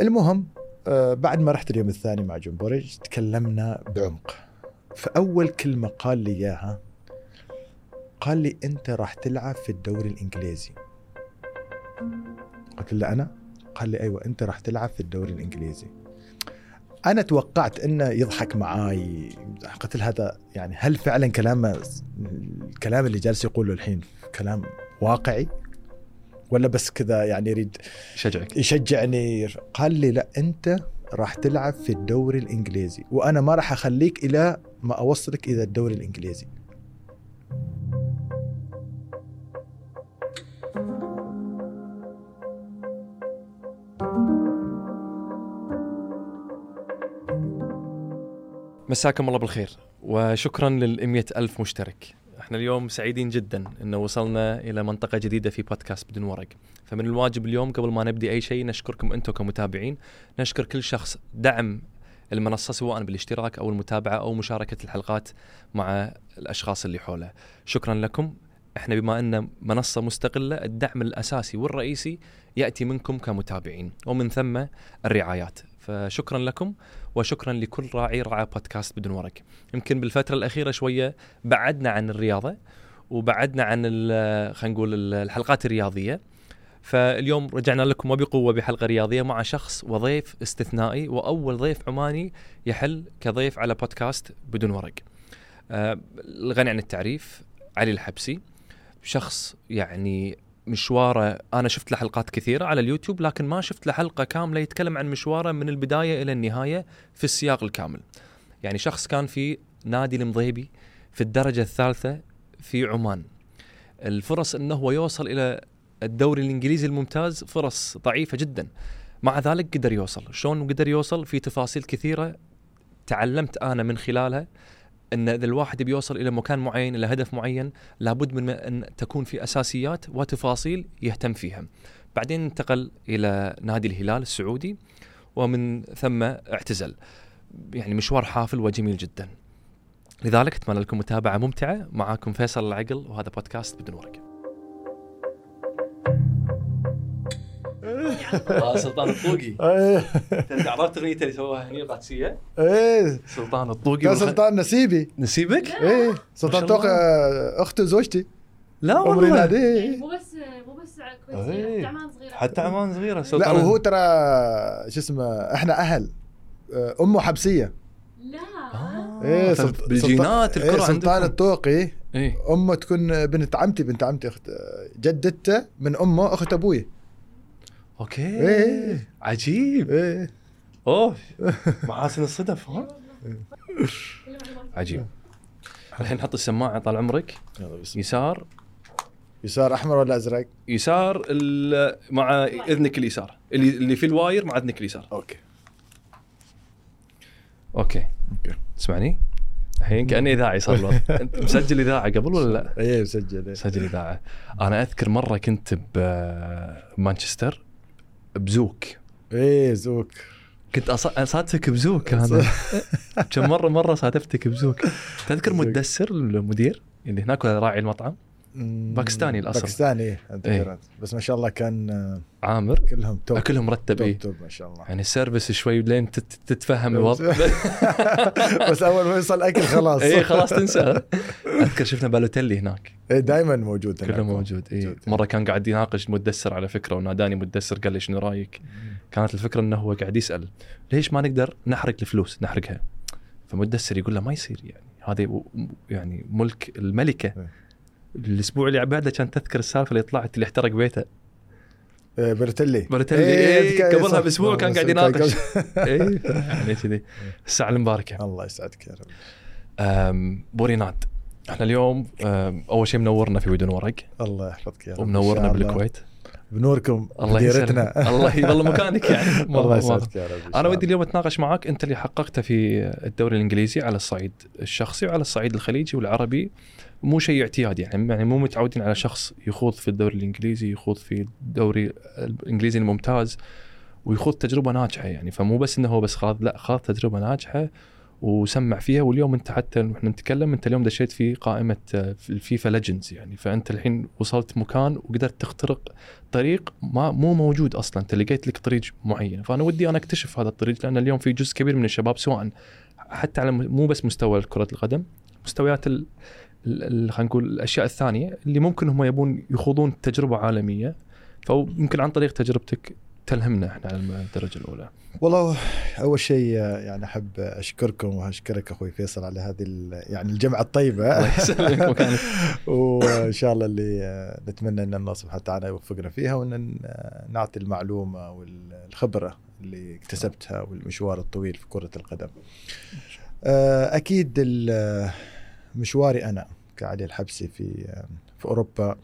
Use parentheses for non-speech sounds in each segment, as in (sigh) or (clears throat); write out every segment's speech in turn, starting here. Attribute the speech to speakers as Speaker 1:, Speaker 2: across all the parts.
Speaker 1: المهم آه، بعد ما رحت اليوم الثاني مع جمبورج تكلمنا بعمق. فأول كلمة قال لي إياها قال لي أنت راح تلعب في الدوري الإنجليزي. قلت له أنا؟ قال لي أيوه أنت راح تلعب في الدوري الإنجليزي. أنا توقعت إنه يضحك معاي. قلت له هذا يعني هل فعلا كلامه الكلام اللي جالس يقوله الحين كلام واقعي؟ ولا بس كذا يعني يريد
Speaker 2: يشجعك.
Speaker 1: يشجعني. قال لي لا أنت راح تلعب في الدوري الإنجليزي وأنا ما راح أخليك إلى ما أوصلك إلى الدوري الإنجليزي.
Speaker 2: مساكم الله بالخير وشكرا لل ألف مشترك. إحنا اليوم سعيدين جدا إنه وصلنا إلى منطقة جديدة في بودكاست بدون ورق. فمن الواجب اليوم قبل ما نبدي أي شيء نشكركم أنتم كمتابعين. نشكر كل شخص دعم المنصة سواء بالاشتراك أو المتابعة أو مشاركة الحلقات مع الأشخاص اللي حوله. شكرا لكم. إحنا بما أن منصة مستقلة الدعم الأساسي والرئيسي يأتي منكم كمتابعين. ومن ثم الرعايات. فشكرا لكم وشكرا لكل راعي رعى بودكاست بدون ورق يمكن بالفترة الأخيرة شوية بعدنا عن الرياضة وبعدنا عن خلينا نقول الحلقات الرياضية فاليوم رجعنا لكم وبقوة بحلقة رياضية مع شخص وضيف استثنائي وأول ضيف عماني يحل كضيف على بودكاست بدون ورق. آه الغني عن التعريف علي الحبسي شخص يعني مشواره أنا شفت له حلقات كثيرة على اليوتيوب لكن ما شفت له حلقة كاملة يتكلم عن مشواره من البداية إلى النهاية في السياق الكامل. يعني شخص كان في نادي المضيبي في الدرجة الثالثة في عمان. الفرص إنه هو يوصل إلى الدوري الإنجليزي الممتاز فرص ضعيفة جدا. مع ذلك قدر يوصل، شلون قدر يوصل؟ في تفاصيل كثيرة تعلمت أنا من خلالها إن إذا الواحد بيوصل إلى مكان معين إلى هدف معين لابد من إن تكون في أساسيات وتفاصيل يهتم فيها. بعدين انتقل إلى نادي الهلال السعودي ومن ثم اعتزل. يعني مشوار حافل وجميل جدا. لذلك أتمنى لكم متابعة ممتعة معاكم فيصل العقل وهذا بودكاست بدون ورقة. (laughs) سلطان الطوقي. (laughs) انت عرفت اغنيته اللي سواها هني القادسيه؟
Speaker 1: إيه.
Speaker 2: سلطان الطوقي والخ-
Speaker 1: سلطان نسيبي.
Speaker 2: نسيبك؟
Speaker 1: إيه. سلطان توقع أخته زوجتي
Speaker 2: لا
Speaker 1: عمري
Speaker 2: والله.
Speaker 1: نادي
Speaker 3: يعني
Speaker 1: إيه.
Speaker 3: مو بس مو بس
Speaker 2: إيه.
Speaker 3: حتى عمان صغيرة.
Speaker 2: حتى عمان صغيرة.
Speaker 1: لا
Speaker 2: سلطان
Speaker 1: وهو ترى شو اسمه إحنا أهل. آه، أمه حبسية.
Speaker 3: لا.
Speaker 2: آه، إيه بالجينات
Speaker 1: سلطان-
Speaker 2: الكرة
Speaker 1: إيه سلطان الطوقي.
Speaker 2: إيه.
Speaker 1: أمه تكون بنت عمتي بنت عمتي أخت جدته من أمه أخت أبوي.
Speaker 2: أوكي.
Speaker 1: إيه.
Speaker 2: عجيب.
Speaker 1: إيه.
Speaker 2: اوه (laughs) محاسن الصدف ها. عجيب. الحين نحط السماعة طال عمرك. يسار.
Speaker 1: يسار أحمر ولا أزرق؟
Speaker 2: يسار ال- مع إذنك اليسار. اللي اللي في ال wire مع إذنك اليسار.
Speaker 1: أوكي.
Speaker 2: أوكي.
Speaker 1: أوكي.
Speaker 2: تسمعني؟ الحين كأني إذاعي صار. (laughs) أنت مسجل إذاعة قبل ولا لا؟
Speaker 1: إيه مسجل إيه.
Speaker 2: مسجل إذاعة. أنا أذكر مرة كنت بمانشستر بزوك.
Speaker 1: إيه زوك.
Speaker 2: كنت اصادفك بزوك أنا. كم مرة مرة صادفتك بزوك. (laughs) تذكر. مدسر المدير؟ اللي هناك ولا راعي المطعم. باكستاني الأصل.
Speaker 1: باكستاني إيه.
Speaker 2: إيه.
Speaker 1: بس ما شاء الله كان آه،
Speaker 2: عامر
Speaker 1: كلهم توب
Speaker 2: كلهم مرتب
Speaker 1: توب
Speaker 2: إيه
Speaker 1: توب ما شاء الله
Speaker 2: يعني السيرفس شوي لين تت- تتفهم الوضع (laughs)
Speaker 1: بس أول ما يوصل اكل خلاص
Speaker 2: اي خلاص تنسى أذكر شفنا بالوتيلي هناك
Speaker 1: إيه دائما موجود هناك.
Speaker 2: كله موجود اي مرة كان قاعد يناقش مدسر على فكرة وناداني مدسر قال لي شنو رأيك؟ كانت الفكرة إنه هو قاعد يسأل ليش ما نقدر نحرق الفلوس نحرقها؟ فمدسر يقول له ما يصير يعني هذا و- يعني ملك الملكة
Speaker 1: إيه.
Speaker 2: الأسبوع اللي بعده كان تذكر السالفة اللي طلعت اللي احترق بيته.
Speaker 1: إيه برتلي
Speaker 2: برتلي
Speaker 1: إيه،
Speaker 2: إيه
Speaker 1: ذكر-
Speaker 2: قبلها. بأسبوع كان قاعد
Speaker 1: صح.
Speaker 2: يناقش. (laughs) اي يعني كذي. الساعة المباركه
Speaker 1: الله يسعدك يا رب.
Speaker 2: بوريناد إحنا اليوم أول شيء منورنا في بدون ورق.
Speaker 1: الله يحفظك يا رب.
Speaker 2: ومنورنا. بالكويت.
Speaker 1: بنوركم
Speaker 2: الله
Speaker 1: بديرتنا
Speaker 2: يسلمك. الله يظل مكانك يعني. (laughs)
Speaker 1: الله يسعدك يا رب
Speaker 2: أنا ودي. اليوم أتناقش معاك أنت اللي حققته في الدوري الإنجليزي على الصعيد الشخصي وعلى الصعيد الخليجي والعربي. مو شيء اعتيادي يعني يعني مو متعودين على شخص يخوض في الدوري الإنجليزي يخوض في الدوري الإنجليزي الممتاز ويخوض تجربة ناجحة يعني. فمو بس إنه هو بس خاض لا خاض تجربة ناجحة وسمع فيها. واليوم أنت حتى وإحنا نتكلم أنت اليوم دشيت في قائمة في الفيفا Legends يعني. فأنت الحين وصلت مكان وقدرت تخترق طريق ما مو موجود أصلا. أنت لقيت لك طريق معين. فأنا ودي أنا أكتشف هذا الطريق لأن اليوم في جزء كبير من الشباب سواء حتى على مو بس مستوى كرة القدم مستويات خلينا نقول الأشياء الثانية اللي ممكن هم يبون يخوضون تجربة عالمية. فيمكن عن طريق تجربتك تلهمنا إحنا على الدرجة الأولى.
Speaker 1: والله أول شيء يعني أحب أشكركم وأشكرك أخوي فيصل على هذه يعني الجمعة الطيبة.
Speaker 2: الله يسلمك (laughs)
Speaker 1: وإن شاء الله اللي نتمنى أن الله سبحانه وتعالى يوفقنا فيها وأن نعطي المعلومة والخبرة اللي اكتسبتها والمشوار الطويل في كرة القدم. أكيد ال- مشواري أنا كعلي الحبسي في في أوروبا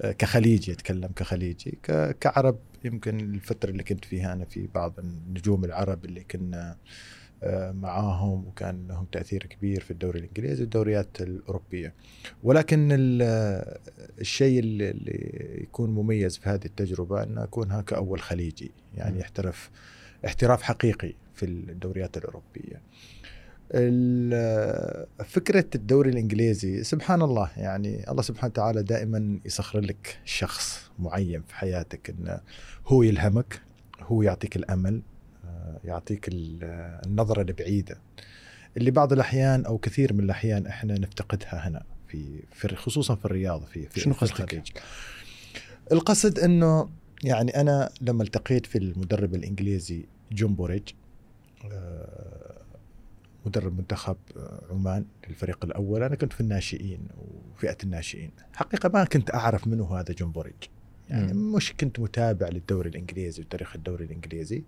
Speaker 1: كخليجي أتكلم كخليجي كعرب يمكن الفترة اللي كنت فيها أنا في بعض النجوم العرب اللي كنا معاهم وكان لهم تأثير كبير في الدوري الإنجليزي والدوريات الأوروبية ولكن ال- الشيء اللي يكون مميز في هذه التجربة أن اكون هكا اول خليجي يعني. يحترف احتراف حقيقي في الدوريات الأوروبية فكرة الدوري الإنجليزي سبحان الله يعني الله سبحانه وتعالى دائما يسخر لك شخص معين في حياتك انه هو يلهمك هو يعطيك الأمل آه، يعطيك ال- النظرة البعيدة اللي بعض الأحيان أو كثير من الأحيان إحنا نفتقدها هنا في, في خصوصا في الرياض في, في
Speaker 2: شنو قصدك؟
Speaker 1: القصد إنه يعني أنا لما التقيت في المدرب الإنجليزي جون بوريج آه، مدرب منتخب آه، عمان للفريق الأول. أنا كنت في الناشئين وفئة الناشئين. حقيقة ما كنت أعرف منه هذا جون بوريج. يعني
Speaker 2: مم.
Speaker 1: مش كنت متابع للدوري الإنجليزي وتاريخ الدوري الإنجليزي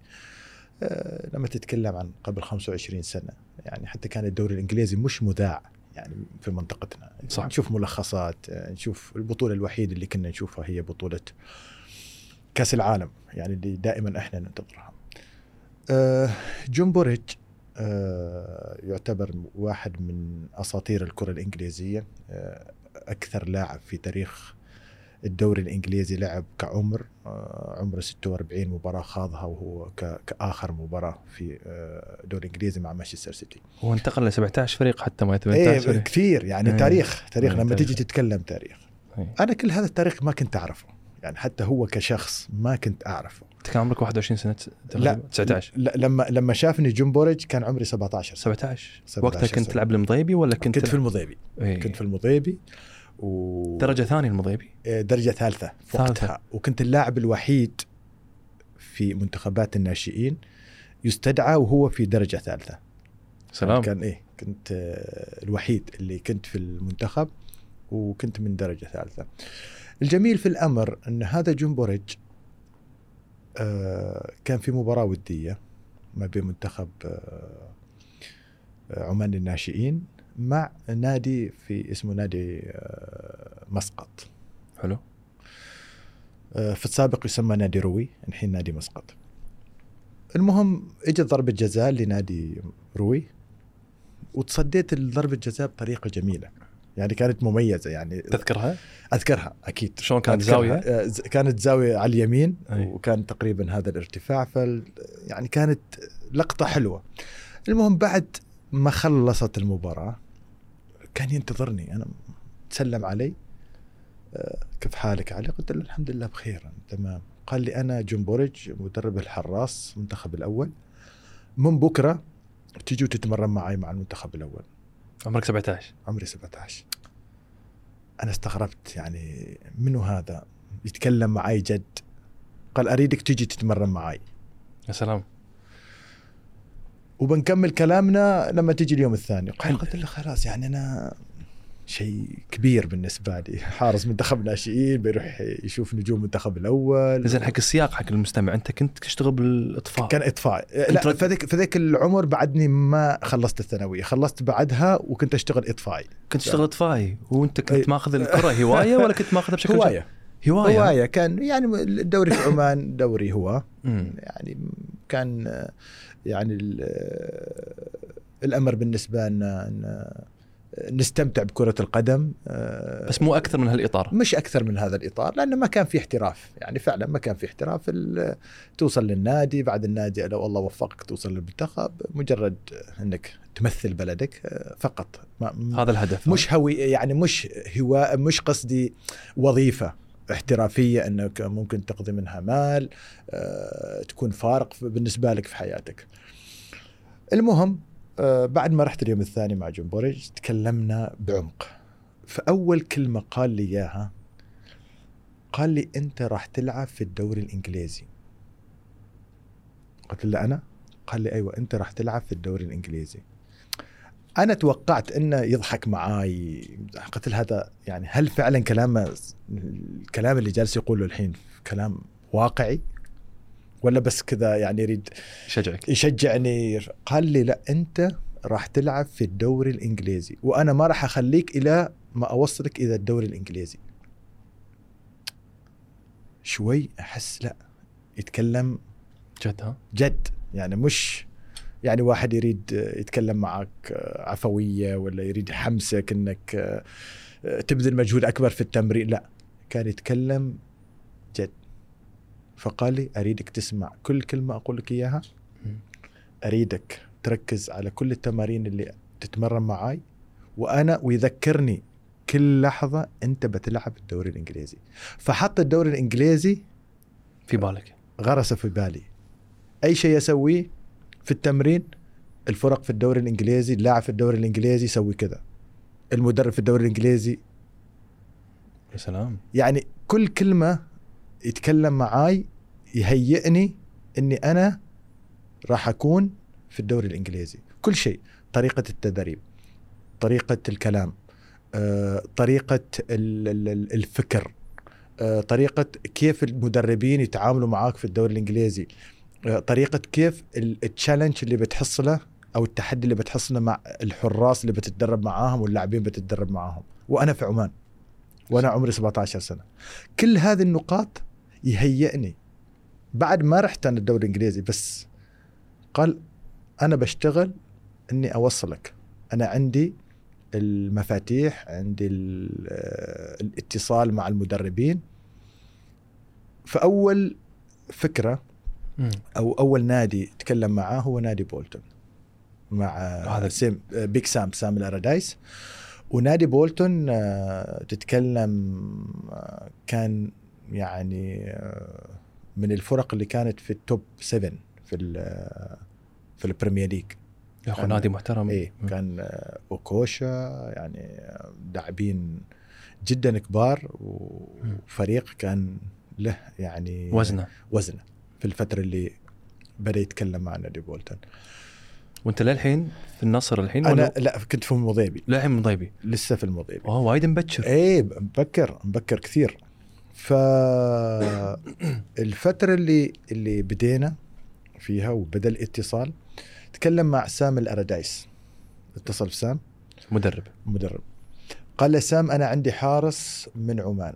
Speaker 1: آه، لما تتكلم عن قبل 25 سنة. يعني حتى كان الدوري الإنجليزي مش مذاع يعني في منطقتنا.
Speaker 2: صح.
Speaker 1: نشوف ملخصات آه، نشوف البطولة الوحيدة اللي كنا نشوفها هي بطولة كأس العالم يعني اللي دائما إحنا ننتظرها. آه، جون بوريج يعتبر واحد من أساطير الكرة الإنجليزية آه، أكثر لاعب في تاريخ الدوري الإنجليزي لعب كعمر آه، عمره 46 مباراة خاضها وهو كآخر مباراة في آه، الدوري الانجليزي مع مانشستر سيتي
Speaker 2: هو انتقل ل 17 فريق حتى ما 18 إيه
Speaker 1: كثير يعني
Speaker 2: إيه.
Speaker 1: تاريخ تاريخ
Speaker 2: إيه،
Speaker 1: لما
Speaker 2: تاريخ.
Speaker 1: تيجي تتكلم تاريخ
Speaker 2: إيه.
Speaker 1: أنا كل هذا التاريخ ما كنت أعرفه يعني حتى هو كشخص ما كنت أعرفه.
Speaker 2: أنت كان عمرك 21 سنة؟ تقريباً؟ 19
Speaker 1: لا لما لما شافني جون بوريج كان عمري 17 سنة.
Speaker 2: 17
Speaker 1: 17
Speaker 2: وقتها كنت. تلعب المضيبي ولا كنت
Speaker 1: كنت في المضيبي.
Speaker 2: إيه.
Speaker 1: كنت في المضيبي و
Speaker 2: درجة ثانية المضيبي؟
Speaker 1: آه، درجة ثالثة في
Speaker 2: ثالثة.
Speaker 1: وقتها. وكنت اللاعب الوحيد في منتخبات الناشئين يستدعى وهو في درجة ثالثة.
Speaker 2: سلام.
Speaker 1: كان إيه كنت آه، الوحيد اللي كنت في المنتخب وكنت من درجة ثالثة. الجميل في الأمر أن هذا جون بوريج آه، كان في مباراة ودية ما بين منتخب آه، عمان للناشئين مع نادي في اسمه نادي آه، مسقط.
Speaker 2: حلو.
Speaker 1: في السابق يسمى نادي روي الحين نادي مسقط. المهم إجت ضربة جزاء لنادي روي وتصديت ضربة جزاء بطريقة جميلة. يعني كانت مميزة يعني.
Speaker 2: تذكرها؟
Speaker 1: أذكرها أكيد.
Speaker 2: شلون كانت. زاوية؟
Speaker 1: آه، كانت زاوية على اليمين
Speaker 2: أي.
Speaker 1: وكان تقريبا هذا الارتفاع فال يعني كانت لقطة حلوة. المهم بعد ما خلصت المباراة كان ينتظرني. أنا تسلم علي. آه، كيف حالك علي؟ قلت له الحمد لله بخير. تمام. قال لي أنا جون بوريج مدرب الحراس المنتخب الأول. من بكرة تجوا تتمرن معي مع المنتخب الأول.
Speaker 2: عمرك 17
Speaker 1: عمري 17 أنا استغربت يعني منو هذا يتكلم معي جد؟ قال أريدك تجي تتمرن معي
Speaker 2: يا سلام.
Speaker 1: وبنكمل كلامنا لما تجي اليوم الثاني. قال قلت له خلاص يعني أنا شيء كبير بالنسبة لي. حارس منتخب ناشئين بيروح يشوف نجوم المنتخب الأول.
Speaker 2: زين حق السياق حق المستمع أنت كنت تشتغل بالإطفاء؟
Speaker 1: كان إطفاء. لا
Speaker 2: رج-
Speaker 1: فذيك فذيك العمر بعدني ما خلصت الثانوية. خلصت بعدها وكنت أشتغل إطفائي.
Speaker 2: كنت تشتغل إطفائي؟ وأنت
Speaker 1: إيه.
Speaker 2: كنت ماخذ الكرة هواية ولا كنت ماخذها بشكل جد؟
Speaker 1: هواية.
Speaker 2: هواية.
Speaker 1: هواية. كان يعني الدوري في عمان دوري هو. يعني كان يعني ال- الأمر بالنسبة لنا إن نستمتع بكرة القدم آه،
Speaker 2: بس مو أكثر من هالإطار.
Speaker 1: مش أكثر من هذا الإطار لأنه ما كان في احتراف يعني فعلا ما كان في احتراف. توصل للنادي بعد النادي لو الله وفقك توصل للمنتخب مجرد إنك تمثل بلدك آه، فقط. ما
Speaker 2: هذا الهدف.
Speaker 1: مش هوي يعني مش هواء مش قصدي وظيفة احترافية إنك ممكن تقضي منها مال آه، تكون فارق بالنسبة لك في حياتك. المهم بعد ما رحت اليوم الثاني مع جمبورج تكلمنا بعمق. فأول كلمة قال لي إياها قال لي أنت راح تلعب في الدوري الإنجليزي. قلت له أنا؟ قال لي أيوه أنت راح تلعب في الدوري الإنجليزي. أنا توقعت أنه يضحك معاي قلت له هذا يعني هل فعلا كلامه الكلام اللي جالس يقوله الحين كلام واقعي ولا بس كذا يعني يريد
Speaker 2: شجعك
Speaker 1: يشجعني. قال لي لا أنت راح تلعب في الدوري الإنجليزي وأنا ما راح أخليك إلى ما أوصلك إلى الدوري الإنجليزي. شوي أحس لا يتكلم
Speaker 2: جد ها؟
Speaker 1: جد يعني مش يعني واحد يريد يتكلم معك عفوية ولا يريد يحمسك إنك تبذل مجهود أكبر في التمرين لا. كان يتكلم جد. فقال لي أريدك تسمع كل كلمة أقول لك
Speaker 2: إياها.
Speaker 1: أريدك تركز على كل التمارين اللي تتمرن معاي. وأنا ويذكرني كل لحظة أنت بتلعب الدوري الإنجليزي. فحط الدوري الإنجليزي
Speaker 2: في بالك.
Speaker 1: غرس في بالي. أي شيء أسويه في التمرين؟ الفرق في الدوري الإنجليزي اللاعب في الدوري الإنجليزي يسوي كذا المدرب في الدوري الإنجليزي
Speaker 2: يا سلام.
Speaker 1: يعني كل كلمة يتكلم معاي يهيئني إني أنا راح أكون في الدوري الإنجليزي. كل شيء. طريقة التدريب طريقة الكلام آه، طريقة ال- ال- ال- الفكر آه، طريقة كيف المدربين يتعاملوا معاك في الدوري الإنجليزي آه، طريقة كيف ال- التشالنج اللي بتحصله أو التحدي اللي بتحصله مع الحراس اللي بتتدرب معاهم واللاعبين بتتدرب معاهم. وأنا في عمان. وأنا عمري 17 سنة. كل هذه النقاط يهيئني. بعد ما رحت أنا الدوري الإنجليزي بس قال أنا بشتغل إني أوصلك. أنا عندي المفاتيح عندي آه، الاتصال مع المدربين. فأول
Speaker 2: فكرة.
Speaker 1: أو أول نادي تكلم معاه هو نادي بولتون مع
Speaker 2: هذا-
Speaker 1: سيم Big سام سام ألاردايس ونادي بولتون آه، تتكلم آه، كان يعني آه، من الفرق اللي كانت في ال top 7 في ال- في ال Premier League
Speaker 2: يا اخو نادي محترم.
Speaker 1: إيه
Speaker 2: مم.
Speaker 1: كان آه، اوكوشا يعني آه، لاعبين جدا كبار وفريق كان له يعني
Speaker 2: وزنة.
Speaker 1: وزنة في الفترة اللي بدأ يتكلم مع نادي بولتون
Speaker 2: وأنت للحين في النصر الحين
Speaker 1: أنا
Speaker 2: ولا؟
Speaker 1: لا كنت في المضيبي
Speaker 2: للحين من ضيبي
Speaker 1: لسه في المضيبي
Speaker 2: أوه وايد مبكر.
Speaker 1: إيه مبكر مبكر كثير. ف الفترة اللي اللي بدينا فيها وبدأ الاتصال تكلم مع سام ألاردايس اتصل بسام.
Speaker 2: مدرب.
Speaker 1: مدرب. قال له سام أنا عندي حارس من عمان.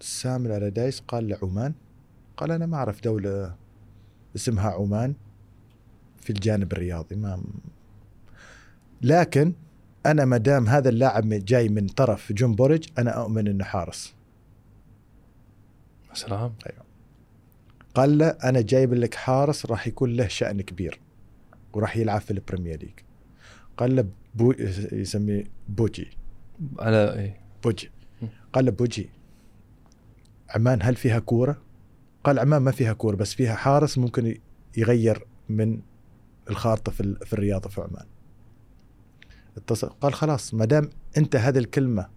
Speaker 1: سام ألاردايس قال له عمان؟ قال أنا ما أعرف دولة اسمها عمان في الجانب الرياضي ما لكن أنا ما دام هذا اللاعب جاي من طرف جمبورج أنا أؤمن إنه حارس.
Speaker 2: سلام.
Speaker 1: قال له أنا جايب لك حارس راح يكون له شأن كبير وراح يلعب في ال Premier League. قال له بو يسميه بوجي.
Speaker 2: على إيه.
Speaker 1: بوجي. قال له بوجي عمان هل فيها كورة؟ قال عمان ما فيها كورة بس فيها حارس ممكن يغير من الخارطة في ال- في الرياضة في عمان. اتصل قال خلاص ما دام أنت هذه الكلمة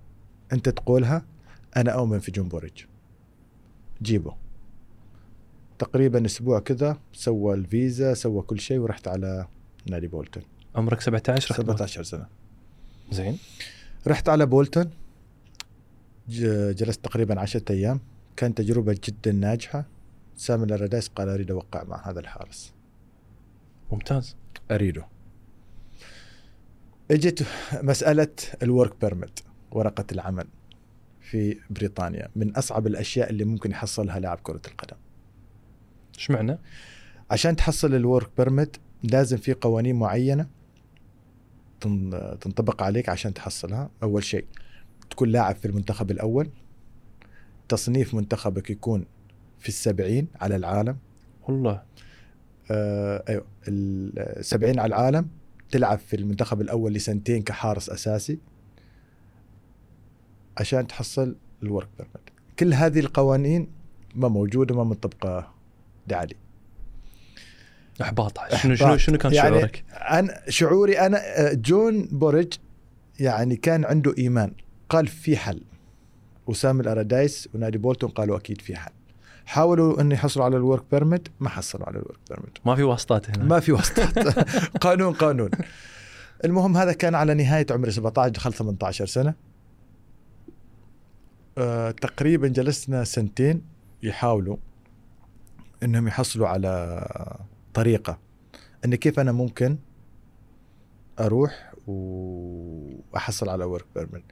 Speaker 1: أنت تقولها أنا أؤمن في جمبورج. جيبه. تقريبا أسبوع كذا سوى الفيزا سوى كل شيء ورحت على نادي بولتون.
Speaker 2: عمرك 17 رحت
Speaker 1: 17 سنة.
Speaker 2: زين.
Speaker 1: رحت على بولتون ج- جلست تقريبا عشرة أيام. كانت تجربة جدا ناجحة. سام ألاردايس قال أريد أوقع مع هذا الحارس.
Speaker 2: ممتاز.
Speaker 1: أريده. اجت مسألة ال work permit ورقة العمل في بريطانيا من أصعب الأشياء اللي ممكن يحصلها لاعب كرة القدم.
Speaker 2: إيش معنى؟
Speaker 1: عشان تحصل ال work permit لازم في قوانين معينة تن- تنطبق عليك عشان تحصلها. أول شيء تكون لاعب في المنتخب الأول. تصنيف منتخبك يكون في السبعين على العالم.
Speaker 2: والله.
Speaker 1: آه أيوه السبعين على العالم. تلعب في المنتخب الأول لسنتين كحارس أساسي عشان تحصل ال work permit كل هذه القوانين ما موجودة ما منطبقه لعلي
Speaker 2: إحباط. شنو شنو. شنو كان
Speaker 1: يعني
Speaker 2: شعورك؟
Speaker 1: أنا شعوري أنا آه، جون بوريدج يعني كان عنده إيمان. قال في حل. وسام ألاردايس ونادي بولتون قالوا أكيد في حل. حاولوا ان يحصلوا على ال work permit ما حصلوا على ال work permit
Speaker 2: ما في واسطات هنا.
Speaker 1: ما في واسطات. (laughs) قانون قانون. المهم هذا كان على نهاية عمري 17 دخلت 18 سنة. أه تقريبا جلسنا سنتين يحاولوا إنهم يحصلوا على طريقة إن كيف أنا ممكن أروح وأحصل على work permit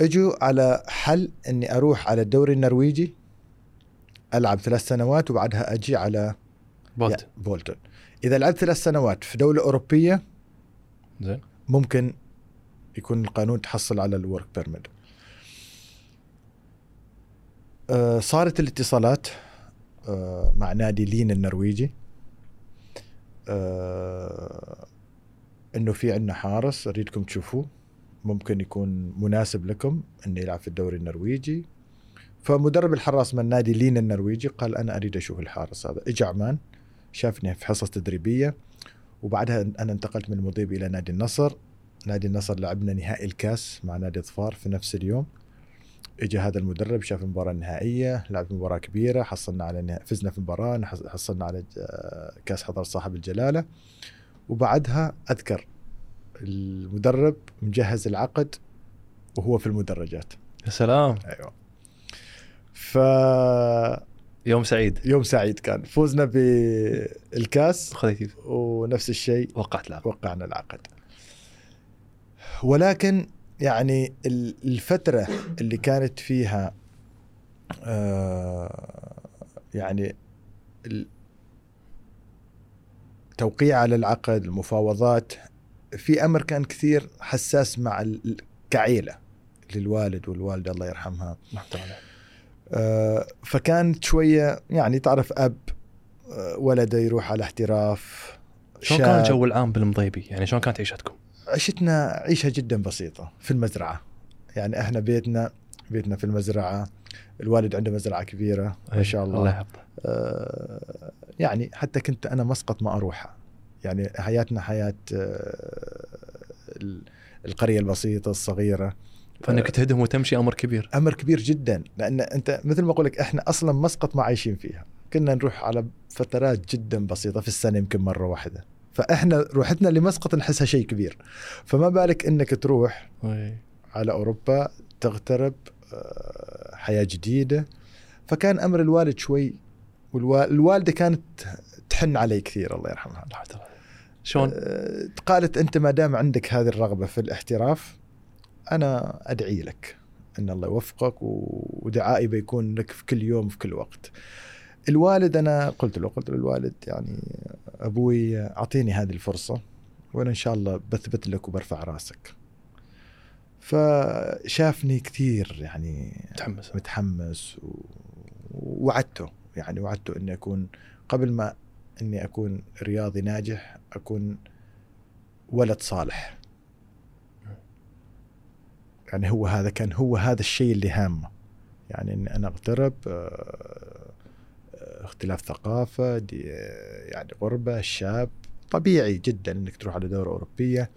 Speaker 1: إجوا على حل إني أروح على الدوري النرويجي ألعب ثلاث سنوات وبعدها أجي على
Speaker 2: بولت
Speaker 1: يا- بولتون إذا لعبت ثلاث سنوات في دولة أوروبية
Speaker 2: زين.
Speaker 1: ممكن يكون القانون تحصل على الورك بيرميت آه، صارت الاتصالات آه، مع نادي لين النرويجي. آه، إنه في عندنا حارس أريدكم تشوفوه. ممكن يكون مناسب لكم إنه يلعب في الدوري النرويجي. فمدرب الحراس من نادي لين النرويجي قال أنا أريد أشوف الحارس هذا. اجى عمان شافني في حصص تدريبية وبعدها أنا انتقلت من المضيب إلى نادي النصر. نادي النصر لعبنا نهائي الكاس مع نادي ظفار في نفس اليوم. اجى هذا المدرب شاف المباراه النهائيه لعب مباراة كبيرة حصلنا على نه... فزنا في المباراه حصلنا على ج- كاس حضر صاحب الجلالة. وبعدها أذكر المدرب مجهز العقد وهو في المدرجات.
Speaker 2: يا سلام.
Speaker 1: أيوه. ف
Speaker 2: يوم سعيد.
Speaker 1: يوم سعيد كان. فوزنا بالكاس
Speaker 2: خذيتي
Speaker 1: ونفس الشيء
Speaker 2: وقعت لعب
Speaker 1: وقعنا العقد. ولكن يعني ال- الفترة اللي كانت فيها آه، يعني ال- توقيع على العقد المفاوضات في أمر كان كثير حساس مع كعيلة للوالد والوالدة الله يرحمها. آه، فكانت شوية يعني تعرف أب آه، ولده يروح على احتراف
Speaker 2: شلون كان الجو العام بالمضيبي؟ يعني شلون كانت عيشتكم؟
Speaker 1: عيشتنا عيشة جدا بسيطة في المزرعة. يعني إحنا بيتنا بيتنا في المزرعة. الوالد عنده مزرعة كبيرة ما شاء
Speaker 2: الله.
Speaker 1: الله
Speaker 2: يحفظه.
Speaker 1: آه يعني حتى كنت أنا مسقط ما أروحها. يعني حياتنا حياة آه ال- القرية البسيطة الصغيرة.
Speaker 2: فإنك تهدم وتمشي أمر كبير.
Speaker 1: أمر كبير جدا لأن أنت مثل ما أقول لك إحنا أصلا مسقط ما عايشين فيها. كنا نروح على فترات جدا بسيطة في السنة يمكن مرة واحدة. فإحنا روحتنا لمسقط نحسها شيء كبير. فما بالك إنك تروح على أوروبا تغترب آه، حياة جديدة. فكان أمر الوالد شوي والوالدة كانت تحن علي كثير الله يرحمها.
Speaker 2: شلون؟
Speaker 1: آه، قالت أنت ما دام عندك هذه الرغبة في الاحتراف أنا أدعي لك أن الله يوفقك ودعائي بيكون لك في كل يوم في كل وقت. الوالد أنا قلت له قلت للوالد يعني أبوي أعطيني هذه الفرصة وأنا إن شاء الله بثبت لك وبرفع راسك. فشافني كثير يعني
Speaker 2: متحمس.
Speaker 1: متحمس و- ووعدته يعني وعدته أني أكون قبل ما إني أكون رياضي ناجح أكون ولد صالح. يعني هو هذا كان هو هذا الشيء اللي هامه. يعني إني أنا أغترب آه، آه، اختلاف ثقافة آه، يعني غربة الشاب طبيعي جدا إنك تروح على دورة أوروبية.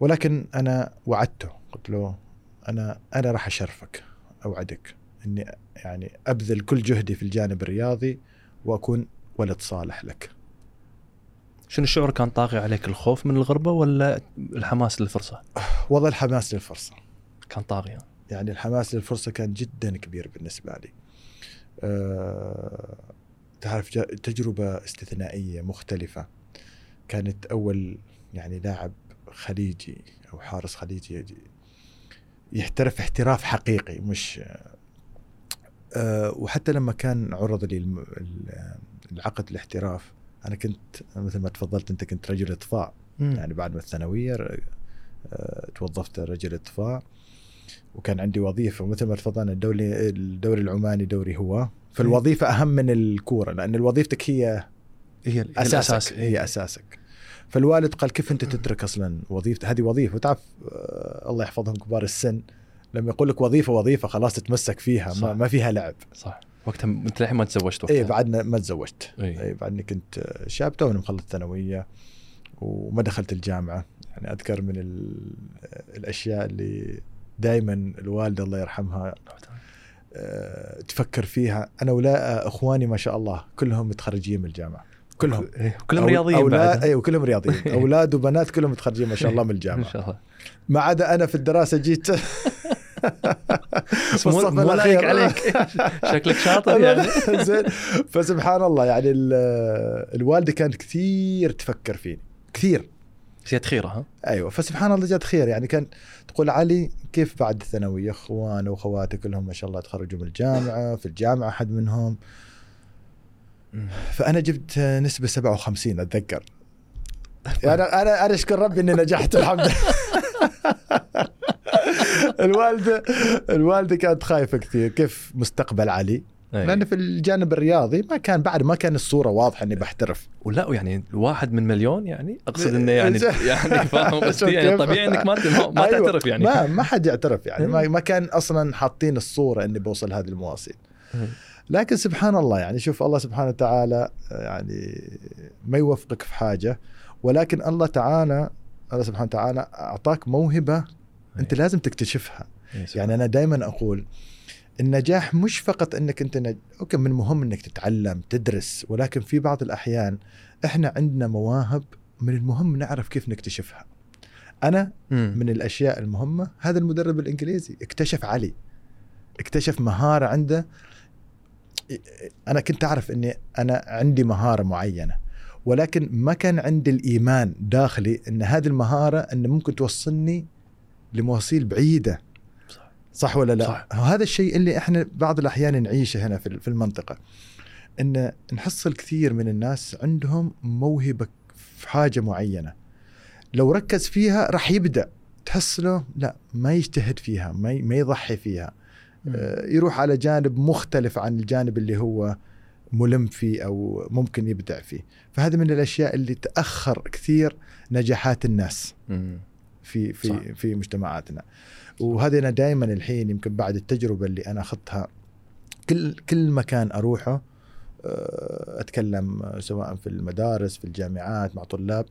Speaker 1: ولكن أنا وعدته قلت له أنا أنا راح أشرفك أوعدك إني يعني أبذل كل جهدي في الجانب الرياضي وأكون ولد صالح لك.
Speaker 2: شنو الشعور كان طاغي عليك؟ الخوف من الغربة ولا الحماس للفرصة؟
Speaker 1: وضع الحماس للفرصة.
Speaker 2: كان طاغي.
Speaker 1: يعني الحماس للفرصة كان جدا كبير بالنسبة لي. أه تعرف تجربة استثنائية مختلفة. كانت أول يعني لاعب خليجي أو حارس خليجي يجي يحترف احتراف حقيقي مش وحتى لما كان عرض لي العقد الاحتراف أنا كنت مثل ما تفضلت أنت كنت رجل
Speaker 2: إطفاء.
Speaker 1: يعني بعد ما الثانوية آه، توظفت رجل إطفاء. وكان عندي وظيفة مثل ما تفضلنا الدوري الدوري العماني دوري هو. فالوظيفة أهم من الكورة لأن وظيفتك هي
Speaker 2: هي
Speaker 1: أساسك.
Speaker 2: الأساس
Speaker 1: هي أساسك. فالوالد قال كيف أنت تترك أصلا وظيفه هذه وظيفة وتعرف آه، الله يحفظهم كبار السن. لما يقول لك وظيفة وظيفة خلاص تتمسك فيها
Speaker 2: صح.
Speaker 1: ما, ما فيها لعب.
Speaker 2: صح. وقتها انت للحين ما تزوجت وقتها.
Speaker 1: اي بعدنا ما تزوجت.
Speaker 2: إيه.
Speaker 1: اي بعدني كنت شاب توني مخلص ثانوية وما دخلت الجامعة. يعني أذكر من ال- الأشياء اللي دائما الوالدة الله يرحمها آه، تفكر فيها. أنا ولا إخواني ما شاء الله كلهم متخرجين من الجامعة. كلهم.
Speaker 2: إيه. كلهم رياضيين
Speaker 1: أولاد
Speaker 2: بعد.
Speaker 1: أيوه كلهم رياضيين. (laughs) أولاد وبنات كلهم متخرجين ما شاء الله من الجامعة. (laughs)
Speaker 2: شاء الله.
Speaker 1: ما عدا أنا في الدراسة جيت. (laughs)
Speaker 2: مو
Speaker 1: الأخير.
Speaker 2: عليك. شكلك شاطر يعني.
Speaker 1: زين. فسبحان الله يعني ال- الوالدة كانت كثير تفكر فيني. كثير.
Speaker 2: زيادة خيرة ها؟
Speaker 1: أيوه. فسبحان الله جات خير. يعني كان تقول علي كيف بعد الثانوية؟ اخوانه واخواته كلهم ما شاء الله تخرجوا من الجامعة في الجامعة أحد منهم. فأنا جبت نسبة 57 أتذكر (laughs) يعني أنا أنا اشكر ربي إني نجحت الحمد لله (laughs) الوالده الوالده كانت خايفة كثير كيف مستقبل علي
Speaker 2: إيه.
Speaker 1: لأن في الجانب الرياضي ما كان بعد ما كان الصورة واضحة إني بحترف
Speaker 2: ولا يعني الواحد من مليون يعني أقصد إنه يعني (laughs) يعني فاهم قصدي يعني؟ طبيعي إنك ما ما,
Speaker 1: أيوة.
Speaker 2: تعترف يعني
Speaker 1: ما ما حد يعترف يعني ما. ما كان أصلا حاطين الصورة إني بوصل هذه المواصيل. لكن سبحان الله يعني شوف الله سبحانه وتعالى يعني ما يوفقك في حاجة ولكن الله تعالى الله سبحانه وتعالى أعطاك موهبة أنت لازم تكتشفها.
Speaker 2: إيه،
Speaker 1: يعني أنا دائما أقول النجاح مش فقط إنك أنت نج... أوكي من المهم إنك تتعلم تدرس ولكن في بعض الأحيان إحنا عندنا مواهب من المهم نعرف كيف نكتشفها. أنا
Speaker 2: مم.
Speaker 1: من الأشياء المهمة هذا المدرب الإنجليزي اكتشف علي. اكتشف مهارة عنده أنا كنت أعرف إني أنا عندي مهارة معينة ولكن ما كان عندي الإيمان داخلي إن هذه المهارة إن ممكن توصلني لمواصيل بعيدة
Speaker 2: صح.
Speaker 1: صح ولا لا
Speaker 2: صح.
Speaker 1: هذا الشيء اللي إحنا بعض الأحيان نعيشه هنا في في المنطقة إن نحصل كثير من الناس عندهم موهبة في حاجة معينة لو ركز فيها راح يبدأ تحس له لا ما يجتهد فيها ما ما يضحي فيها يروح على جانب مختلف عن الجانب اللي هو ملم فيه أو ممكن يبدع فيه فهذا من الأشياء اللي تأخر كثير نجاحات الناس. في في
Speaker 2: صح.
Speaker 1: في مجتمعاتنا وهذه أنا دائما الحين يمكن بعد التجربة اللي أنا أخذتها كل كل مكان أروحه آه، أتكلم آه، سواء في المدارس في الجامعات مع طلاب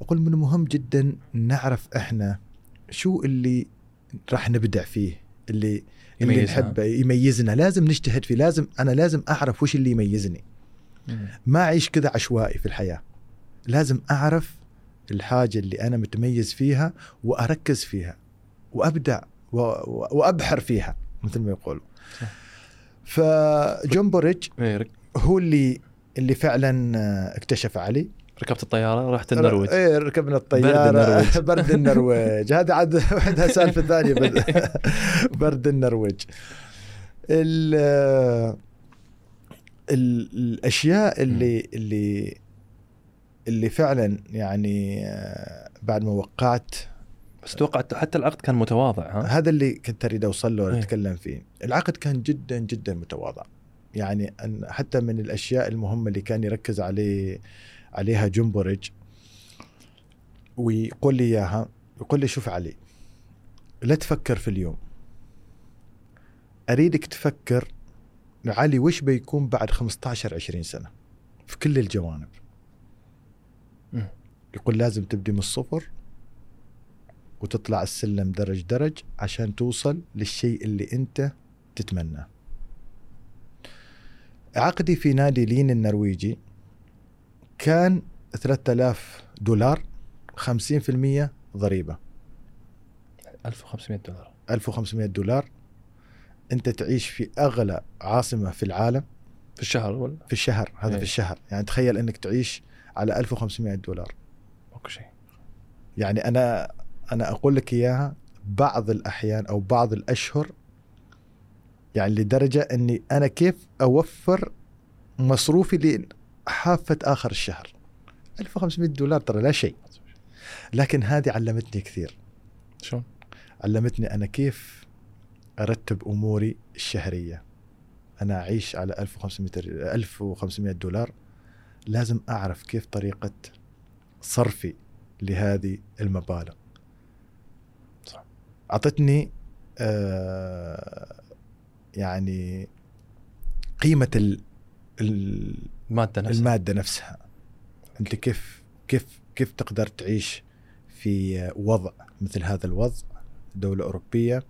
Speaker 1: أقول من المهم جدا نعرف إحنا شو اللي راح نبدع فيه اللي اللي. نحبه يميزنا لازم نجتهد فيه لازم أنا لازم أعرف وش اللي يميزني
Speaker 2: مم.
Speaker 1: ما أعيش كذا عشوائي في الحياة لازم أعرف الحاجة اللي أنا متميز فيها وأركز فيها وأبدع وأبحر فيها مثل ما يقولوا. فجون بوريج
Speaker 2: إيه،
Speaker 1: هو اللي اللي فعلا اكتشف علي
Speaker 2: ركبت الطيارة رحت النرويج.
Speaker 1: إيه ركبنا الطيارة.
Speaker 2: برد النرويج. (laughs)
Speaker 1: برد النرويج. هذه عاد وحدها سالفة ثانية (laughs) برد, النرويج. ال ال الأشياء اللي اللي اللي فعلا يعني آه، بعد ما وقعت.
Speaker 2: بس أتوقع حتى العقد كان متواضع ها؟
Speaker 1: هذا اللي كنت أريد أوصل له
Speaker 2: إيه.
Speaker 1: أتكلم فيه. العقد كان جدا جدا متواضع. يعني أن حتى من الأشياء المهمة اللي كان يركز عليه عليها جنبورج ويقول لي إياها يقول لي شوف علي لا تفكر في اليوم. أريدك تفكر علي وش بيكون بعد 15 20 سنة في كل الجوانب. يقول لازم تبدي من الصفر وتطلع السلم درج درج عشان توصل للشيء اللي أنت تتمناه. عقدي في نادي لين النرويجي كان 3000 دولار 50% ضريبة.
Speaker 2: 1500 دولار.
Speaker 1: 1500 دولار. أنت تعيش في أغلى عاصمة في العالم.
Speaker 2: في الشهر ولا؟
Speaker 1: في الشهر هذا
Speaker 2: إيه.
Speaker 1: في الشهر. يعني تخيل إنك تعيش على 1500 دولار.
Speaker 2: ماكو شيء
Speaker 1: يعني أنا أنا أقول لك إياها بعض الأحيان أو بعض الأشهر يعني لدرجة إني أنا كيف أوفر مصروفي لحافه آخر الشهر. 1500 دولار ترى لا شيء. لكن هذه علمتني كثير.
Speaker 2: شلون؟
Speaker 1: علمتني أنا كيف أرتب أموري الشهرية. أنا أعيش على 1500 ر- 1500 دولار. لازم أعرف كيف طريقة صرفي لهذه المبالغ.
Speaker 2: صح.
Speaker 1: أعطتني آه يعني قيمة ال ال
Speaker 2: المادة نفسها.
Speaker 1: المادة نفسها. أنت كيف كيف كيف تقدر تعيش في وضع مثل هذا الوضع؟ دولة أوروبية.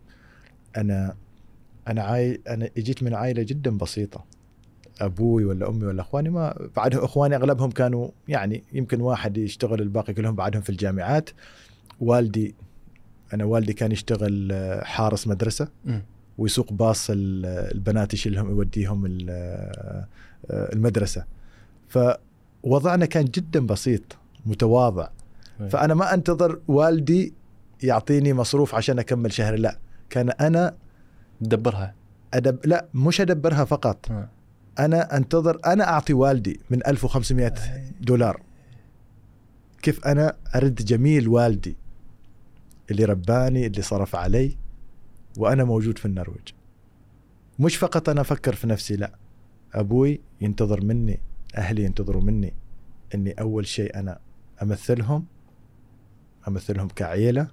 Speaker 1: أنا أنا عاي أنا جيت من عائلة جدا بسيطة. أبوي ولا أمي ولا إخواني ما بعدهم إخواني أغلبهم كانوا يعني يمكن واحد يشتغل الباقي كلهم بعدهم في الجامعات. والدي أنا والدي كان يشتغل آه، حارس
Speaker 2: مدرسة.
Speaker 1: ويسوق باص ال- البنات يشيلهم يوديهم ال- المدرسة. فوضعنا كان جدا بسيط متواضع. فأنا ما أنتظر والدي يعطيني مصروف عشان أكمل شهر لا. كان أنا
Speaker 2: تدبرها؟
Speaker 1: أدب لا مش أدبرها فقط. أنا أنتظر أنا أعطي والدي من 1500 دولار. كيف أنا أرد جميل والدي؟ اللي رباني اللي صرف علي. وأنا موجود في النرويج. مش فقط أنا أفكر في نفسي لا. أبوي ينتظر مني أهلي ينتظروا مني إني أول شيء أنا أمثلهم أمثلهم كعيلة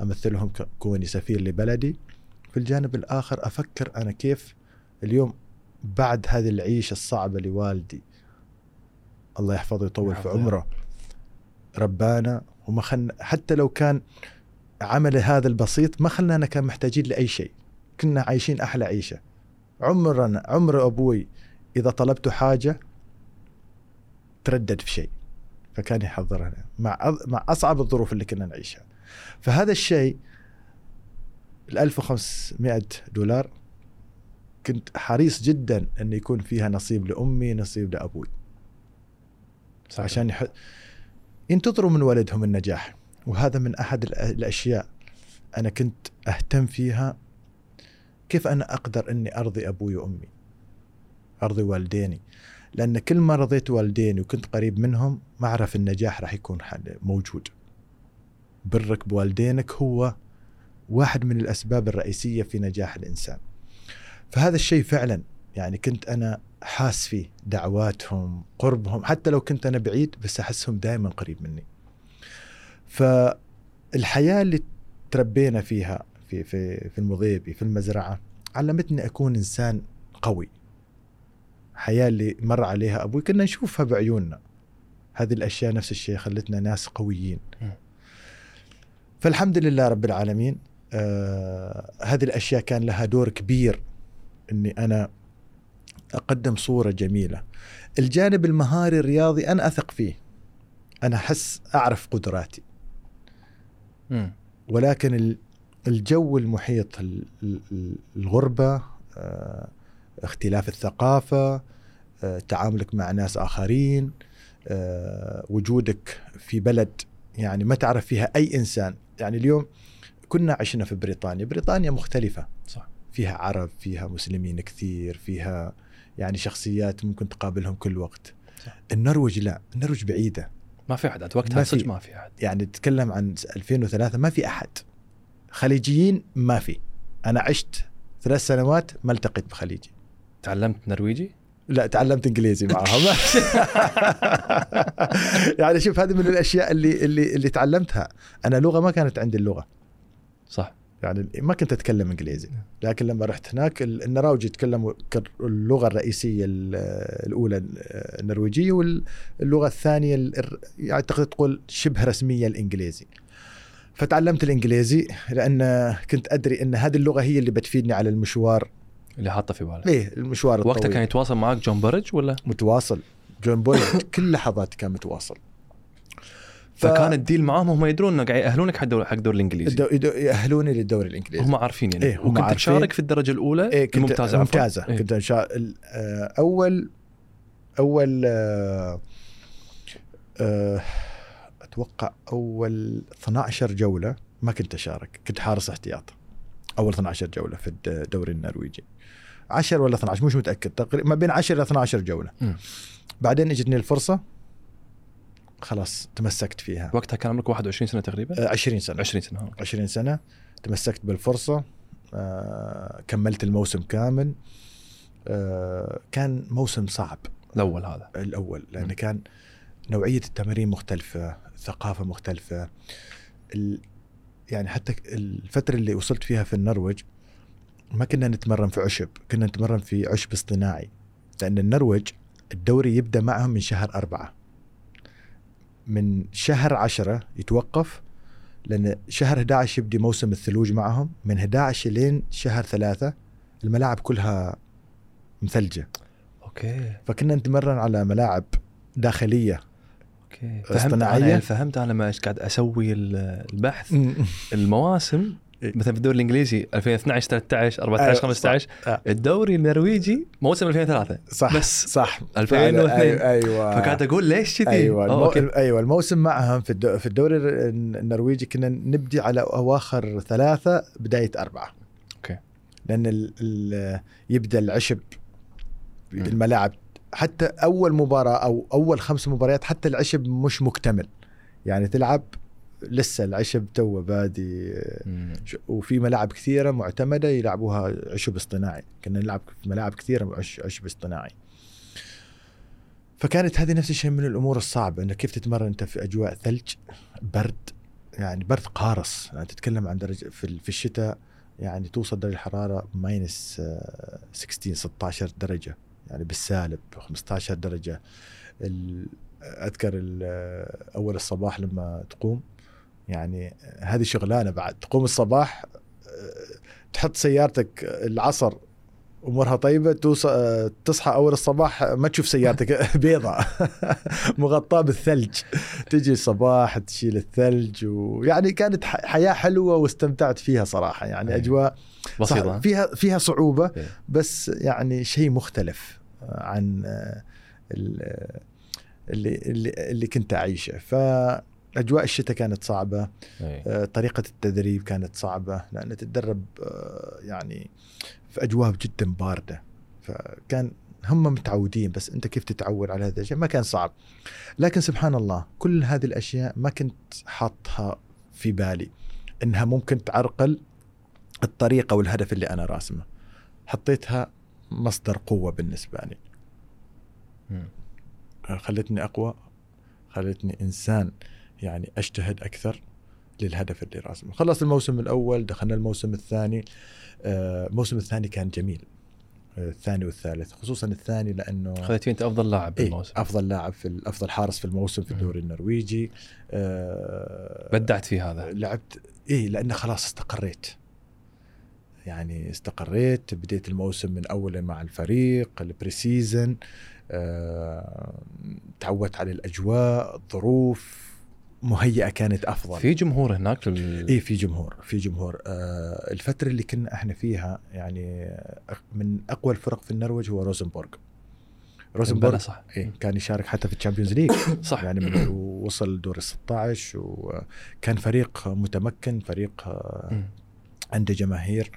Speaker 1: أمثلهم كوني سفير لبلدي. في الجانب الآخر أفكر أنا كيف اليوم بعد هذه العيشة الصعبة لوالدي الله يحفظه ويطول في. عمره ربانا وما خلنا حتى لو كان عمل هذا البسيط ما خلانا كان محتاجين لأي شيء. كنا عايشين أحلى عيشة. عمرنا عمر أبوي إذا طلبت حاجة تردد في شيء. فكان يحضرنا مع مع أصعب الظروف اللي كنا نعيشها. فهذا الشيء ال 1500 دولار كنت حريص جدا أن يكون فيها نصيب لأمي نصيب لأبوي.
Speaker 2: صح.
Speaker 1: عشان يح... ينتظروا من ولدهم النجاح. وهذا من أحد الأشياء أنا كنت أهتم فيها كيف أنا أقدر إني أرضي أبوي وأمي أرضي والديني. لأن كل ما رضيت والديني وكنت قريب منهم ما أعرف النجاح راح يكون موجود. برك بوالدينك هو واحد من الأسباب الرئيسية في نجاح الإنسان. فهذا الشيء فعلا يعني كنت أنا حاس فيه دعواتهم قربهم. حتى لو كنت أنا بعيد بس أحسهم دائما قريب مني. فالحياة اللي تربينا فيها في في في المضيبي في المزرعة علمتني أكون إنسان قوي. حياة اللي مر عليها أبوي كنا نشوفها بعيوننا. هذه الأشياء نفس الشيء خلتنا ناس قويين. فالحمد لله رب العالمين آه هذه الأشياء كان لها دور كبير إني أنا أقدم صورة جميلة. الجانب المهاري الرياضي أنا أثق فيه. أنا أحس أعرف قدراتي. ولكن ال- الجو المحيط ال- ال- الغربة آه، اختلاف الثقافة آه، تعاملك مع ناس آخرين آه، وجودك في بلد يعني ما تعرف فيها أي إنسان. يعني اليوم كنا عشنا في بريطانيا. بريطانيا مختلفة.
Speaker 2: صح.
Speaker 1: فيها عرب فيها مسلمين كثير فيها يعني شخصيات ممكن تقابلهم كل وقت.
Speaker 2: صح.
Speaker 1: النرويج لا. النرويج بعيدة.
Speaker 2: ما في أحد وقتها. صدق ما في أحد.
Speaker 1: يعني تتكلم عن 2003 ما في أحد. خليجيين ما في. أنا عشت ثلاث سنوات ما التقيت بخليجي.
Speaker 2: تعلمت نرويجي؟
Speaker 1: لا تعلمت إنجليزي معهم (laughs) يعني شوف هذه من الأشياء اللي اللي اللي تعلمتها. أنا لغة ما كانت عندي اللغة.
Speaker 2: صح.
Speaker 1: يعني ما كنت أتكلم إنجليزي. لكن لما رحت هناك ال- النراوج يتكلموا اللغة الرئيسية ال- الأولى النرويجية واللغة الثانية يعني تقدر تقول شبه رسمية الإنجليزي. فتعلمت الإنجليزي لأن كنت أدري أن هذه اللغة هي اللي بتفيدني على المشوار.
Speaker 2: اللي حاطه في بالك.
Speaker 1: إيه المشوار
Speaker 2: وقتها
Speaker 1: الطويل.
Speaker 2: كان يتواصل معك جون بوريدج ولا؟
Speaker 1: متواصل. جون بوريدج (coughs) كل لحظات كان متواصل.
Speaker 2: فكان ال deal معاهم هم يدرون انه قاعد يأهلونك حق دور حق دور
Speaker 1: الإنجليزي. يأهلوني للدوري الإنجليزي.
Speaker 2: هم عارفين يعني.
Speaker 1: إيه، هم
Speaker 2: وكنت
Speaker 1: عارفين.
Speaker 2: تشارك في الدرجة الأولى؟
Speaker 1: إيه كنت
Speaker 2: الممتازة.
Speaker 1: ممتازة.
Speaker 2: إيه.
Speaker 1: كنت ال- آه، اول أول آه، آه، أتوقع أول 12 جولة ما كنت أشارك. كنت حارس احتياط. أول 12 جولة في الدوري النرويجي. 10 ولا 12 مش متأكد. تقريبا ما بين 10 إلى 12 جولة.
Speaker 2: مم.
Speaker 1: بعدين إجتني الفرصة. خلاص تمسكت فيها.
Speaker 2: وقتها كان عمرك 21 سنة تقريبا؟
Speaker 1: آه، 20 سنة.
Speaker 2: 20 سنة ها.
Speaker 1: 20 سنة. تمسكت بالفرصة آه، كملت الموسم كامل. آه، كان موسم صعب.
Speaker 2: الأول هذا.
Speaker 1: الأول لأن
Speaker 2: مم.
Speaker 1: كان نوعية التمارين مختلفة ثقافه مختلفة. ال... يعني حتى الفترة اللي وصلت فيها في النرويج ما كنا نتمرن في عشب كنا نتمرن في عشب اصطناعي. لأن النرويج الدوري يبدأ معهم من شهر أربعة. من شهر عشرة يتوقف لأن شهر 11 يبدي موسم الثلوج معهم من 11 لين شهر ثلاثة الملاعب كلها مثلجة.
Speaker 2: okay.
Speaker 1: فكنا نتمرن على ملاعب
Speaker 2: داخلية.
Speaker 1: okay.
Speaker 2: فهمت أنا فهمت أنا لما قاعد أسوي ال- البحث. المواسم
Speaker 1: إيه.
Speaker 2: مثلا في الدوري الإنجليزي 2012 13 14
Speaker 1: أيوة،
Speaker 2: 15
Speaker 1: آه.
Speaker 2: الدوري النرويجي موسم 2003
Speaker 1: صح
Speaker 2: بس
Speaker 1: صح
Speaker 2: 2002.
Speaker 1: فعلا، أيوه
Speaker 2: فقاعد أقول ليش كذي؟ أيوه
Speaker 1: المو...
Speaker 2: أوكي.
Speaker 1: أيوه الموسم معهم في الدو... في الدوري النرويجي كنا نبدي على أواخر ثلاثة بداية أربعة
Speaker 2: okay.
Speaker 1: لأن ال... ال... يبدأ العشب. الملاعب حتى أول مباراة أو أول خمس مباريات حتى العشب مش مكتمل يعني تلعب لسه العشب تو بادي وفي ملاعب كثيرة معتمدة يلعبوها عشب اصطناعي. كنا نلعب في ملاعب كثيرة عش- عشب اصطناعي. فكانت هذه نفس الشيء من الأمور الصعبة انه كيف تتمرن أنت في أجواء ثلج برد يعني برد قارص. يعني تتكلم عن درجة في في الشتاء يعني توصل درجة الحرارة ماينس 16 16 درجة. يعني بالسالب 15 درجة. أذكر ال- أول الصباح لما تقوم. يعني هذه شغلانة بعد. تقوم الصباح آه، تحط سيارتك العصر أمورها طيبة توصل آه، تصحى أول الصباح ما تشوف سيارتك (laughs) بيضاء (laughs) مغطاة بالثلج. تجي الصباح تشيل الثلج ويعني كانت حياة حلوة واستمتعت فيها صراحة. يعني
Speaker 2: أيوة.
Speaker 1: أجواء
Speaker 2: بسيطة.
Speaker 1: فيها فيها صعوبة
Speaker 2: إيه.
Speaker 1: بس يعني شيء مختلف عن آه، ال- اللي اللي اللي كنت أعيشه. فاجواء الشتاء كانت صعبة
Speaker 2: إيه.
Speaker 1: آه، طريقة التدريب كانت صعبة لأن تتدرب آه، يعني في أجواء جدا باردة. فكان هم متعودين بس أنت كيف تتعود على هذا الشيء؟ ما كان صعب. لكن سبحان الله كل هذه الأشياء ما كنت حاطها في بالي إنها ممكن تعرقل الطريقة والهدف اللي أنا راسمه. حطيتها مصدر قوة بالنسبة لي. خلتني أقوى خلتني إنسان يعني أجتهد أكثر للهدف اللي راسمه خلص الموسم الأول دخلنا الموسم الثاني. آه، الموسم الثاني كان جميل. آه، الثاني والثالث. خصوصا الثاني لأنه
Speaker 2: خذيت أنت أفضل لاعب
Speaker 1: إيه
Speaker 2: بالموسم.
Speaker 1: أفضل لاعب في أفضل حارس في الموسم في. الدوري النرويجي. آه،
Speaker 2: بدعت في هذا.
Speaker 1: لعبت إيه لأن خلاص استقريت. يعني استقريت بديت الموسم من أوله مع الفريق البري سيزن آه، تعودت على الأجواء الظروف. مهيئة كانت أفضل.
Speaker 2: في جمهور هناك في ال...
Speaker 1: إيه في جمهور في جمهور. آه الفترة اللي كنا إحنا فيها يعني من أقوى الفرق في النرويج هو روزنبورغ. روزنبورغ
Speaker 2: صح.
Speaker 1: إيه كان يشارك حتى في ال Champions League. (coughs)
Speaker 2: صح.
Speaker 1: يعني من (coughs) وصل دور ال 16 وكان فريق متمكن فريق آه،. عنده جماهير.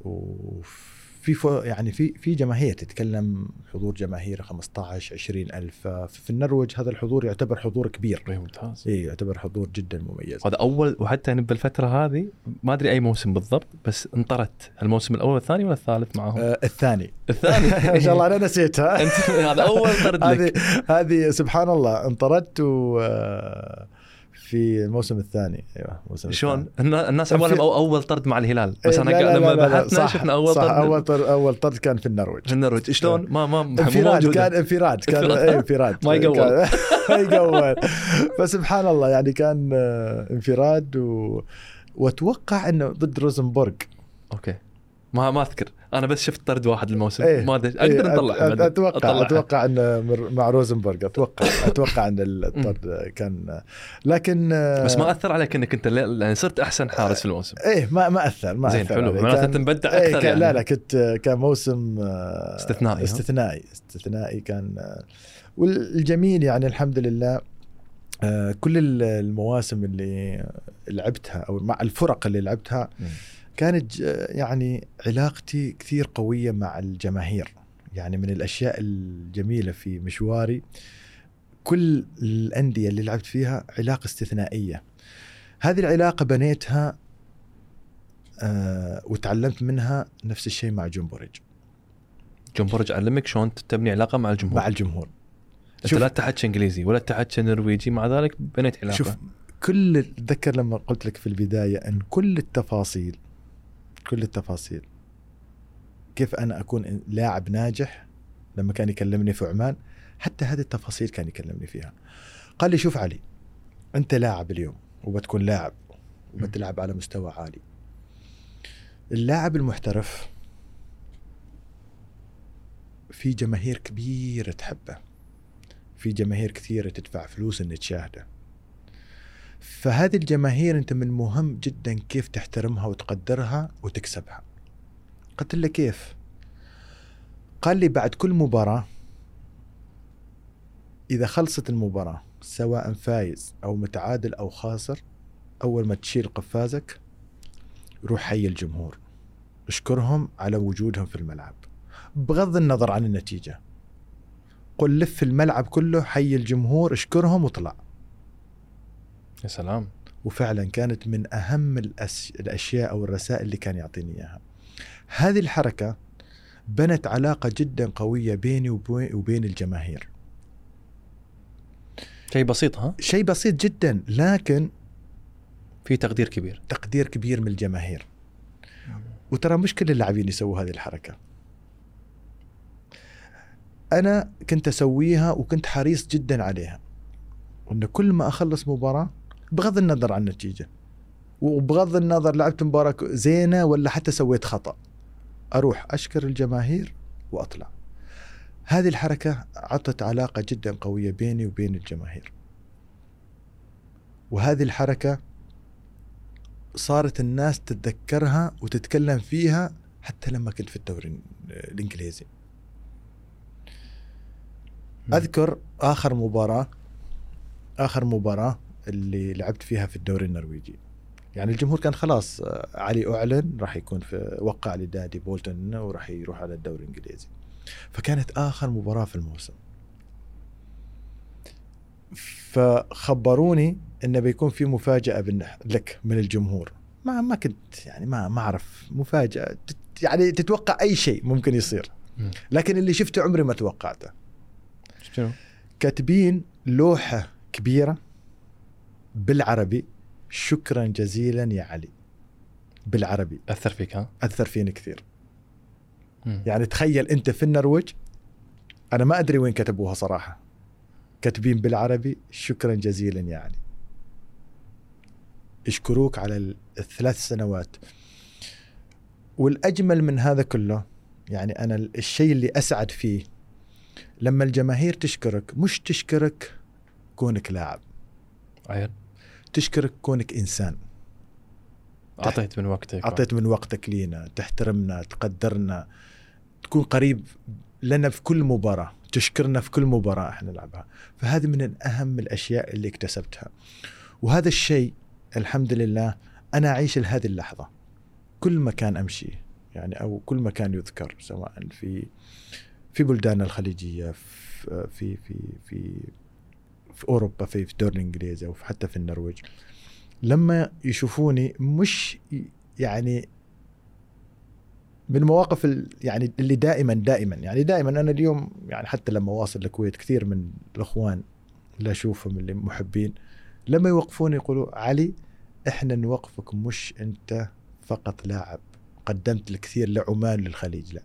Speaker 1: وفي ف- يعني في في جماهير تتكلم حضور جماهير 15 20 ألف في النرويج هذا الحضور يعتبر حضور كبير.
Speaker 2: إيه، ممتاز.
Speaker 1: اي يعتبر حضور جدا مميز.
Speaker 2: هذا أول وحتى يعني بالفترة هذه ما أدري أي موسم بالضبط بس انطرت. الموسم الأول والثاني ولا الثالث معهم؟
Speaker 1: آه الثاني.
Speaker 2: الثاني. (laughs)
Speaker 1: ما شاء الله أنا نسيتها.
Speaker 2: هذا أول طرد
Speaker 1: هذه
Speaker 2: لك
Speaker 1: هذه سبحان الله انطردت و آه، في الموسم الثاني. أيوه الموسم
Speaker 2: شلون؟ الناس عبالهم
Speaker 1: في-
Speaker 2: أول طرد مع الهلال. بس
Speaker 1: إيه،
Speaker 2: أنا
Speaker 1: لا- لا-
Speaker 2: لما بحثنا شفنا أول
Speaker 1: صح
Speaker 2: طرد.
Speaker 1: أول طرد أول طرد كان في النرويج.
Speaker 2: في النرويج. شلون ما ما مو
Speaker 1: انفراد. كان انفراد كان
Speaker 2: انفراد.
Speaker 1: إيه، (laughs)
Speaker 2: ما يقول. (laughs)
Speaker 1: ما يقول. فسبحان الله يعني كان آه، انفراد و... وأتوقع إنه ضد روزنبورغ
Speaker 2: أوكي. ما ما أذكر. أنا بس شفت طرد واحد الموسم
Speaker 1: إيه.
Speaker 2: ما أدري
Speaker 1: إيه،
Speaker 2: أقدر
Speaker 1: أت-
Speaker 2: بعدين.
Speaker 1: أتوقع
Speaker 2: أطلعها.
Speaker 1: أتوقع مر- مع روزنبورغ أتوقع (laughs) أتوقع إن الطرد كان لكن آه،
Speaker 2: بس ما أثر عليك إنك أنت يعني صرت أحسن حارس في الموسم
Speaker 1: إيه ما ما أثر ما
Speaker 2: زين
Speaker 1: أثر
Speaker 2: حلو. معناته انت مبدع
Speaker 1: إيه
Speaker 2: أكثر
Speaker 1: كان
Speaker 2: يعني
Speaker 1: لا لا كنت كان موسم آه،
Speaker 2: استثنائي،؟
Speaker 1: استثنائي استثنائي كان آه، والجميل يعني الحمد لله آه، كل ال- المواسم اللي لعبتها أو مع الفرق اللي لعبتها
Speaker 2: مم.
Speaker 1: كانت يعني علاقتي كثير قوية مع الجماهير. يعني من الأشياء الجميلة في مشواري كل الأندية اللي لعبت فيها علاقة استثنائية. هذه العلاقة بنيتها آه وتعلمت منها نفس الشيء مع جمبورج
Speaker 2: جمبورج علمك شلون تبني علاقة مع الجمهور؟
Speaker 1: مع الجمهور. أنت
Speaker 2: لا تحكي إنجليزي ولا تحكي نرويجي مع ذلك بنيت علاقة.
Speaker 1: شوف كل اتذكر لما قلت لك في البداية إن كل التفاصيل كل التفاصيل. كيف أنا أكون لاعب ناجح لما كان يكلمني في عمان؟ حتى هذه التفاصيل كان يكلمني فيها. قال لي شوف علي أنت لاعب اليوم وبتكون لاعب وبتلعب على مستوى عالي. اللاعب المحترف في جماهير كبيرة تحبه في جماهير كثيرة تدفع فلوس ان تشاهده. فهذه الجماهير أنت من المهم جدا كيف تحترمها وتقدرها وتكسبها. قلت له كيف؟ قال لي بعد كل مباراة إذا خلصت المباراة سواء فايز أو متعادل أو خاسر أول ما تشيل قفازك روح حي الجمهور. اشكرهم على وجودهم في الملعب. بغض النظر عن النتيجة. قل لف الملعب كله حي الجمهور اشكرهم وطلع
Speaker 2: يا سلام
Speaker 1: وفعلا كانت من أهم. الأشياء أو الرسائل اللي كان يعطيني إياها. هذه الحركة بنت علاقة جدا قوية بيني وبي- وبين الجماهير.
Speaker 2: شيء بسيط ها
Speaker 1: شيء بسيط جدا لكن
Speaker 2: في تقدير كبير
Speaker 1: تقدير كبير من الجماهير. وترى مش كل اللاعبين يسووا هذه الحركة. أنا كنت أسويها وكنت حريص جدا عليها. وإن كل ما أخلص مباراة بغض النظر عن النتيجة وبغض النظر لعبت مباراة زينة ولا حتى سويت خطأ أروح أشكر الجماهير وأطلع. هذه الحركة عطت علاقة جدا قوية بيني وبين الجماهير. وهذه الحركة صارت الناس تتذكرها وتتكلم فيها حتى لما كنت في الدوري الإنجليزي. أذكر آخر مباراة آخر مباراة اللي لعبت فيها في الدوري النرويجي. يعني الجمهور كان خلاص آه، علي أعلن راح يكون في وقع لدادي بولتون وراح يروح على الدوري الإنجليزي. فكانت آخر مباراة في الموسم. فخبروني انه بيكون في مفاجأة بالنح- لك من الجمهور. ما ما كنت يعني ما ما أعرف مفاجأة. يعني تتوقع أي شيء ممكن يصير. لكن اللي شفته عمري ما توقعته.
Speaker 2: شنو؟
Speaker 1: كاتبين لوحة كبيرة بالعربي. شكرا جزيلا يا علي. بالعربي.
Speaker 2: أثر فيك ها؟
Speaker 1: أثر فيني كثير.
Speaker 2: مم.
Speaker 1: يعني تخيل أنت في النرويج أنا ما أدري وين كتبوها صراحة. كاتبين بالعربي شكرا جزيلا يا علي. يشكروك على ال- الثلاث سنوات. والأجمل من هذا كله يعني ال- الشيء اللي أسعد فيه لما الجماهير تشكرك مش تشكرك كونك لاعب.
Speaker 2: عيل
Speaker 1: تشكرك كونك إنسان.
Speaker 2: أعطيت من وقتك.
Speaker 1: أعطيت من وقتك لينا تحترمنا تقدرنا. تكون قريب لنا في كل مباراة تشكرنا في كل مباراة إحنا نلعبها. فهذه من اهم الأشياء اللي اكتسبتها. وهذا الشيء الحمد لله أنا أعيش لهذه اللحظة. كل مكان أمشي يعني أو كل مكان يذكر سواء في في بلدان الخليجية في في في في, في أوروبا في في الدوري الإنجليزي أو حتى في النرويج لما يشوفوني مش يعني من المواقف ال- يعني اللي دائما دائما يعني دائما أنا اليوم يعني حتى لما واصل الكويت كثير من الإخوان اللي أشوفهم اللي محبين لما يوقفوني يقولوا علي إحنا نوقفك مش أنت فقط لاعب قدمت الكثير لعمان للخليج لا.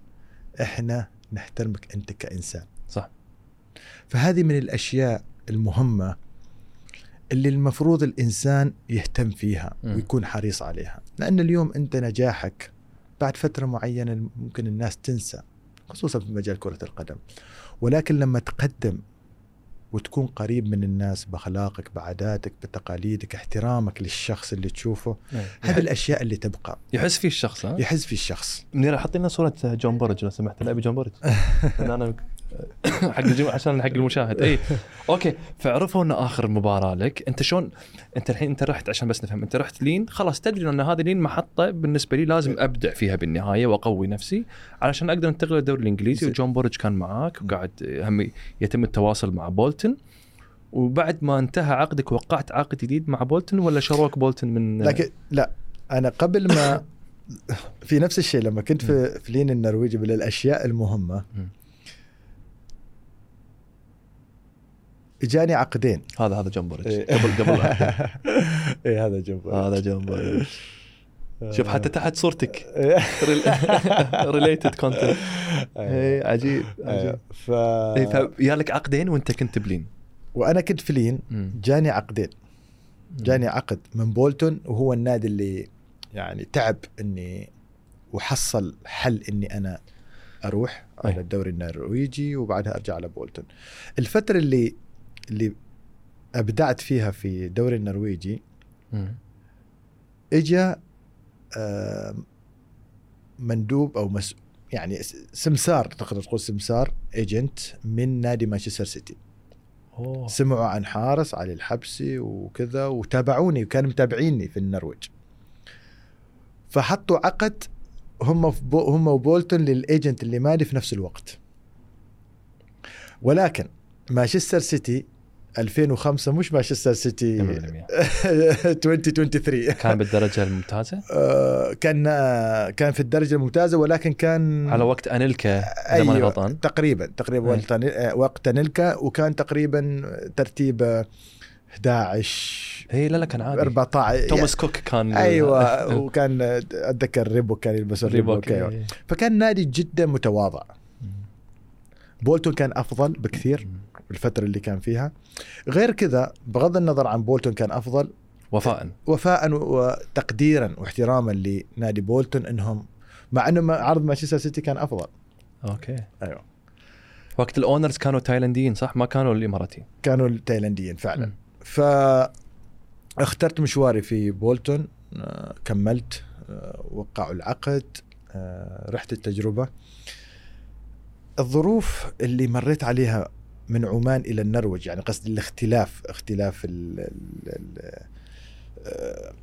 Speaker 1: إحنا نحترمك أنت كإنسان.
Speaker 2: صح.
Speaker 1: فهذه من الأشياء المهمة اللي المفروض الإنسان يهتم فيها. ويكون حريص عليها. لأن اليوم أنت نجاحك بعد فترة معينة ممكن الناس تنسى خصوصا في مجال كرة القدم. ولكن لما تقدم وتكون قريب من الناس بأخلاقك بعاداتك بتقاليدك احترامك للشخص اللي تشوفه هذه الأشياء اللي تبقى.
Speaker 2: يحس فيه الشخص ها؟
Speaker 1: يحس في الشخص.
Speaker 2: منير حط لنا صورة جون بورج لو سمحت. ابي جون بورج لأن أنا حق الجم... عشان حق المشاهد. اي أوكي. فعرفوا إن آخر مباراة لك. أنت شلون أنت الحين أنت رحت عشان بس نفهم. أنت رحت لين خلاص تدري إن هذه لين محطة بالنسبة لي لازم أبدع فيها بالنهاية وأقوي نفسي علشان أقدر أنتقل للدوري
Speaker 1: الإنجليزي.
Speaker 2: وجون بورج كان معاك وقاعد هم يتم التواصل مع بولتن. وبعد ما انتهى عقدك وقعت عقد جديد مع بولتون ولا شروك بولتون من
Speaker 1: لكن لا. أنا قبل ما في نفس الشيء لما كنت في في لين النرويجي من الاشياء المهمه إجاني عقدين.
Speaker 2: هذا هذا جمبرج
Speaker 1: إيه.
Speaker 2: قبل قبل (laughs)
Speaker 1: اي هذا جنب
Speaker 2: هذا جمبرج شوف حتى تحت صورتك. (laughs)
Speaker 1: إيه.
Speaker 2: related content (laughs)
Speaker 1: أيوة.
Speaker 2: عجيب
Speaker 1: أيوة.
Speaker 2: عجيب.
Speaker 1: ف...
Speaker 2: إيه، فيالك عقدين وأنت كنت بلين.
Speaker 1: وأنا كنت في لين. جاني عقدين. جاني عقد من بولتون وهو النادي اللي يعني تعب إني وحصل حل إني أنا
Speaker 2: أروح.
Speaker 1: على الدوري النرويجي وبعدها أرجع على بولتون. الفترة اللي اللي أبدعت فيها في الدوري النرويجي. اجى آه، مندوب أو مس يعني سمسار تقدر تقول سمسار agent من نادي مانشستر سيتي
Speaker 2: أوه.
Speaker 1: سمعوا عن حارس علي الحبسي وكذا وتابعوني وكانوا متابعيني في النرويج فحطوا عقد هم هم وبولتون لل agent اللي مالي في نفس الوقت ولكن مانشستر سيتي 2005 مش مانشستر سيتي
Speaker 2: 100%.
Speaker 1: 2023 (laughs)
Speaker 2: كان بالدرجة الممتازة (laughs)
Speaker 1: آه، كان آه، كان في الدرجة الممتازة ولكن كان
Speaker 2: على وقت أنيلكا إذا
Speaker 1: أيوة،
Speaker 2: غلطان
Speaker 1: تقريبا تقريبا. وقت آه، وقت نيلكا وكان تقريبا ترتيب آه، 11
Speaker 2: اي لا لا كان عادي
Speaker 1: 14
Speaker 2: Thomas Cook كان
Speaker 1: أيوه (laughs) وكان أتذكر Reebok كان يلبس.
Speaker 2: إيه.
Speaker 1: فكان نادي جدا متواضع بولتون كان أفضل بكثير الفترة اللي كان فيها. غير كذا بغض النظر عن بولتون كان أفضل
Speaker 2: وفاء.
Speaker 1: وفاء وتقديرا واحتراما لنادي بولتون إنهم مع إنه عرض مانشستر سيتي كان أفضل.
Speaker 2: أوكي.
Speaker 1: أيوه.
Speaker 2: وقت ال owners كانوا تايلنديين صح؟ ما كانوا الاماراتي
Speaker 1: كانوا التايلنديين فعلا.
Speaker 2: مم.
Speaker 1: ف اخترت مشواري في بولتون آه، كملت آه، وقعوا العقد آه، رحت التجربة. الظروف اللي مريت عليها من عمان إلى النرويج يعني قصدي الاختلاف اختلاف آه،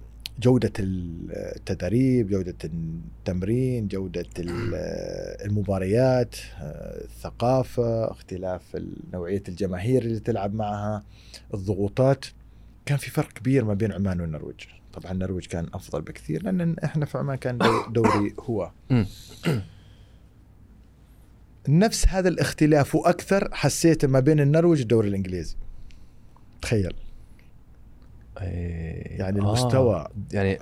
Speaker 1: جودة التدريب جودة التمرين جودة ال- المباريات آه، الثقافة اختلاف نوعية الجماهير اللي تلعب معها الضغوطات. كان في فرق كبير ما بين عمان والنرويج. طبعا النرويج كان أفضل بكثير لأن إحنا في عمان كان دو- دوري هو. نفس هذا الاختلاف وأكثر حسيته ما بين النرويج والدوري الإنجليزي. تخيل.
Speaker 2: إيه.
Speaker 1: يعني
Speaker 2: آه.
Speaker 1: المستوى.
Speaker 2: يعني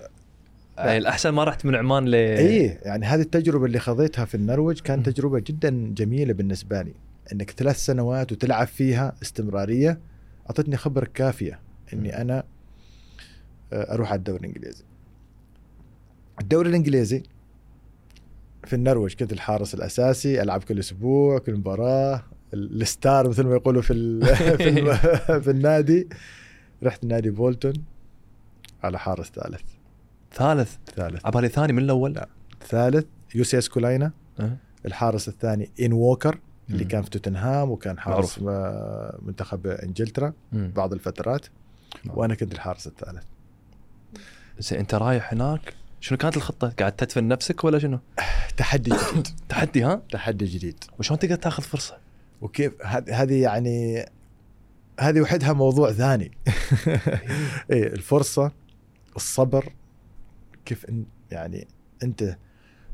Speaker 2: يعني الأحسن ما رحت من عمان ل
Speaker 1: اي يعني هذه التجربة اللي خذيتها في النرويج كانت. تجربة جدا جميلة بالنسبة لي. إنك ثلاث سنوات وتلعب فيها استمرارية أعطتني خبرة كافية إني أنا آه، أروح على الدوري الإنجليزي. الدوري الإنجليزي في النرويج كنت الحارس الأساسي ألعب كل أسبوع كل مباراة. ال- الستار مثل ما يقولوا في (laughs) في, (laughs) في النادي. رحت نادي بولتون على حارس ثالث.
Speaker 2: ثالث؟
Speaker 1: ثالث.
Speaker 2: عبالي ثاني من الأول؟
Speaker 1: لا. ثالث. يوسي ياسكيلاينن.
Speaker 2: أه.
Speaker 1: الحارس الثاني إيان ووكر اللي. كان في توتنهام وكان حارس آه، منتخب
Speaker 2: إنجلترا.
Speaker 1: بعض الفترات. وأنا كنت الحارس الثالث.
Speaker 2: زين أنت رايح هناك شنو كانت الخطة؟ قاعد تدفن نفسك ولا شنو؟ (sighs)
Speaker 1: تحدي جديد (coughs)
Speaker 2: تحدي ها؟
Speaker 1: تحدي جديد
Speaker 2: وشلون تقدر تاخذ فرصة؟
Speaker 1: وكيف هذ- هذه يعني هذه وحدها موضوع ثاني (laughs) إيه الفرصة الصبر كيف إن يعني أنت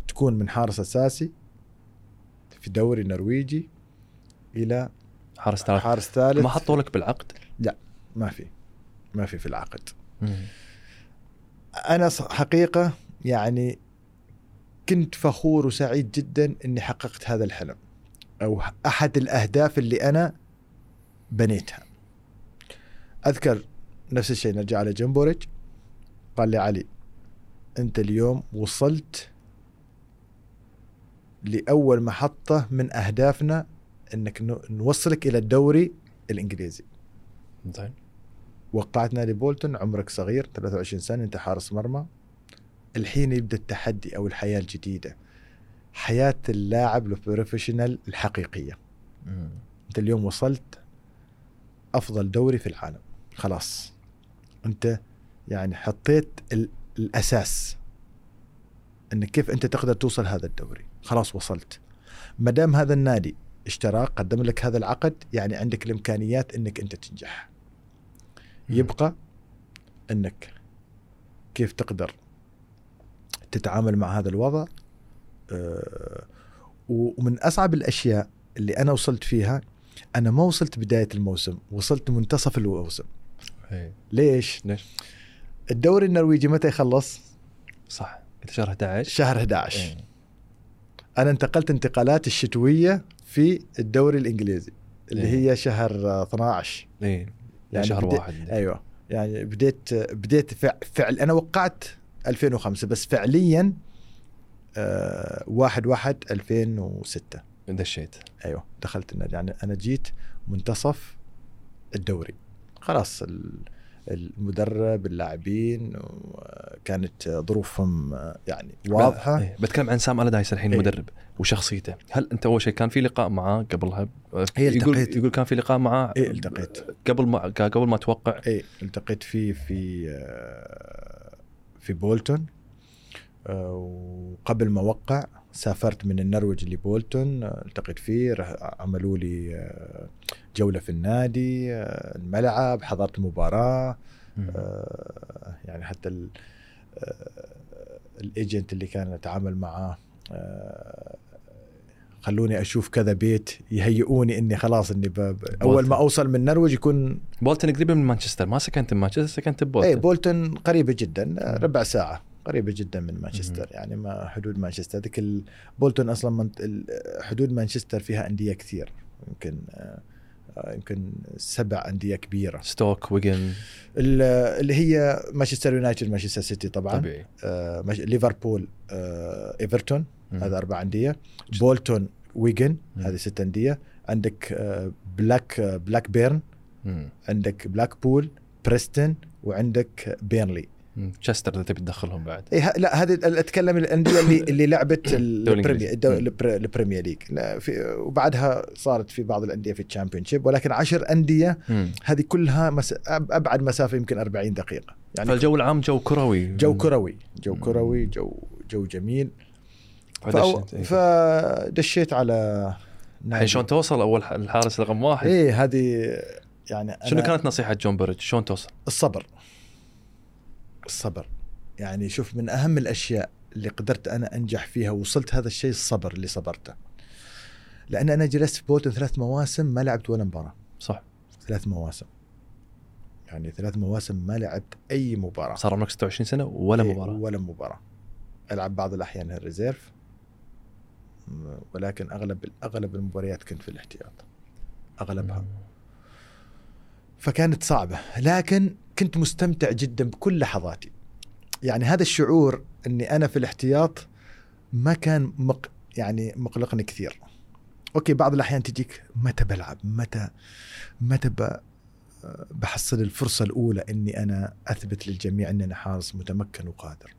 Speaker 1: تكون من حارس أساسي في دوري نرويجي إلى
Speaker 2: حارس ثالث
Speaker 1: حارس ثالث
Speaker 2: ما حطوا لك بالعقد؟
Speaker 1: ما في ما في في العقد. أنا حقيقة يعني كنت فخور وسعيد جدا إني حققت هذا الحلم أو أحد الأهداف اللي أنا بنيتها. أذكر نفس الشيء نرجع على جنبورج قال لي علي أنت اليوم وصلت لأول محطة من أهدافنا إنك نوصلك إلى الدوري الإنجليزي.
Speaker 2: زين.
Speaker 1: وقعت نادي بولتون عمرك صغير 23 سنة انت حارس مرمى الحين يبدأ التحدي أو الحياة الجديدة. حياة اللاعب ال professional الحقيقية.
Speaker 2: مم.
Speaker 1: أنت اليوم وصلت أفضل دوري في العالم. خلاص. أنت يعني حطيت ال- الأساس. انك كيف أنت تقدر توصل هذا الدوري. خلاص وصلت. ما دام هذا النادي اشتراك قدم لك هذا العقد يعني عندك الإمكانيات إنك أنت تنجح. يبقى إنك كيف تقدر تتعامل مع هذا الوضع آه، ومن أصعب الأشياء اللي أنا وصلت فيها أنا ما وصلت بداية الموسم وصلت منتصف الموسم.
Speaker 2: إيه.
Speaker 1: ليش؟
Speaker 2: ليش؟
Speaker 1: الدوري النرويجي متى يخلص؟
Speaker 2: صح. شهر 11
Speaker 1: شهر 11
Speaker 2: إيه.
Speaker 1: أنا انتقلت انتقالات الشتوية في الدوري الإنجليزي اللي
Speaker 2: إيه.
Speaker 1: هي شهر آه، 12
Speaker 2: إيه.
Speaker 1: يعني
Speaker 2: شهر
Speaker 1: بدي-
Speaker 2: واحد
Speaker 1: أيوه. يعني بديت بديت فع- فعل أنا وقعت 2005 بس فعليا آه واحد واحد 2006
Speaker 2: دشيت
Speaker 1: أيوه. دخلت النادي. يعني أنا جيت منتصف الدوري. خلاص ال- المدرب اللاعبين كانت ظروفهم يعني واضحة
Speaker 2: إيه. بتكلم عن سام ألادايس الحين
Speaker 1: إيه.
Speaker 2: المدرب وشخصيته هل أنت أول شيء كان في لقاء معاه قبلها
Speaker 1: هي
Speaker 2: يقول
Speaker 1: التقيت.
Speaker 2: يقول كان في لقاء معاه
Speaker 1: إيه التقيت
Speaker 2: قبل ما قبل ما توقع
Speaker 1: إيه التقيت فيه في آه، في بولتون آه، وقبل ما اوقع سافرت من النرويج لبولتون التقيت فيه عملوا لي آه، جولة في النادي آه، الملعب حضرت
Speaker 2: مباراة.
Speaker 1: آه، يعني حتى ال- ال agent اللي كان أتعامل معاه خلوني أشوف كذا بيت يهيئوني إني خلاص إني ب... ب- أول ما أوصل من النرويج يكون
Speaker 2: بولتون قريبه من مانشستر ما سكنت بمانشستر سكنت ببولتون
Speaker 1: اي بولتون قريبة جدا ربع ساعة. قريبة جدا من مانشستر. يعني ما حدود مانشستر. ذيك بولتون أصلا من حدود مانشستر فيها أندية كثير. يمكن آه، يمكن سبع أندية كبيرة.
Speaker 2: ستوك ويجن.
Speaker 1: ال- اللي هي مانشستر يونايتد مانشستر سيتي طبعا.
Speaker 2: طبيعي.
Speaker 1: آه، ليفربول آه،
Speaker 2: إيفرتون.
Speaker 1: هذا أربع أندية. بولتون ويجن. هذه ست أندية. عندك آه، بلاك آه، بلاك بيرن
Speaker 2: مم.
Speaker 1: عندك بلاك بول بريستون وعندك بيرنلي.
Speaker 2: تشستر إذا تبي تدخلهم بعد.
Speaker 1: إيه لا هذه اتكلم الأندية اللي (laughs) اللي لعبت ال Premier League. وبعدها صارت في بعض الأندية في ال Championship ولكن عشر
Speaker 2: أندية.
Speaker 1: هذه كلها مس... أبعد مسافة يمكن 40 دقيقة. يعني
Speaker 2: فالجو العام جو كروي.
Speaker 1: جو كروي جو. كروي جو جو جميل.
Speaker 2: فدشيت.
Speaker 1: فأو...
Speaker 2: إيه.
Speaker 1: فدشيت على
Speaker 2: الحين شلون توصل؟ أول الحارس رقم واحد.
Speaker 1: إيه هذه يعني
Speaker 2: شنو كانت نصيحة جون بيرج؟ شلون توصل؟
Speaker 1: الصبر. الصبر. يعني شوف من أهم الأشياء اللي قدرت أنا أنجح فيها وصلت هذا الشيء الصبر اللي صبرته. لأن أنا جلست في بولتون ثلاث مواسم ما لعبت ولا مباراة.
Speaker 2: صح.
Speaker 1: ثلاث مواسم. يعني ثلاث مواسم ما لعبت أي مباراة.
Speaker 2: صار عمرك 26 سنة ولا
Speaker 1: إيه،
Speaker 2: مباراة.
Speaker 1: ولا مباراة. ألعب بعض الأحيان ال reserve ولكن أغلب أغلب المباريات كنت في الاحتياط. أغلبها. فكانت صعبة. لكن كنت مستمتع جدا بكل لحظاتي. يعني هذا الشعور إني أنا في الاحتياط ما كان مق يعني مقلقني كثير. okay بعض الأحيان تجيك متى بلعب؟ متى متى ب بحصل الفرصة الأولى إني أنا أثبت للجميع إني أنا حارس متمكن وقادر.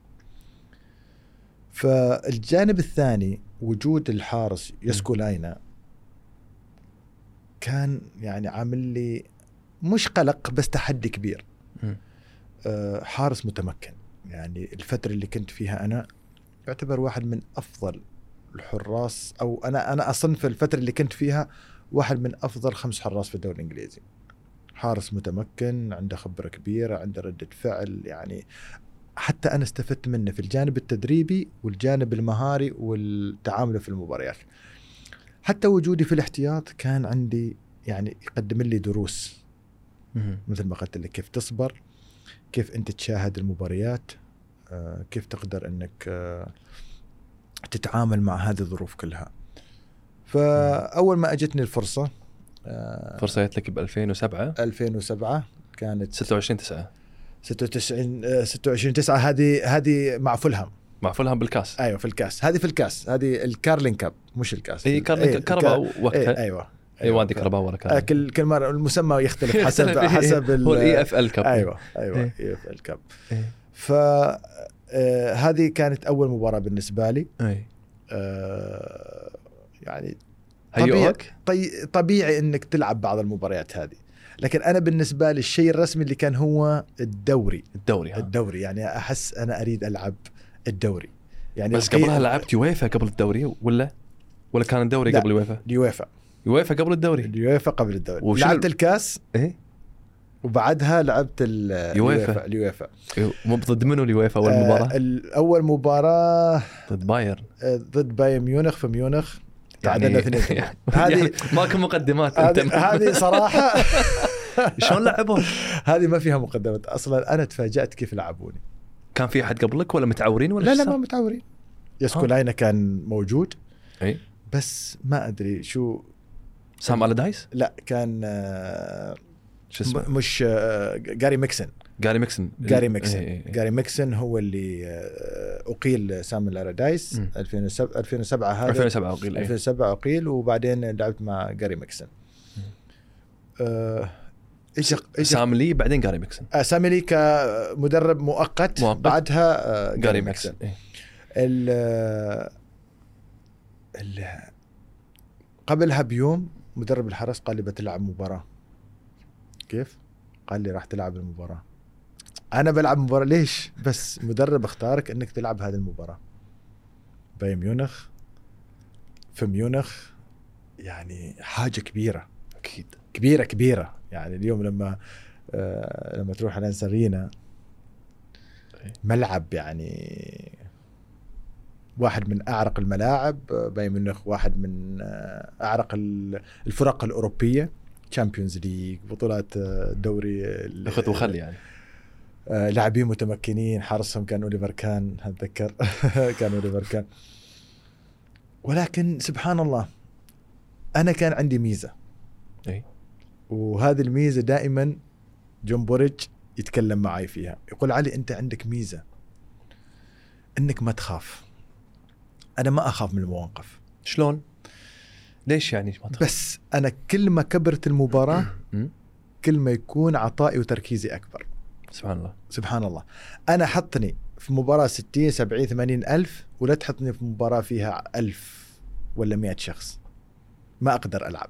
Speaker 1: فالجانب الثاني وجود الحارس يسكولاينا كان يعني عامل لي مش قلق بس تحدي كبير. حارس متمكن. يعني الفترة اللي كنت فيها أنا يعتبر واحد من أفضل الحراس أو أنا أنا أصنف الفترة اللي كنت فيها واحد من أفضل خمس حراس في الدوري الإنجليزي. حارس متمكن عنده خبرة كبيرة عنده ردة فعل يعني حتى أنا استفدت منه في الجانب التدريبي والجانب المهاري والتعامل في المباريات. حتى وجودي في الاحتياط كان عندي يعني يقدم لي دروس. مثل ما قلت لك كيف تصبر كيف أنت تشاهد المباريات آه، كيف تقدر أنك آه، تتعامل مع هذه الظروف كلها. فأول ما أجتني الفرصة آه،
Speaker 2: فرصة جت لك ب 2007
Speaker 1: 2007 كانت
Speaker 2: 26 9
Speaker 1: 96 آه، 26 9 هذه هذه مع فولهام.
Speaker 2: مع فولهام بالكاس.
Speaker 1: أيوه في الكاس. هذه في الكاس. هذه ال Carling Cup مش الكاس.
Speaker 2: اي كان
Speaker 1: إيه، الكا-
Speaker 2: وقتها.
Speaker 1: إيه، أيوه.
Speaker 2: اي وادي كرباء ولا
Speaker 1: آه،
Speaker 2: كان
Speaker 1: كل كل مرة المسمى يختلف (laughs) حسب حسب ال-
Speaker 2: هو ال EFL
Speaker 1: Cup أيوه
Speaker 2: أيوه
Speaker 1: إيه. EFL Cup
Speaker 2: إيه.
Speaker 1: ف آه، هذه كانت أول مباراة بالنسبة لي.
Speaker 2: اي
Speaker 1: آه، يعني طبيعي طبيعي إنك تلعب بعض المباريات هذه. لكن أنا بالنسبة لي الشيء الرسمي اللي كان هو الدوري.
Speaker 2: الدوري ها.
Speaker 1: الدوري يعني أحس أنا أريد ألعب الدوري. يعني
Speaker 2: بس قبلها لعبت يويفا قبل الدوري ولا؟ ولا كان الدوري. قبل يويفا
Speaker 1: اليويفا
Speaker 2: يويفا قبل الدوري.
Speaker 1: اليويفا قبل الدوري. لعبت الكاس
Speaker 2: إيه.
Speaker 1: وبعدها لعبت ال-
Speaker 2: يويفا.
Speaker 1: اليويفا.
Speaker 2: مو ضد منو اليويفا أول مباراة؟
Speaker 1: آه أول مباراة
Speaker 2: ضد بايرن.
Speaker 1: آه، ضد بايرن ميونخ في ميونخ تعادلنا اثنين اثنين. (laughs)
Speaker 2: هذه
Speaker 1: هذه
Speaker 2: ماكو مقدمات أنت.
Speaker 1: هذه صراحة (laughs)
Speaker 2: شلون لعبون؟
Speaker 1: هذه ما فيها مقدمات. أصلا أنا تفاجأت كيف لعبوني.
Speaker 2: كان في أحد قبلك ولا متعورين ولا
Speaker 1: لا لا؟ ما متعورين. يسكولاينا كان موجود
Speaker 2: إي.
Speaker 1: بس ما أدري شو
Speaker 2: سام ألادايس
Speaker 1: لا كان آه،
Speaker 2: شو اسمه؟
Speaker 1: مش آه، جاري ميكسن
Speaker 2: جاري ميكسن
Speaker 1: جاري ميكسن
Speaker 2: إي إي إي.
Speaker 1: جاري ميكسن هو اللي آه، أقيل سام ألادايس
Speaker 2: مم.
Speaker 1: 2007 2007 هذا
Speaker 2: 2007 أقيل إيه.
Speaker 1: 2007 أقيل وبعدين لعبت مع جاري ميكسن آه، إيش إيش
Speaker 2: سامي لي بعدين جاري ميكسن
Speaker 1: آه، سامي لي كمدرب مؤقت,
Speaker 2: مؤقت.
Speaker 1: بعدها آه،
Speaker 2: جاري ميكسن إيه.
Speaker 1: ال ال قبلها بيوم مدرب الحراس قال لي بتلعب مباراة. كيف؟ قال لي راح تلعب المباراة. أنا بلعب مباراة. ليش؟ بس مدرب اختارك إنك تلعب هذه المباراة. بايرن ميونخ في ميونخ يعني حاجة كبيرة.
Speaker 2: أكيد.
Speaker 1: كبيرة كبيرة. يعني اليوم لما آه لما تروح أليانز أرينا
Speaker 2: إيه.
Speaker 1: ملعب يعني واحد من أعرق الملاعب بايرن ميونخ واحد من آه، أعرق ال- الفرق الأوروبية Champions League بطولات آه، الدوري ال-
Speaker 2: خذ وخلي يعني.
Speaker 1: آه، لاعبين متمكنين حارسهم كان أوليفر كان اتذكر (laughs) كان أوليفر كان. ولكن سبحان الله أنا كان عندي ميزة.
Speaker 2: إي.
Speaker 1: وهذه الميزة دائما جون بوريج يتكلم معي فيها. يقول علي أنت عندك ميزة إنك ما تخاف. أنا ما أخاف من المواقف.
Speaker 2: شلون؟ ليش يعني ما تخاف؟
Speaker 1: بس أنا كل ما كبرت
Speaker 2: المباراة. (clears throat)
Speaker 1: كل ما يكون عطائي وتركيزي أكبر.
Speaker 2: سبحان الله.
Speaker 1: سبحان الله. أنا حطني في مباراة 60 70 80 ألف ولا تحطني في مباراة فيها ألف ولا 100 شخص. ما أقدر ألعب.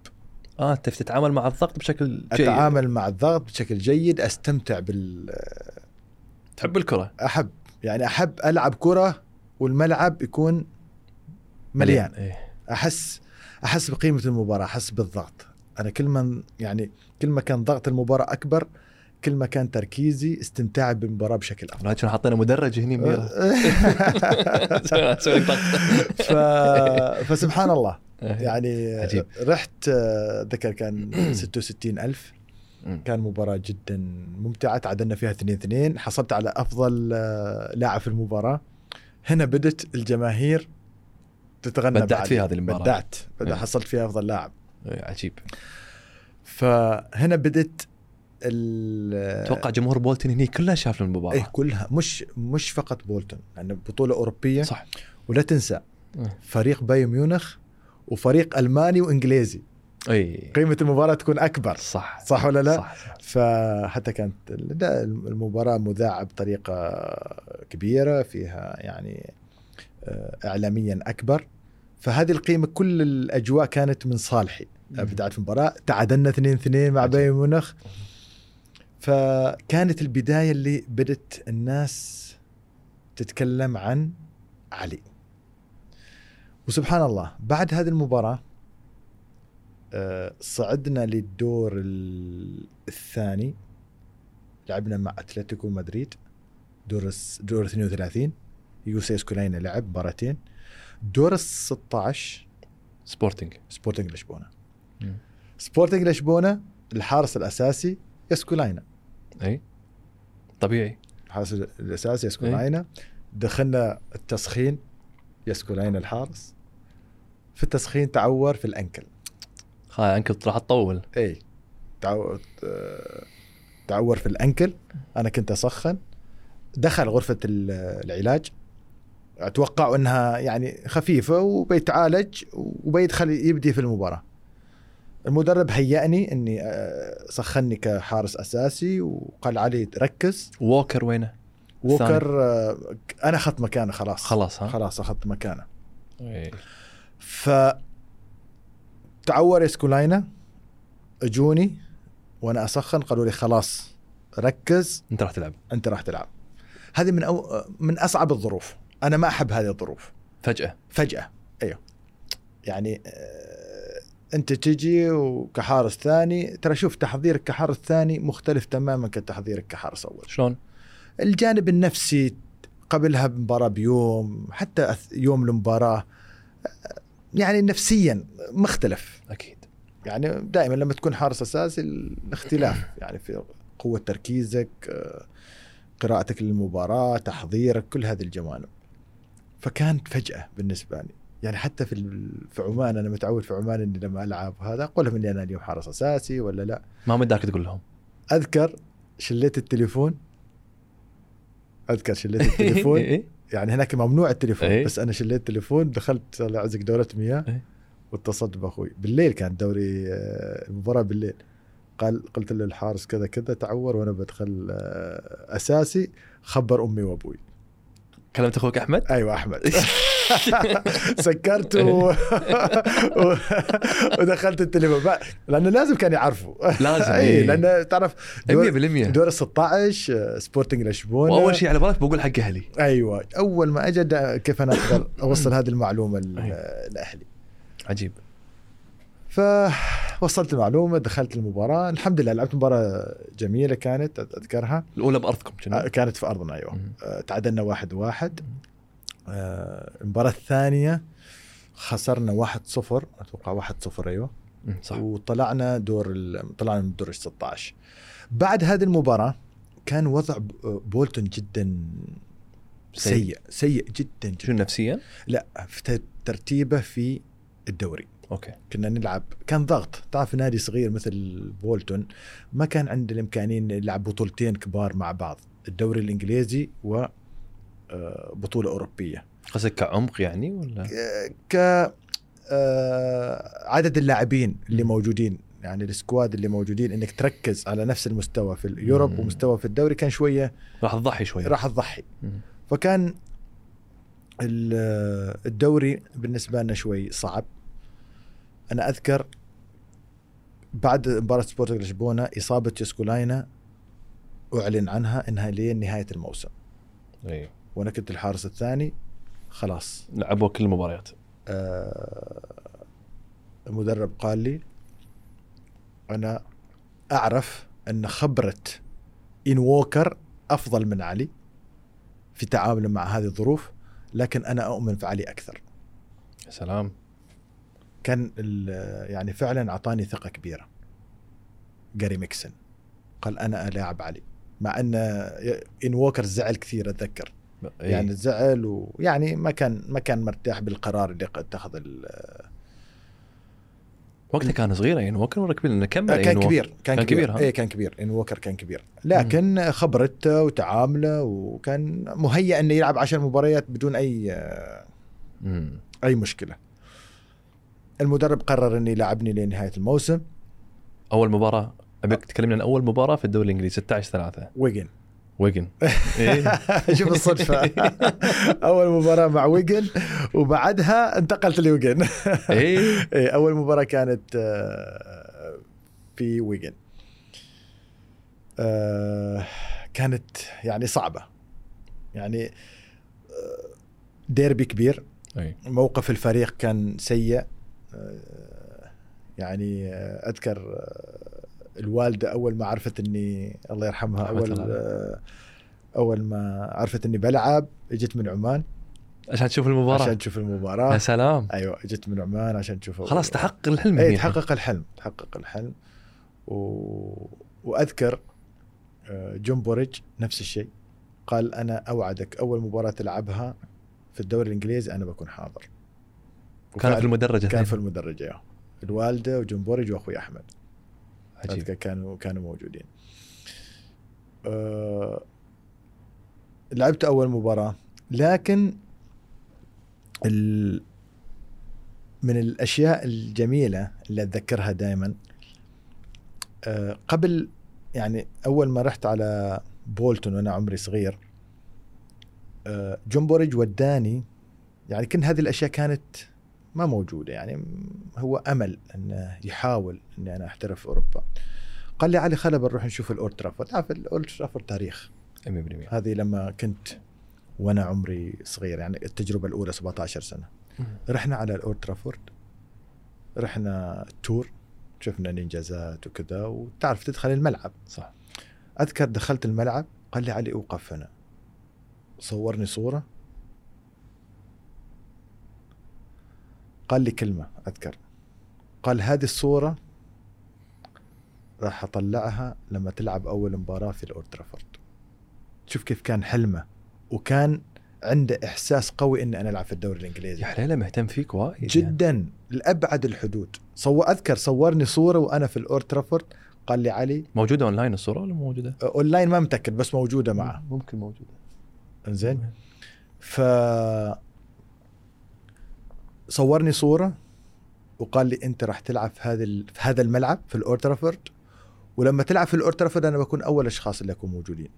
Speaker 2: آه أنت تتعامل مع الضغط بشكل جيد.
Speaker 1: أتعامل مع الضغط بشكل جيد أستمتع بال
Speaker 2: تحب الكرة؟
Speaker 1: أحب. يعني أحب ألعب كرة والملعب يكون مليان.
Speaker 2: إيه.
Speaker 1: أحس أحس بقيمة المباراة أحس بالضغط. أنا كل ما يعني كل ما كان ضغط المباراة أكبر كل ما كان تركيزي استمتاعي بالمباراة بشكل أفضل.
Speaker 2: لكن حطينا مدرج هني ميرا ضغط (laughs)
Speaker 1: ف... فسبحان الله.
Speaker 2: إيه.
Speaker 1: يعني
Speaker 2: عجيب.
Speaker 1: رحت ذكر كان (clears throat) 66 ألف. كان مباراة جدا ممتعة تعادلنا فيها 2 2 حصلت على أفضل آه، لاعب في المباراة. هنا بدت الجماهير تتغنى
Speaker 2: بدعت
Speaker 1: بعد.
Speaker 2: في هذه المباراة.
Speaker 1: بدعت بدأ
Speaker 2: إيه.
Speaker 1: حصلت فيها أفضل لاعب
Speaker 2: إيه، عجيب
Speaker 1: فهنا بدت ال
Speaker 2: أتوقع جمهور بولتن هني كله شاف المباراة
Speaker 1: إيه كلها مش مش فقط بولتون لأن بطولة أوروبية
Speaker 2: صح
Speaker 1: ولا تنسى
Speaker 2: إيه.
Speaker 1: فريق بايرن ميونخ وفريق ألماني وإنجليزي
Speaker 2: اي
Speaker 1: قيمة المباراة تكون أكبر
Speaker 2: صح
Speaker 1: صح ولا لا؟
Speaker 2: صح, صح.
Speaker 1: فحتى كانت لا، المباراة مذاعة بطريقة كبيرة فيها يعني آه، إعلاميا أكبر. فهذه القيمة كل الأجواء كانت من صالحي.
Speaker 2: مم.
Speaker 1: بداية المباراة تعادلنا 2 2 مع. بايرن ميونخ. فكانت البداية اللي بدت الناس تتكلم عن علي. وسبحان الله بعد هذه المباراة آه، صعدنا للدور ال- الثاني. لعبنا مع أتلتيكو مدريد دور دور 32 يوسي يسكولاينا لعب مباراتين. دور ال 16
Speaker 2: سبورتنج
Speaker 1: سبورتنج
Speaker 2: لشبونة.
Speaker 1: سبورتنج لشبونة الحارس الأساسي يسكولاينا
Speaker 2: أي. طبيعي.
Speaker 1: الحارس الأساسي يسكولاينا دخلنا التسخين يسكولاينا الحارس. في التسخين تعور في ال ankle.
Speaker 2: هاي انك راح تطول.
Speaker 1: أي. تعور تعور في الأنكل. أنا كنت أسخن. دخل غرفة ال- العلاج. أتوقع إنها يعني خفيفة وبيتعالج وبيدخل يبدي في المباراة. المدرب هيأني إني آه، سخني كحارس أساسي وقال علي ركز
Speaker 2: ووكر وينه؟
Speaker 1: ووكر آه، أنا أخذت مكانه خلاص.
Speaker 2: خلاص ها؟
Speaker 1: خلاص أخذت مكانه.
Speaker 2: إيه.
Speaker 1: ف تعور إسكولاينا أجوني وأنا أسخن قالوا لي خلاص ركز.
Speaker 2: أنت راح تلعب.
Speaker 1: أنت راح تلعب. هذه من أو من أصعب الظروف. أنا ما أحب هذه الظروف.
Speaker 2: فجأة.
Speaker 1: فجأة. أيوه. يعني آه، أنت تجي وكحارس ثاني ترى شوف تحضيرك كحارس ثاني مختلف تماما كتحضيرك كحارس أول.
Speaker 2: شلون؟
Speaker 1: الجانب النفسي قبلها بمباراة بيوم حتى يوم المباراة يعني نفسيا مختلف.
Speaker 2: أكيد.
Speaker 1: يعني دائما لما تكون حارس أساسي الاختلاف يعني في قوة تركيزك آه، قراءتك للمباراة تحضيرك كل هذه الجوانب. فكانت فجأة بالنسبة لي. يعني حتى في في عمان أنا متعود في عمان إني لما ألعب هذا أقول لهم إني أنا اليوم حارس أساسي ولا لا.
Speaker 2: ما مداك تقول لهم؟
Speaker 1: أذكر شليت التليفون. أذكر شليت (laughs) التليفون.
Speaker 2: إيه؟
Speaker 1: يعني هناك ممنوع التليفون
Speaker 2: إيه.
Speaker 1: بس أنا شليت التليفون دخلت الله يعزك دوره مياه.
Speaker 2: إيه.
Speaker 1: واتصلت باخوي بالليل كان دوري آه، المباراة بالليل. قال قلت له الحارس كذا كذا تعور وأنا بدخل آه، أساسي. خبر أمي وأبوي.
Speaker 2: كلمت أخوك أحمد؟
Speaker 1: أيوه أحمد. (laughs) سكرت و... و... (laughs) ودخلت التليفون. بقى- لأنه لازم كان يعرفوا.
Speaker 2: لازم (laughs)
Speaker 1: اي
Speaker 2: إيه.
Speaker 1: لأنه تعرف
Speaker 2: 100%
Speaker 1: دور, دور ال 16 آه، سبورتنج لشبونة.
Speaker 2: وأول شيء على بالك بقول حق أهلي.
Speaker 1: أيوه. أول ما اجى كيف أنا أقدر (coughs) أوصل هذه المعلومة
Speaker 2: أيوة.
Speaker 1: لأهلي.
Speaker 2: عجيب.
Speaker 1: فوصلت المعلومة دخلت المباراة. الحمد لله لعبت مباراة جميلة كانت اذكرها
Speaker 2: الأولى بأرضكم
Speaker 1: آه، كانت في أرضنا أيوه.
Speaker 2: مم.
Speaker 1: آه، تعادلنا واحد واحد. آه، المباراة الثانية خسرنا واحد صفر أتوقع واحد صفر أيوه.
Speaker 2: مم، صح.
Speaker 1: وطلعنا دور ال- طلعنا من دور ال 16 بعد هذه المباراة كان وضع بولتون جدا
Speaker 2: سيء.
Speaker 1: سيء سيء جدا جدا.
Speaker 2: شنو نفسيا؟
Speaker 1: لا في ترتيبه في الدوري.
Speaker 2: okay
Speaker 1: كنا نلعب كان ضغط تعرف نادي صغير مثل بولتون ما كان عنده الإمكانية نلعب بطولتين كبار مع بعض الدوري الإنجليزي و آه، بطولة أوروبية
Speaker 2: قصدك كعمق يعني ولا؟
Speaker 1: ك- آه، عدد اللاعبين اللي. موجودين يعني السكواد اللي موجودين إنك تركز على نفس المستوى في اليوروب
Speaker 2: مم.
Speaker 1: ومستوى في الدوري كان شوية
Speaker 2: راح تضحي شوي
Speaker 1: راح تضحي. فكان ال- الدوري بالنسبة لنا شوي صعب أنا أذكر بعد مباراة سبورتنج لشبونة إصابة يسكولاينا أعلن عنها إنها لين نهاية الموسم.
Speaker 2: أيوه
Speaker 1: وأنا كنت الحارس الثاني خلاص.
Speaker 2: لعبوا كل المباريات.
Speaker 1: آه، المدرب قال لي أنا أعرف أن خبرة إن ووكر أفضل من علي في تعامله مع هذه الظروف لكن أنا أؤمن في علي أكثر.
Speaker 2: يا سلام.
Speaker 1: كان ال- يعني فعلا أعطاني ثقة كبيرة. جاري ميكسن. قال أنا ألاعب علي. مع أن إن ووكر زعل كثير أتذكر.
Speaker 2: إيه.
Speaker 1: يعني زعل ويعني ما كان ما كان مرتاح بالقرار اللي اتخذ ال-
Speaker 2: وقتها كان صغير يعني وكان ولا كبير لأنه كمل
Speaker 1: كان كبير كان,
Speaker 2: كان كبير،
Speaker 1: كبير,
Speaker 2: ها؟
Speaker 1: اي كان كبير. إن ووكر كان كبير. لكن خبرته وتعامله وكان مهيأ إنه يلعب عشر مباريات بدون أي
Speaker 2: مم.
Speaker 1: أي مشكلة. المدرب قرر انه يلعبني لنهاية الموسم.
Speaker 2: أول مباراة أبيك تكلمنا عن أول مباراة في الدوري الإنجليزي 16 3
Speaker 1: ويجن.
Speaker 2: ويجن. (laughs) إيه.
Speaker 1: شوف الصدفة. (laughs) أول مباراة مع ويجن وبعدها انتقلت لويجن.
Speaker 2: إيه. (laughs)
Speaker 1: إيه، أول مباراة كانت آه، في ويجن. آه، كانت يعني صعبة. يعني آه، ديربي كبير. موقف الفريق كان سيء. يعني أذكر آه، الوالدة أول ما عرفت إني الله يرحمها
Speaker 2: أول.
Speaker 1: آه، أول ما عرفت إني بلعب إجت من عمان.
Speaker 2: عشان تشوف المباراة.
Speaker 1: عشان تشوف
Speaker 2: يا
Speaker 1: المباراه
Speaker 2: سلام.
Speaker 1: أيوه إجت من عمان عشان تشوف
Speaker 2: خلاص تحقق الحلم
Speaker 1: اي. تحقق الحلم تحقق الحلم. و... وأذكر آه، جون بوريج نفس الشيء. قال أنا أوعدك أول مباراة تلعبها في الدوري الإنجليزي أنا بكون حاضر.
Speaker 2: كان في المدرجة
Speaker 1: كان في. المدرجة أيوه. الوالدة وجون بوريج وأخوي أحمد
Speaker 2: عجيب
Speaker 1: كانوا كانوا موجودين أه... لعبت أول مباراة لكن ال... من الأشياء الجميلة اللي أتذكرها دائما أه قبل يعني أول ما رحت على بولتون وأنا عمري صغير أه جون وداني يعني كل هذه الأشياء كانت ما موجودة يعني. هو أمل إنه يحاول إني أنا أحترف في أوروبا. قال لي علي خلنا بنروح نشوف الأولد ترافورد. تعرف الأولد ترافورد تاريخ.
Speaker 2: 100%
Speaker 1: هذه لما كنت وأنا عمري صغير يعني التجربة الأولى 17 سنة. رحنا على الأولد ترافورد. رحنا تور. شفنا الانجازات وكذا. وتعرف تدخل الملعب.
Speaker 2: صح.
Speaker 1: أذكر دخلت الملعب. قال لي علي أوقف هنا. صورني صورة. قال لي كلمة أذكر. قال هذه الصورة راح أطلعها لما تلعب أول مباراة في الأولد ترافورد. شوف كيف كان حلمه وكان عنده إحساس قوي إني أنا ألعب في الدوري الإنجليزي.
Speaker 2: يا حليلة مهتم فيك وايد يعني.
Speaker 1: جدا لأبعد الحدود. so أذكر صورني صورة وأنا في الأولد ترافورد. قال لي علي
Speaker 2: موجودة أونلاين الصورة ولا مو موجودة؟
Speaker 1: أونلاين ما متأكد بس موجودة معه.
Speaker 2: ممكن موجودة.
Speaker 1: انزين. ف صورني صورة وقال لي أنت راح تلعب في هذا في هذا الملعب في الاولد ترافورد. ولما تلعب في الاولد ترافورد أنا بكون أول الاشخاص اللي يكونوا موجودين.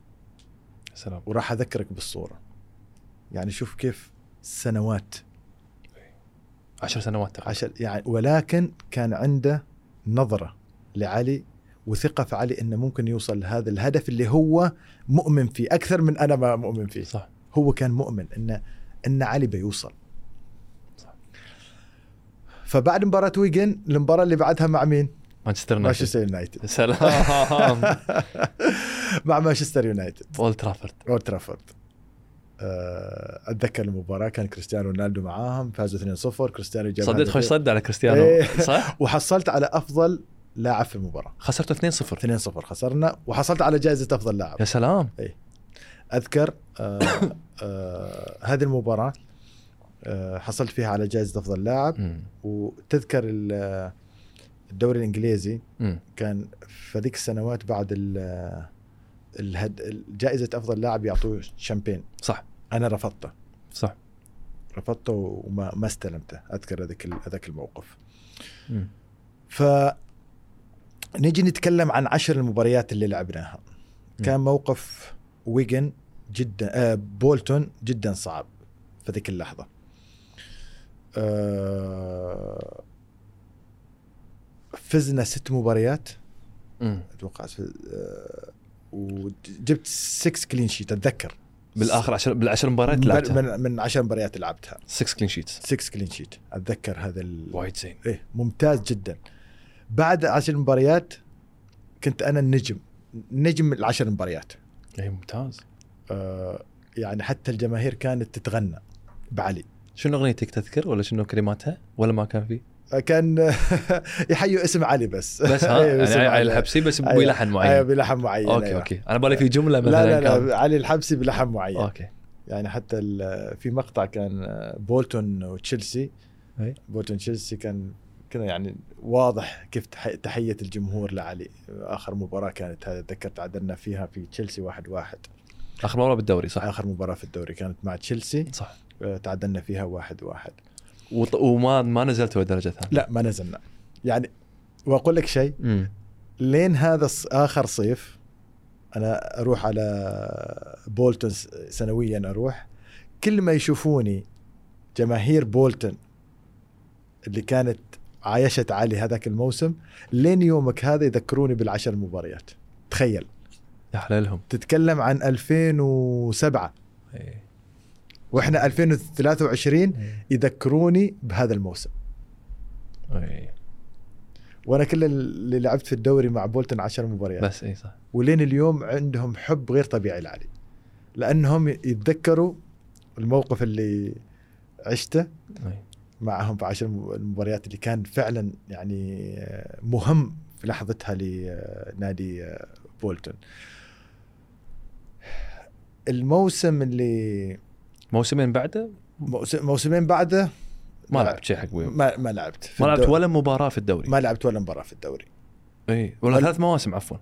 Speaker 2: سلام.
Speaker 1: وراح أذكرك بالصورة. يعني شوف كيف سنوات.
Speaker 2: عشر سنوات تقريبا.
Speaker 1: عشان يعني ولكن كان عنده نظرة لعلي وثقة في علي إنه ممكن يوصل لهذا الهدف اللي هو مؤمن فيه أكثر من أنا ما مؤمن فيه.
Speaker 2: صح.
Speaker 1: هو كان مؤمن ان إن علي بيوصل. فبعد مباراة ويجن المباراة اللي بعدها مع مين؟
Speaker 2: مانشستر يونايتد.
Speaker 1: مانشستر يونايتد.
Speaker 2: سلام. (laughs)
Speaker 1: مع مانشستر يونايتد.
Speaker 2: أولد ترافورد.
Speaker 1: أولد ترافورد. آه، أتذكر المباراة كان كريستيانو رونالدو معاهم فازوا 2-0 كريستيانو جاب هدف.
Speaker 2: خوش صد على كريستيانو.
Speaker 1: إيه.
Speaker 2: صح؟ (laughs)
Speaker 1: وحصلت على أفضل لاعب في المباراة.
Speaker 2: خسرتوا 2-0
Speaker 1: 2-0 خسرنا وحصلت على جائزة أفضل لاعب.
Speaker 2: يا سلام.
Speaker 1: أذكر آه (coughs) آه هذه المباراة حصلت فيها على جائزة أفضل لاعب. وتذكر ال- الدوري
Speaker 2: الإنجليزي.
Speaker 1: كان في ذيك السنوات بعد ال- الهد جائزة أفضل لاعب يعطوه شامبين.
Speaker 2: صح.
Speaker 1: أنا رفضته.
Speaker 2: صح.
Speaker 1: رفضته وما ما استلمته. أذكر هذاك هذاك الموقف. ف نيجي نتكلم عن عشر المباريات اللي لعبناها. كان موقف ويجن جدا آه بولتون جدا صعب في ذيك اللحظة. آه فزنا ست مباريات. أتوقع آه وجبت 6 clean sheet أتذكر.
Speaker 2: بالآخر عشر بالعشر مباريات لعبتها.
Speaker 1: من, من 10 مباريات لعبتها.
Speaker 2: 6 clean sheets
Speaker 1: 6 clean sheet أتذكر هذا ال...
Speaker 2: وايد زين.
Speaker 1: إيه ممتاز جدا. بعد عشر مباريات كنت أنا النجم. نجم العشر مباريات.
Speaker 2: اي ممتاز.
Speaker 1: آه يعني حتى الجماهير كانت تتغنى بعلي.
Speaker 2: شنو أغنيتك تذكر؟ ولا شنو كلماتها؟ ولا ما كان في؟
Speaker 1: آه، كان (laughs) يحيوا اسم علي بس.
Speaker 2: بس ها؟ (laughs)
Speaker 1: أيوة،
Speaker 2: يعني علي الحبسي بس بلحن
Speaker 1: أيوه
Speaker 2: معين
Speaker 1: بلحن معين
Speaker 2: okay
Speaker 1: أيوة.
Speaker 2: okay. أنا بالي في جملة مثلا
Speaker 1: لا لا. لا علي الحبسي بلحن معين.
Speaker 2: okay.
Speaker 1: يعني حتى في مقطع كان بولتون وتشيلسي. بولتون تشيلسي كان كذا يعني واضح كيف تح- تحية الجمهور لعلي. آخر مباراة كانت هذا اتذكر تعادلنا فيها في تشيلسي واحد واحد.
Speaker 2: آخر مباراة بالدوري صح؟
Speaker 1: آخر مباراة في الدوري كانت مع تشيلسي.
Speaker 2: صح.
Speaker 1: آه، تعادلنا فيها واحد واحد.
Speaker 2: وط- وما ما نزلتوا درجه ثانية
Speaker 1: لا ما نزلنا. يعني وأقول لك شيء. لين هذا آخر صيف أنا أروح على بولتون سنويا أروح. كل ما يشوفوني جماهير بولتون اللي كانت عايشت علي هذاك الموسم لين يومك هذا يذكروني بالعشر مباريات. تخيل.
Speaker 2: يا حلالهم
Speaker 1: تتكلم عن 2007
Speaker 2: إيه.
Speaker 1: وإحنا 2023 يذكروني بهذا الموسم.
Speaker 2: إيه.
Speaker 1: وأنا كل اللي لعبت في الدوري مع بولتون 10 مباريات.
Speaker 2: بس إي صح.
Speaker 1: ولين اليوم عندهم حب غير طبيعي لعلي. لأنهم يتذكروا الموقف اللي عشته. معهم في عشر المباريات اللي كان فعلا يعني مهم في لحظتها لنادي بولتون الموسم اللي
Speaker 2: موسمين بعده؟
Speaker 1: موس- موسمين بعده؟
Speaker 2: ما لعبت شيء حق ويو
Speaker 1: ما ما لعبت
Speaker 2: ما لعبت. ولا مباراة في الدوري.
Speaker 1: ما لعبت ولا مباراة في الدوري.
Speaker 2: اي ولا
Speaker 1: ولا-
Speaker 2: ثلاث مواسم عفوا.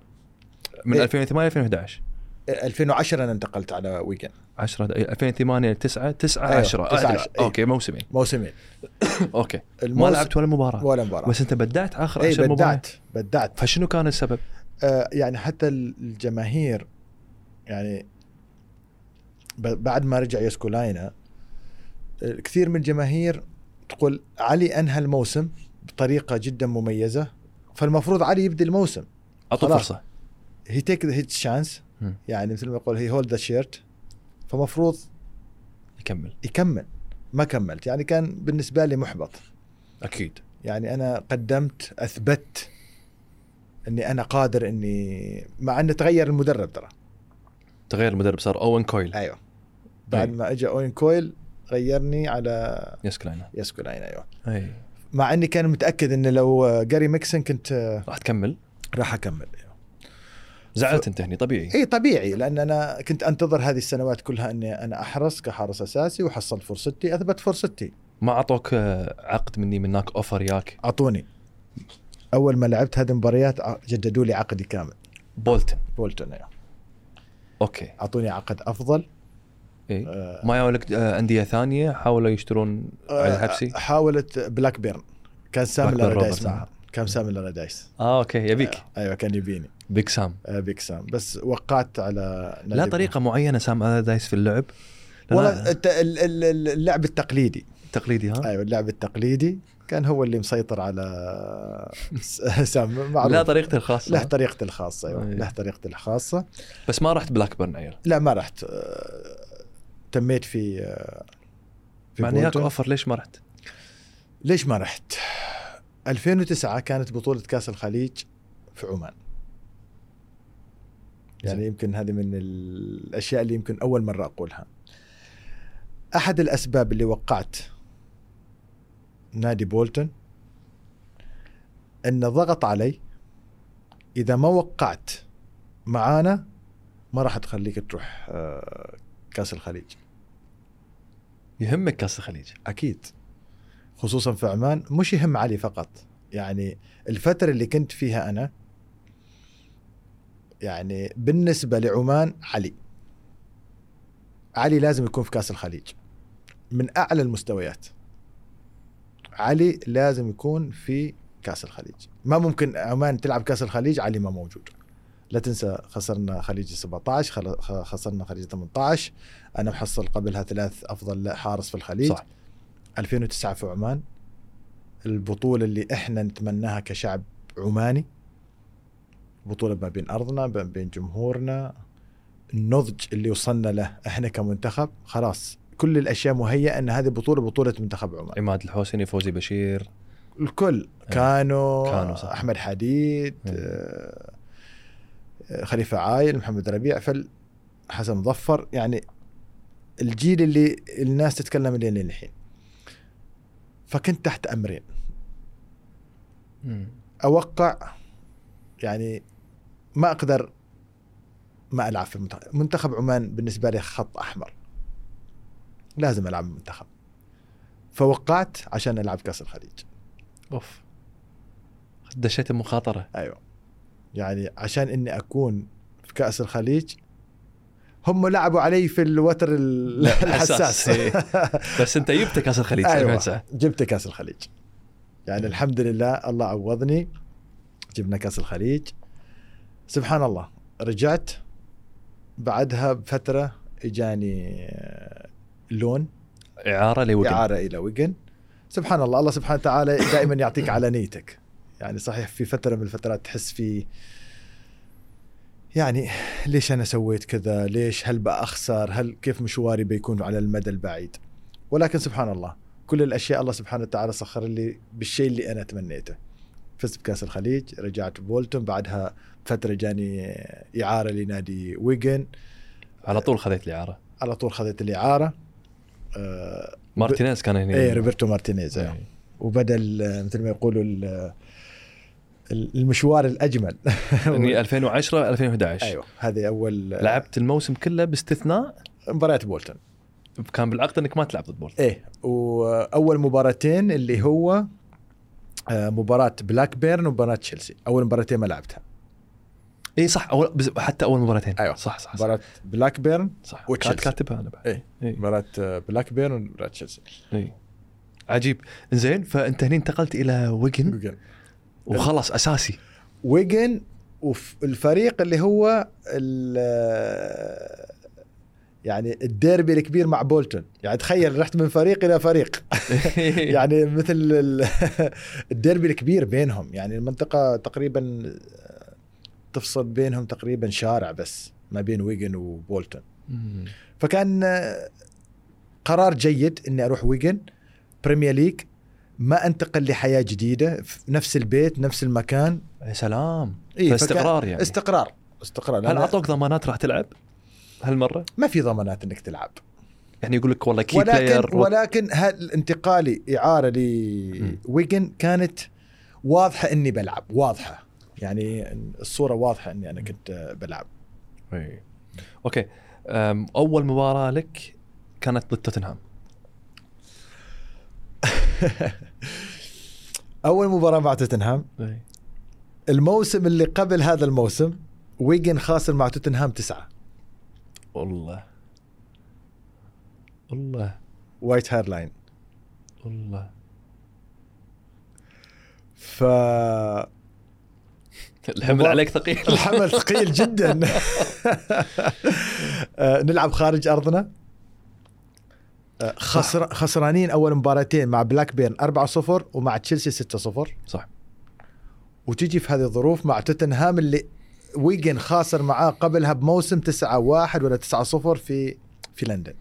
Speaker 2: من
Speaker 1: إيه.
Speaker 2: 2008 2011
Speaker 1: 2010 أنا انتقلت على ويجن
Speaker 2: 10 2008 9 9
Speaker 1: أيوة،
Speaker 2: 10
Speaker 1: تسعة،
Speaker 2: أعدل.
Speaker 1: عشرة. إيه.
Speaker 2: okay موسمين.
Speaker 1: موسمين. (coughs)
Speaker 2: okay. ما
Speaker 1: الموسم-
Speaker 2: لعبت ولا مباراة.
Speaker 1: ولا مباراة.
Speaker 2: بس أنت بدعت آخر
Speaker 1: اي
Speaker 2: 10 مباريات
Speaker 1: بدعت بدعت
Speaker 2: فشنو كان السبب؟
Speaker 1: آه، يعني حتى الجماهير يعني بعد ما رجع يسكلاينن آه، كثير من الجماهير تقول علي أنهى الموسم بطريقة جدا مميزة فالمفروض علي يبدأ الموسم.
Speaker 2: اعطوا.
Speaker 1: فرصة. he take his
Speaker 2: chance.
Speaker 1: يعني مثل ما يقول he hold the shirt فمفروض
Speaker 2: يكمل.
Speaker 1: يكمل. ما كملت. يعني كان بالنسبة لي محبط.
Speaker 2: أكيد.
Speaker 1: يعني أنا قدمت أثبت إني أنا قادر إني مع إنه تغير المدرب ترى.
Speaker 2: تغير المدرب صار أوين كويل
Speaker 1: أيوه. بعد
Speaker 2: أي.
Speaker 1: ما اجى أوين كويل غيرني على
Speaker 2: يسكلاينن
Speaker 1: يسكلاينن أيوه.
Speaker 2: اي
Speaker 1: مع إني كان متأكد إنه لو جاري ميجسون كنت
Speaker 2: راح تكمل؟
Speaker 1: راح أكمل
Speaker 2: زعلت أنت هني طبيعي.
Speaker 1: اي طبيعي لأن أنا كنت أنتظر هذه السنوات كلها إني أنا ألعب كحارس أساسي وحصلت فرصتي أثبت فرصتي.
Speaker 2: ما أعطوك عقد مني من هناك offer ياك؟
Speaker 1: أعطوني. أول ما لعبت هذه المباريات جددوا لي عقدي كامل.
Speaker 2: بولتون.
Speaker 1: بولتون أيوة.
Speaker 2: okay.
Speaker 1: أعطوني عقد أفضل.
Speaker 2: اي
Speaker 1: آه،
Speaker 2: ما لك آه، أندية ثانية حاولوا يشترون على حبسي؟
Speaker 1: حاولت بلاكبيرن كان سام
Speaker 2: روبرتسون.
Speaker 1: معها كان سام ألاردايس
Speaker 2: آه okay يبيك.
Speaker 1: أيوه كان يبيني.
Speaker 2: بيج سام.
Speaker 1: آه، بيج سام. بس وقعت على
Speaker 2: لا طريقة معينة سام ألاردايس في اللعب؟
Speaker 1: والله اللعب التقليدي.
Speaker 2: تقليدي ها؟
Speaker 1: أيوه اللعب التقليدي كان هو اللي مسيطر على (laughs) سام. معروف.
Speaker 2: لا طريقته الخاصة.
Speaker 1: له طريقته الخاصة أيوه.
Speaker 2: أي.
Speaker 1: له طريقته الخاصة.
Speaker 2: بس ما رحت بلاكبيرن عيل
Speaker 1: لا ما رحت. آه، تميت في آه، في
Speaker 2: مع إن ياك
Speaker 1: بولتون.
Speaker 2: offer ليش ما رحت؟
Speaker 1: ليش ما رحت 2009 كانت بطولة كأس الخليج في عمان يعني
Speaker 2: زين.
Speaker 1: يمكن هذه من الأشياء اللي يمكن أول مرة أقولها أحد الأسباب اللي وقعت نادي بولتون أن ضغط علي إذا ما وقعت معانا ما راح تخليك تروح كأس الخليج.
Speaker 2: يهمك كاس الخليج؟
Speaker 1: أكيد. خصوصا في عمان مش يهم علي فقط. يعني الفترة اللي كنت فيها أنا يعني بالنسبة لعمان علي. علي لازم يكون في كاس الخليج. من أعلى المستويات. علي لازم يكون في كاس الخليج. ما ممكن عمان تلعب كاس الخليج علي ما موجود. لا تنسى خسرنا خليج 17 خل- خ- خسرنا خليج 18 أنا محصل قبلها ثلاث أفضل حارس في الخليج.
Speaker 2: صح.
Speaker 1: 2009 في عمان. البطولة اللي إحنا نتمناها كشعب عماني. بطولة ما بين أرضنا ما بين جمهورنا. النضج اللي وصلنا له إحنا كمنتخب. خلاص كل الأشياء مهيئة إن هذه بطولة بطولة منتخب عمان.
Speaker 2: عماد الحوسني فوزي بشير.
Speaker 1: الكل. كانوا
Speaker 2: كانوا صح.
Speaker 1: أحمد حديد. آه، خليفة عايل محمد ربيع فل حسن مظفر. يعني الجيل اللي الناس تتكلم عليه للحين فكنت تحت
Speaker 2: أمرين.
Speaker 1: أوقع يعني ما أقدر ما ألعب في المنتخب. منتخب عمان بالنسبة لي خط أحمر. لازم ألعب المنتخب. فوقعت عشان ألعب كأس الخليج.
Speaker 2: أوف. دشيت المخاطرة.
Speaker 1: أيوه. يعني عشان إني أكون في كأس الخليج هم لعبوا علي في الوتر الحساس.
Speaker 2: حساس، إيه. (laughs) بس أنت جبت كأس الخليج 2009
Speaker 1: جبت كأس الخليج. يعني الحمد لله الله عوضني. جبنا كأس الخليج. سبحان الله رجعت. بعدها بفترة إجاني آه، loan.
Speaker 2: إعارة لويجن.
Speaker 1: إعارة إلى ويجن سبحان الله الله سبحانه وتعالى دائما يعطيك على نيتك. يعني صحيح في فترة من الفترات تحس في يعني ليش أنا سويت كذا؟ ليش؟ هل بأخسر؟ هل كيف مشواري بيكون على المدى البعيد؟ ولكن سبحان الله كل الأشياء الله سبحانه وتعالى سخر لي بالشيء اللي أنا تمنيته فزت بكأس الخليج رجعت بولتون بعدها فترة جاني إعارة لنادي ويجن.
Speaker 2: على طول خذيت الإعارة.
Speaker 1: على طول خذيت الإعارة. آه
Speaker 2: مارتينيز كان هنا.
Speaker 1: إيه روبرتو مارتينيز أيوه.
Speaker 2: إيه.
Speaker 1: وبدا ال- مثل ما يقولوا المشوار الأجمل. (laughs)
Speaker 2: يعني (laughs) 2010 2011
Speaker 1: أيوه هذه أول
Speaker 2: لعبت الموسم كله باستثناء؟
Speaker 1: مباريات بولتون
Speaker 2: كان بالعقد إنك ما تلعب ضد بولتون
Speaker 1: إيه وأول مباراتين اللي هو آه، مباراة بلاكبيرن ومباراة تشيلسي. أول مباراتين ما لعبتها.
Speaker 2: إي صح أول بس حتى أول مباراتين.
Speaker 1: أيوة.
Speaker 2: صح صح
Speaker 1: مباراة بلاكبيرن
Speaker 2: صح. كانت. كاتبها أنا بعد.
Speaker 1: إيه
Speaker 2: إيه.
Speaker 1: مباراة آه، بلاكبيرن ومباراة تشيلسي.
Speaker 2: إي. عجيب. زين فأنت هني انتقلت إلى ويجن. وخلاص أساسي.
Speaker 1: ويجن والفريق اللي هو ال- يعني الديربي الكبير مع بولتون. يعني تخيل رحت من فريق إلى فريق. (laughs) يعني مثل ال- الديربي الكبير بينهم. يعني المنطقة تقريبا تفصل بينهم تقريبا شارع بس ما بين ويجن وبولتون. فكان قرار جيد إني أروح ويجن Premier League ما أنتقل لحياة جديدة في نفس البيت نفس المكان.
Speaker 2: يا سلام.
Speaker 1: إيه،
Speaker 2: فاستقرار يعني.
Speaker 1: استقرار استقرار.
Speaker 2: هل أعطوك ضمانات راح تلعب هالمرة؟
Speaker 1: ما في ضمانات إنك تلعب.
Speaker 2: يعني يقول لك والله key player
Speaker 1: ولكن ولكن هل انتقالي اعاره لويجن كانت واضحة إني بلعب واضحة. يعني الصورة واضحة إني أنا كنت بلعب.
Speaker 2: إيه. أوكي. أول مباراة لك كانت ضد توتنهام. (laughs)
Speaker 1: اول مباراة مع توتنهام. الموسم اللي قبل هذا الموسم ويجن خاسر مع توتنهام تسعة.
Speaker 2: والله. والله.
Speaker 1: وايت هارت لين.
Speaker 2: والله.
Speaker 1: ف (laughs)
Speaker 2: الحمل عليك ثقيل.
Speaker 1: الحمل ثقيل جدا. (laughs) آه، نلعب خارج أرضنا. خسر خسرانين أول مباراتين مع بلاك بيرن 4-0 ومع تشيلسي 6-0
Speaker 2: صح.
Speaker 1: وتجي في هذه الظروف مع توتنهام اللي ويجن خاسر معاه قبلها بموسم 9-1 ولا 9-0 في في لندن.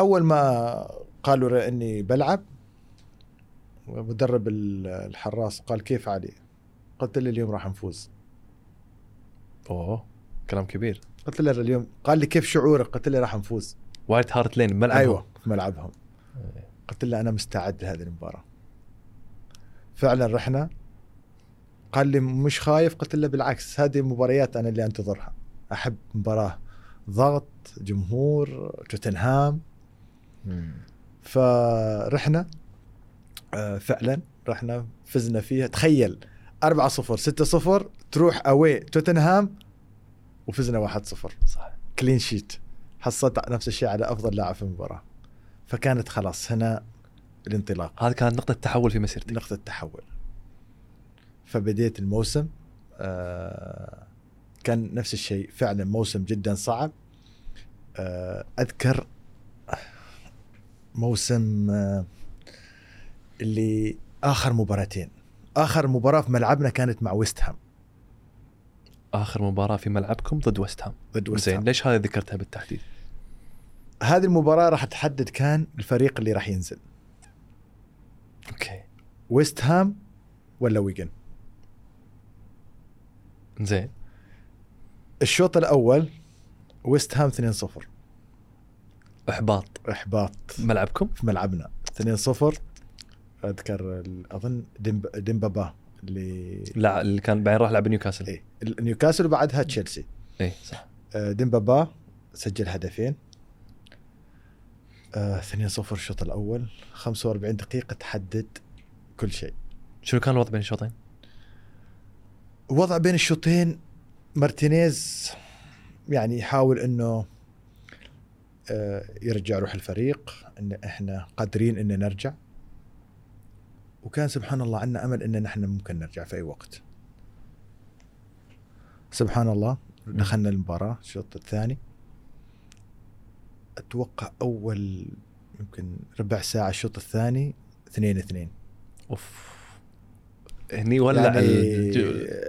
Speaker 1: أول ما قالوا إني بلعب مدرب ال- الحراس قال كيف علي؟ قلت له اليوم راح نفوز.
Speaker 2: أوه كلام كبير.
Speaker 1: قلت له اليوم. قال لي كيف شعورك؟ قلت له راح نفوز.
Speaker 2: وايت هارت لين ملعب
Speaker 1: أيوه ملعبهم. قلت له أنا مستعد لهذه المباراة. فعلا رحنا. قال لي مش خايف قلت له بالعكس. هذه المباريات أنا اللي أنتظرها. أحب مباراة ضغط جمهور توتنهام. فرحنا. آه، فعلا رحنا فزنا فيها. تخيل 4 0 6 0 تروح اوي توتنهام. وفزنا 1 0
Speaker 2: صح
Speaker 1: كلين شيت حصلت نفس الشيء على أفضل لاعب في المباراة. فكانت خلاص هنا الانطلاق.
Speaker 2: هذه كانت نقطة تحول في مسيرتك.
Speaker 1: نقطة تحول فبديت الموسم آه كان نفس الشيء. فعلا موسم جدا صعب. آه أذكر موسم آه اللي آخر مباراتين. آخر مباراة في ملعبنا كانت مع ويست هام.
Speaker 2: آخر مباراة في ملعبكم ضد ويست هام
Speaker 1: ضد ويست
Speaker 2: زين
Speaker 1: هام
Speaker 2: ليش هذه ذكرتها بالتحديد؟
Speaker 1: هذه المباراة راح تحدد كان الفريق اللي راح ينزل.
Speaker 2: أوكي.
Speaker 1: ويست هام ولا ويجن
Speaker 2: زين.
Speaker 1: الشوط الأول ويست هام 2-0
Speaker 2: إحباط.
Speaker 1: إحباط.
Speaker 2: ملعبكم؟
Speaker 1: في ملعبنا. 2-0 أذكر أظن ديمبا ديمبا با. اللي
Speaker 2: لا اللي كان بعدين راح لعب نيوكاسل.
Speaker 1: ال- نيوكاسل وبعدها تشيلسي.
Speaker 2: اي صح.
Speaker 1: آه، ديمبابا سجل هدفين. آه 2-0 الشوط الأول. 45 دقيقة تحدد كل شيء.
Speaker 2: شنو كان الوضع بين الشوطين؟
Speaker 1: وضع بين الشوطين مارتينيز يعني يحاول إنه آه، يرجع روح الفريق إن إحنا قادرين إن نرجع. وكان سبحان الله عندنا أمل إن نحن ممكن نرجع في أي وقت. سبحان الله دخلنا المباراة الشوط الثاني. أتوقع أول يمكن ربع ساعة الشوط الثاني اثنين اثنين.
Speaker 2: أوف. هني ولع
Speaker 1: يعني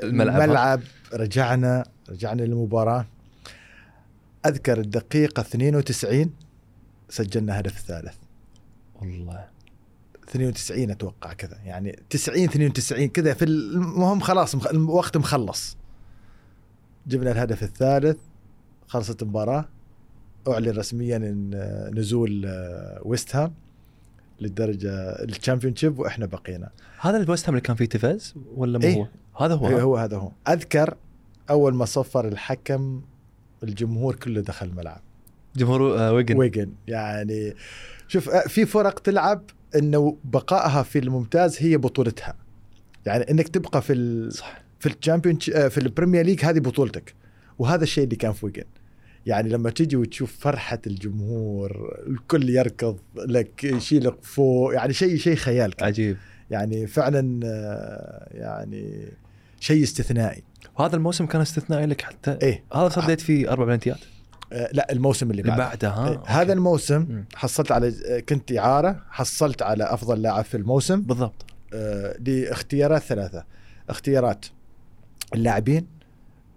Speaker 2: الملعب
Speaker 1: الملعب رجعنا رجعنا للمباراة. أذكر الدقيقة 92 سجلنا هدف الثالث
Speaker 2: والله.
Speaker 1: 92 أتوقع كذا. يعني 90 92 كذا في المهم خلاص الوقت مخلص. جبنا الهدف الثالث خلصت المباراة. أعلن رسميا إن آه، نزول آه، ويست هام للدرجة ال Championship وإحنا بقينا.
Speaker 2: هذا الويست هام اللي كان فيه تيفيز ولا مو
Speaker 1: إيه.
Speaker 2: هو؟ هذا هو ها؟
Speaker 1: هو هذا هو. أذكر أول ما صفر الحكم الجمهور كله دخل الملعب.
Speaker 2: جمهور آه، ويجن.
Speaker 1: ويجن يعني شوف آه، في فرق تلعب إنه بقائها في الممتاز هي بطولتها. يعني إنك تبقى في ال
Speaker 2: صح.
Speaker 1: في ال Champion في ال Premier League هذه بطولتك. وهذا الشيء اللي كان في ويجن يعني لما تجي وتشوف فرحة الجمهور الكل يركض لك يشيلك فوق يعني شيء شيء خيال كان.
Speaker 2: عجيب.
Speaker 1: يعني فعلا آه، يعني شيء استثنائي.
Speaker 2: وهذا الموسم كان استثنائي لك حتى؟
Speaker 1: إيه.
Speaker 2: هذا صديت فيه أربع بلنتيات؟
Speaker 1: آه، لا الموسم اللي
Speaker 2: اللي
Speaker 1: بعده
Speaker 2: بعده ها أوكي.
Speaker 1: هذا الموسم. حصلت على آه، كنت إعارة حصلت على أفضل لاعب في الموسم
Speaker 2: بالضبط
Speaker 1: آه، لاختيارات ثلاثة اختيارات اللاعبين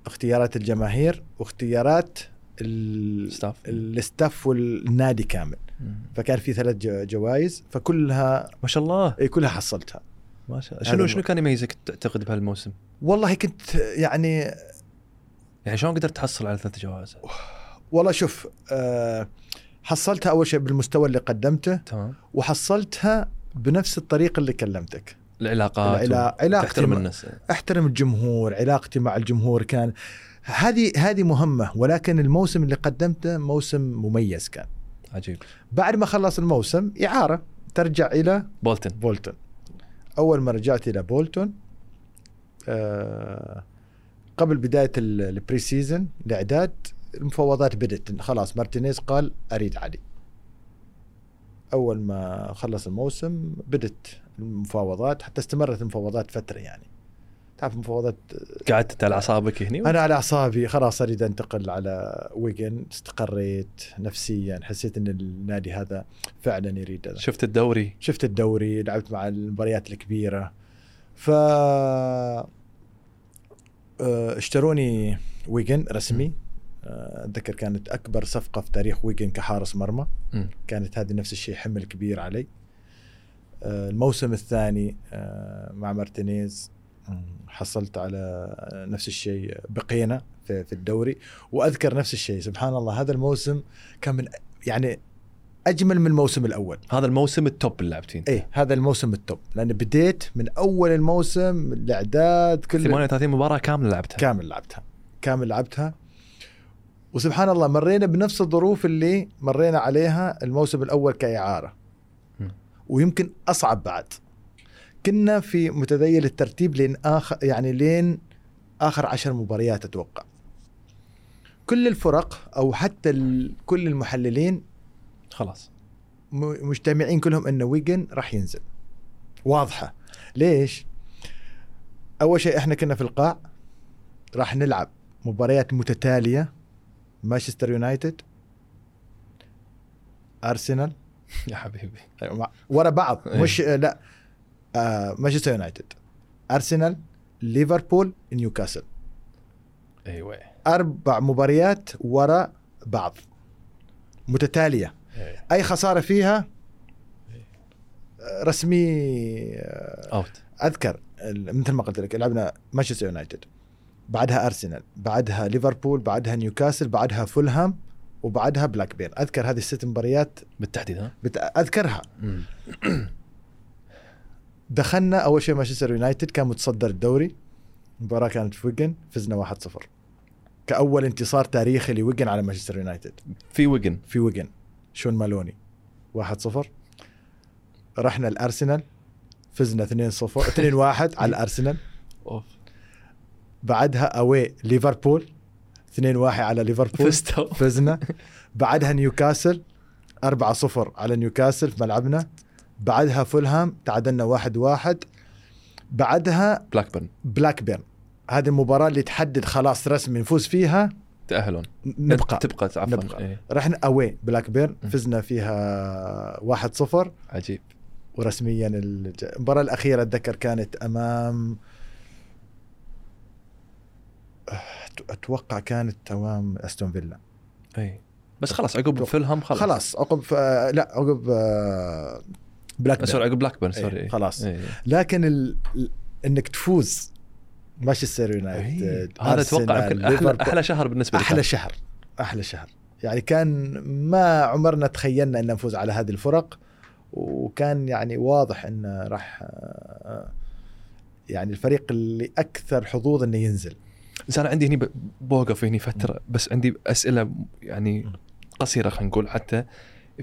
Speaker 1: اختيارات الجماهير واختيارات ال-
Speaker 2: staff.
Speaker 1: ال staff والنادي كامل. فكان في ثلاث جو- جوائز فكلها
Speaker 2: ما شاء الله
Speaker 1: إي كلها حصلتها
Speaker 2: ما شاء الله
Speaker 1: هذا
Speaker 2: شنو. شنو كان يميزك تعتقد بهالموسم؟
Speaker 1: والله كنت يعني
Speaker 2: يعني شلون قدرت تحصل على ثلاث جوائز؟
Speaker 1: والله شوف آه حصلتها أول شيء بالمستوى اللي قدمته
Speaker 2: تمام.
Speaker 1: وحصلتها بنفس الطريقة اللي كلمتك.
Speaker 2: العلاقات
Speaker 1: العلا-
Speaker 2: و-
Speaker 1: علاقتي
Speaker 2: تحترم الناس.
Speaker 1: أحترم الجمهور علاقتي مع الجمهور كان. هذه هذه مهمة ولكن الموسم اللي قدمته موسم مميز كان.
Speaker 2: عجيب.
Speaker 1: بعد ما خلص الموسم إعارة ترجع إلى
Speaker 2: بولتن
Speaker 1: بولتون. أول ما رجعت إلى بولتون آه قبل بداية ال- ال pre-season الإعداد المفاوضات بدت خلاص مارتينيز قال أريد علي. أول ما خلص الموسم بدت المفاوضات حتى استمرت المفاوضات فترة يعني. تعرف المفاوضات
Speaker 2: قعدت على أعصابك هني
Speaker 1: أنا على أعصابي. خلاص أريد أنتقل على ويجن. استقريت نفسيا. حسيت إن النادي هذا فعلا يريد هذا
Speaker 2: شفت الدوري؟
Speaker 1: شفت الدوري. لعبت مع المباريات الكبيرة. ف آه، اشتروني ويجن رسمي. أتذكر كانت أكبر صفقة في تاريخ ويجن كحارس مرمى.
Speaker 2: مم.
Speaker 1: كانت هذه نفس الشيء حمل كبير علي. آه، الموسم الثاني آه، مع مارتينيز حصلت على آه، نفس الشيء بقينا في في الدوري. وأذكر نفس الشيء سبحان الله هذا الموسم كان من يعني أجمل من الموسم الأول.
Speaker 2: هذا الموسم ال top اللي لعبت فيه
Speaker 1: إيه هذا الموسم ال top. لأن بديت من أول الموسم الإعداد كل
Speaker 2: 38 مباراة كامله لعبتها.
Speaker 1: كامل لعبتها. كامل لعبتها. وسبحان الله مرينا بنفس الظروف اللي مرينا عليها الموسم الأول
Speaker 2: كإعارة.
Speaker 1: ويمكن أصعب بعد. كنا في متذيل الترتيب لين اخر يعني لين آخر عشر مباريات أتوقع. كل الفرق أو حتى كل المحللين
Speaker 2: خلاص.
Speaker 1: مجتمعين كلهم إن ويجن راح ينزل. واضحة. ليش؟ أول شيء إحنا كنا في القاع. راح نلعب مباريات متتالية. مانشستر يونايتد ارسنال
Speaker 2: يا حبيبي.
Speaker 1: أيوة، ورا بعض.
Speaker 2: إيه.
Speaker 1: مش آه، لا. آه مانشستر يونايتد ارسنال ليفربول نيوكاسل
Speaker 2: أيوه.
Speaker 1: أربع مباريات ورا بعض. متتالية.
Speaker 2: إيه.
Speaker 1: أي خسارة فيها؟ آه، رسمي آه،
Speaker 2: out
Speaker 1: أذكر ال- مثل ما قلت لك لعبنا مانشستر يونايتد بعدها أرسنال بعدها ليفربول بعدها نيوكاسل بعدها فولهام وبعدها بلاك بير أذكر هذه الست مباريات
Speaker 2: بالتحديد ها؟
Speaker 1: بت...
Speaker 2: أذكرها. (clears throat)
Speaker 1: دخلنا أول شيء مانشستر يونايتد كان متصدر الدوري. المباراة كانت في ويجن فزنا 1-0 كأول انتصار تاريخي لويجن على مانشستر يونايتد.
Speaker 2: في ويجن.
Speaker 1: في ويجن. شون مالوني. 1-0 رحنا الأرسنال فزنا 2-0 2-1 على الأرسنال.
Speaker 2: أوف.
Speaker 1: بعدها away ليفربول. 2-1 على ليفربول. (laughs)
Speaker 2: فزتوا
Speaker 1: فزنا. بعدها نيوكاسل 4-0 على نيوكاسل في ملعبنا. بعدها فولهام تعادلنا 1-1 بعدها
Speaker 2: بلاك بيرن
Speaker 1: بلاك بيرن هذه المباراة اللي تحدد خلاص رسمي نفوز فيها.
Speaker 2: تأهلون.
Speaker 1: نبقى.
Speaker 2: تبقى عفوا
Speaker 1: نبقى.
Speaker 2: إيه.
Speaker 1: رحنا away بلاك بيرن. فزنا فيها 1-0
Speaker 2: عجيب.
Speaker 1: ورسميا المباراة الأخيرة أتذكر كانت أمام أتوقع كانت أمام أستون فيلا
Speaker 2: إي بس خلاص عقب فيلهم خلاص
Speaker 1: خلاص عقب ف... لا عقب آه، بلاك sorry
Speaker 2: عقب بلاك بيرن sorry.
Speaker 1: خلاص.
Speaker 2: إيه.
Speaker 1: لكن ال... إنك تفوز مانشستر. يونايتد
Speaker 2: هذا
Speaker 1: أتوقع
Speaker 2: يمكن
Speaker 1: أحلى.
Speaker 2: أحلى شهر بالنسبة لي
Speaker 1: أحلى
Speaker 2: كان.
Speaker 1: شهر أحلى شهر يعني كان ما عمرنا تخيلنا إن نفوز على هذه الفرق وكان يعني واضح إنه راح آه، يعني الفريق اللي أكثر حظوظ إنه ينزل
Speaker 2: بس أنا عندي هني بوقف هني فترة بس عندي أسئلة يعني قصيرة خلينا نقول حتى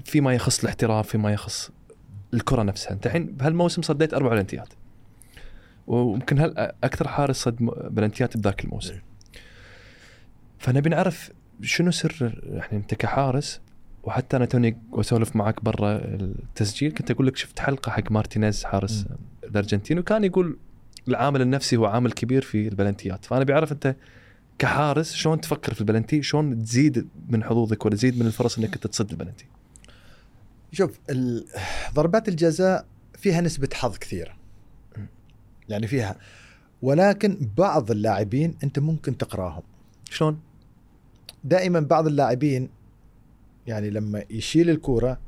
Speaker 2: فيما يخص الاحتراف فيما يخص الكرة نفسها. أنت الحين بهالموسم صديت أربع بلنتيات. ويمكن هل أكثر حارس صد بلنتيات بذاك الموسم.
Speaker 1: إيه.
Speaker 2: فنبي نعرف شنو سر يعني أنت كحارس وحتى أنا توني أسولف معك برا التسجيل كنت أقول لك شفت حلقة حق مارتينيز حارس. الأرجنتين وكان يقول العامل النفسي هو عامل كبير في البلنتيات. فأنا بعرف أنت كحارس شلون تفكر في البلنتي شلون تزيد من حظوظك ولا تزيد من الفرص إنك أنت تصد البلنتي.
Speaker 1: شوف ضربات الجزاء فيها نسبة حظ كثيرة.
Speaker 2: م.
Speaker 1: يعني فيها. ولكن بعض اللاعبين أنت ممكن تقراهم.
Speaker 2: شلون؟
Speaker 1: دائما بعض اللاعبين يعني لما يشيل الكورة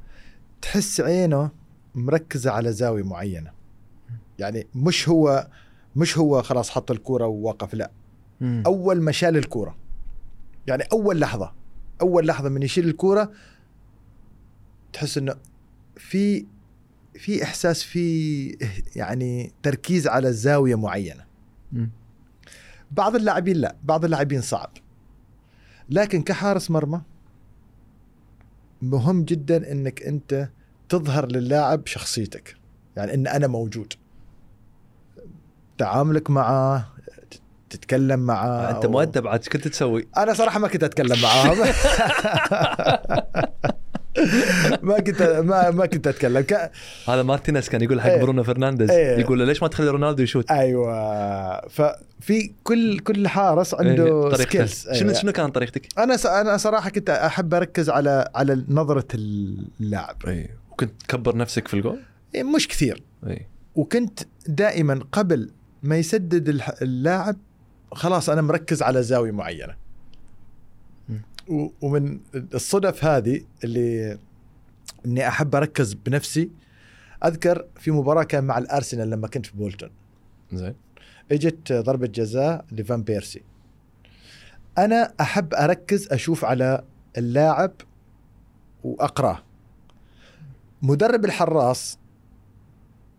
Speaker 1: تحس عينه مركزة على زاوية معينة. يعني مش هو مش هو خلاص حط الكورة ووقف لا
Speaker 2: مم.
Speaker 1: أول ما شال الكورة يعني أول لحظة أول لحظة من يشيل الكورة تحس إنه في في إحساس في يعني تركيز على زاوية معينة
Speaker 2: مم.
Speaker 1: بعض اللاعبين لا بعض اللاعبين صعب لكن كحارس مرمى مهم جدا إنك أنت تظهر للاعب شخصيتك يعني إن أنا موجود تعاملك معه تتكلم معه
Speaker 2: انت مؤدب عاد إيش كنت تسوي؟
Speaker 1: أنا صراحة ما كنت أتكلم معاهم (laughs) ما كنت ما ما كنت أتكلم ك...
Speaker 2: هذا مارتينيز كان يقول حق
Speaker 1: إيه.
Speaker 2: برونو فرنانديز
Speaker 1: إيه.
Speaker 2: يقول له ليش ما تخلي رونالدو يشوت؟
Speaker 1: أيوه ففي كل كل حارس
Speaker 2: إيه،
Speaker 1: عنده. skills
Speaker 2: شنو شنو كان طريقتك؟
Speaker 1: أنا س... أنا صراحة كنت أحب أركز على على نظرة اللاعب
Speaker 2: اي وكنت تكبر نفسك في الجول؟
Speaker 1: إيه، مش كثير
Speaker 2: اي
Speaker 1: وكنت دائما قبل ما يسدد اللاعب خلاص أنا مركز على
Speaker 2: زاوية
Speaker 1: معينة. ومن الصدف هذه اللي إني أحب أركز بنفسي أذكر في مباراة كان مع الأرسنال لما كنت في بولتون.
Speaker 2: زين.
Speaker 1: إجت ضربة جزاء لفان بيرسي. أنا أحب أركز أشوف على اللاعب وأقرأه. مدرب الحراس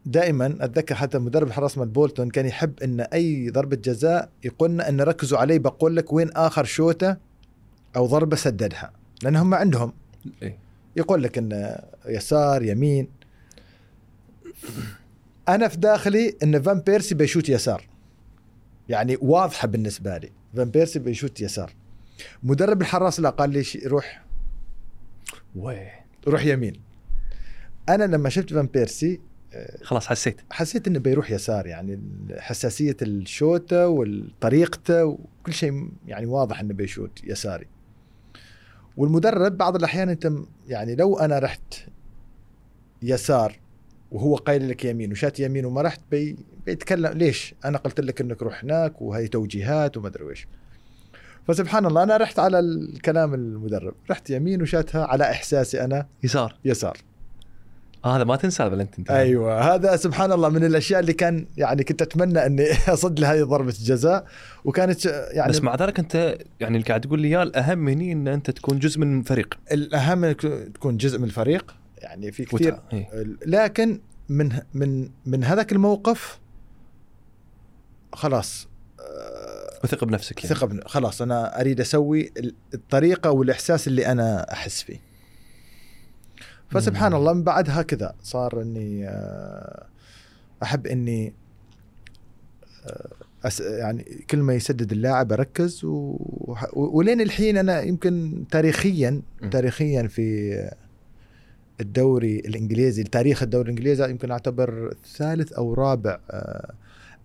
Speaker 1: دائما أتذكر حتى مدرب الحراس مال بولتون كان يحب إن أي ضربة جزاء يقولنا إن ركزوا علي بقول لك وين آخر شوته أو ضربة سددها لأن هم عندهم.
Speaker 2: اي
Speaker 1: يقول لك إن يسار يمين. أنا في داخلي إن فان بيرسي بيشوت يسار. يعني واضحة بالنسبة لي. فان بيرسي بيشوت يسار. مدرب الحراس لا قال لي روح
Speaker 2: وي
Speaker 1: روح يمين. أنا لما شفت فان بيرسي
Speaker 2: خلاص حسيت.
Speaker 1: حسيت إنه بيروح يسار يعني حساسية الشوتة وطريقته وكل شيء يعني واضح إنه بيشوت يساري. والمدرب بعض الأحيان أنت يعني لو أنا رحت يسار وهو قايل لك يمين وشات يمين وما رحت بي بيتكلم ليش؟ أنا قلت لك إنك روح هناك وهي توجيهات وما أدري إيش فسبحان الله أنا رحت على الكلام المدرب رحت يمين وشاتها على إحساسي أنا
Speaker 2: يسار.
Speaker 1: يسار.
Speaker 2: آه هذا ما تنسى انت
Speaker 1: أيوه هذا سبحان الله من الأشياء اللي كان يعني كنت أتمنى إني (laughs) أصد لهذه ضربة جزاء وكانت يعني
Speaker 2: بس مع ذلك أنت يعني اللي قاعد تقول لي إياه الأهم هني إن أنت تكون جزء من فريق
Speaker 1: الأهم إنك تكون جزء من الفريق يعني في كثير
Speaker 2: إيه.
Speaker 1: لكن من من من هذاك الموقف خلاص آه،
Speaker 2: وثق بنفسك يعني.
Speaker 1: بن- خلاص أنا أريد أسوي ال- الطريقة والإحساس اللي أنا أحس فيه فسبحان. الله من بعدها كذا صار إني آه، أحب إني آه، أس يعني كل ما يسدد اللاعب أركز و... ولين الحين أنا يمكن تاريخيا. تاريخيا في الدوري الإنجليزي تاريخ الدوري الإنجليزي يمكن أعتبر ثالث أو رابع آه،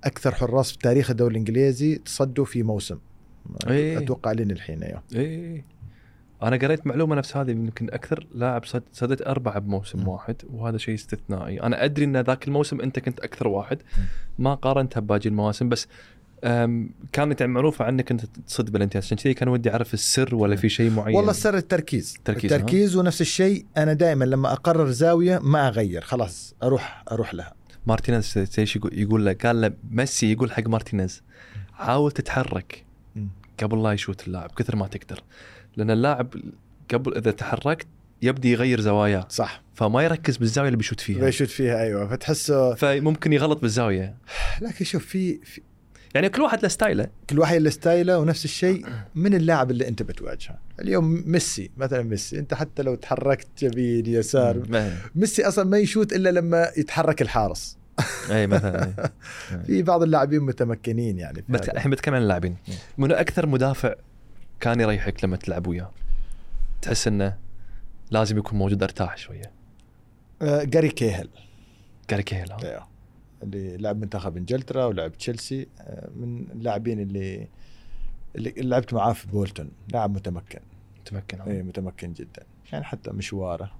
Speaker 1: أكثر حراس في تاريخ الدوري الإنجليزي تصدوا في موسم
Speaker 2: إيه.
Speaker 1: أتوقع لين الحين أيوه
Speaker 2: اي أنا قريت معلومة نفس هذه يمكن أكثر لاعب صدت أربعة بموسم
Speaker 1: مم.
Speaker 2: واحد وهذا شيء استثنائي. أنا أدري إن ذاك الموسم أنت كنت أكثر واحد. ما قارنتها بباقي المواسم بس كانت معروفه عنك أنت تصد بلنتيات عشان كذي كان ودي أعرف السر ولا في شيء معين.
Speaker 1: والله السر التركيز.
Speaker 2: التركيز،
Speaker 1: التركيز ونفس الشيء. أنا دائما لما أقرر زاوية ما أغير خلاص أروح أروح لها.
Speaker 2: مارتينيز إيش يقول يقول له قال له ميسي يقول حق مارتينيز حاول تتحرك. قبل لا يشوت اللاعب كثر ما تقدر. لأن اللاعب قبل إذا تحركت يبدي يغير زواياه.
Speaker 1: صح.
Speaker 2: فما يركز بالزاوية اللي بيشوت فيها.
Speaker 1: بيشوت فيها أيوه. فتحسه
Speaker 2: فممكن يغلط بالزاوية.
Speaker 1: لكن شوف في, في
Speaker 2: يعني كل واحد له style ه.
Speaker 1: كل واحد له style ه ونفس الشيء من اللاعب اللي أنت بتواجهه. اليوم ميسي مثلا ميسي أنت حتى لو تحركت يمين يسار. ميسي أصلا ما يشوت إلا لما يتحرك الحارس. (laughs)
Speaker 2: أي مثلا. (laughs)
Speaker 1: في بعض اللاعبين متمكنين يعني.
Speaker 2: الحين بتكلم عن اللاعبين. منو أكثر مدافع كان يريحك لما تلعب وياه. تحس إنه لازم يكون موجود أرتاح شوية.
Speaker 1: آه، جاري كيهل.
Speaker 2: قال كيهل ها؟
Speaker 1: أيوه اللي لعب منتخب إنجلترا ولعب تشيلسي آه، من اللاعبين اللي اللي لعبت معاه في بولتون. لاعب متمكن.
Speaker 2: متمكن؟
Speaker 1: اي متمكن جدا. يعني حتى مشواره.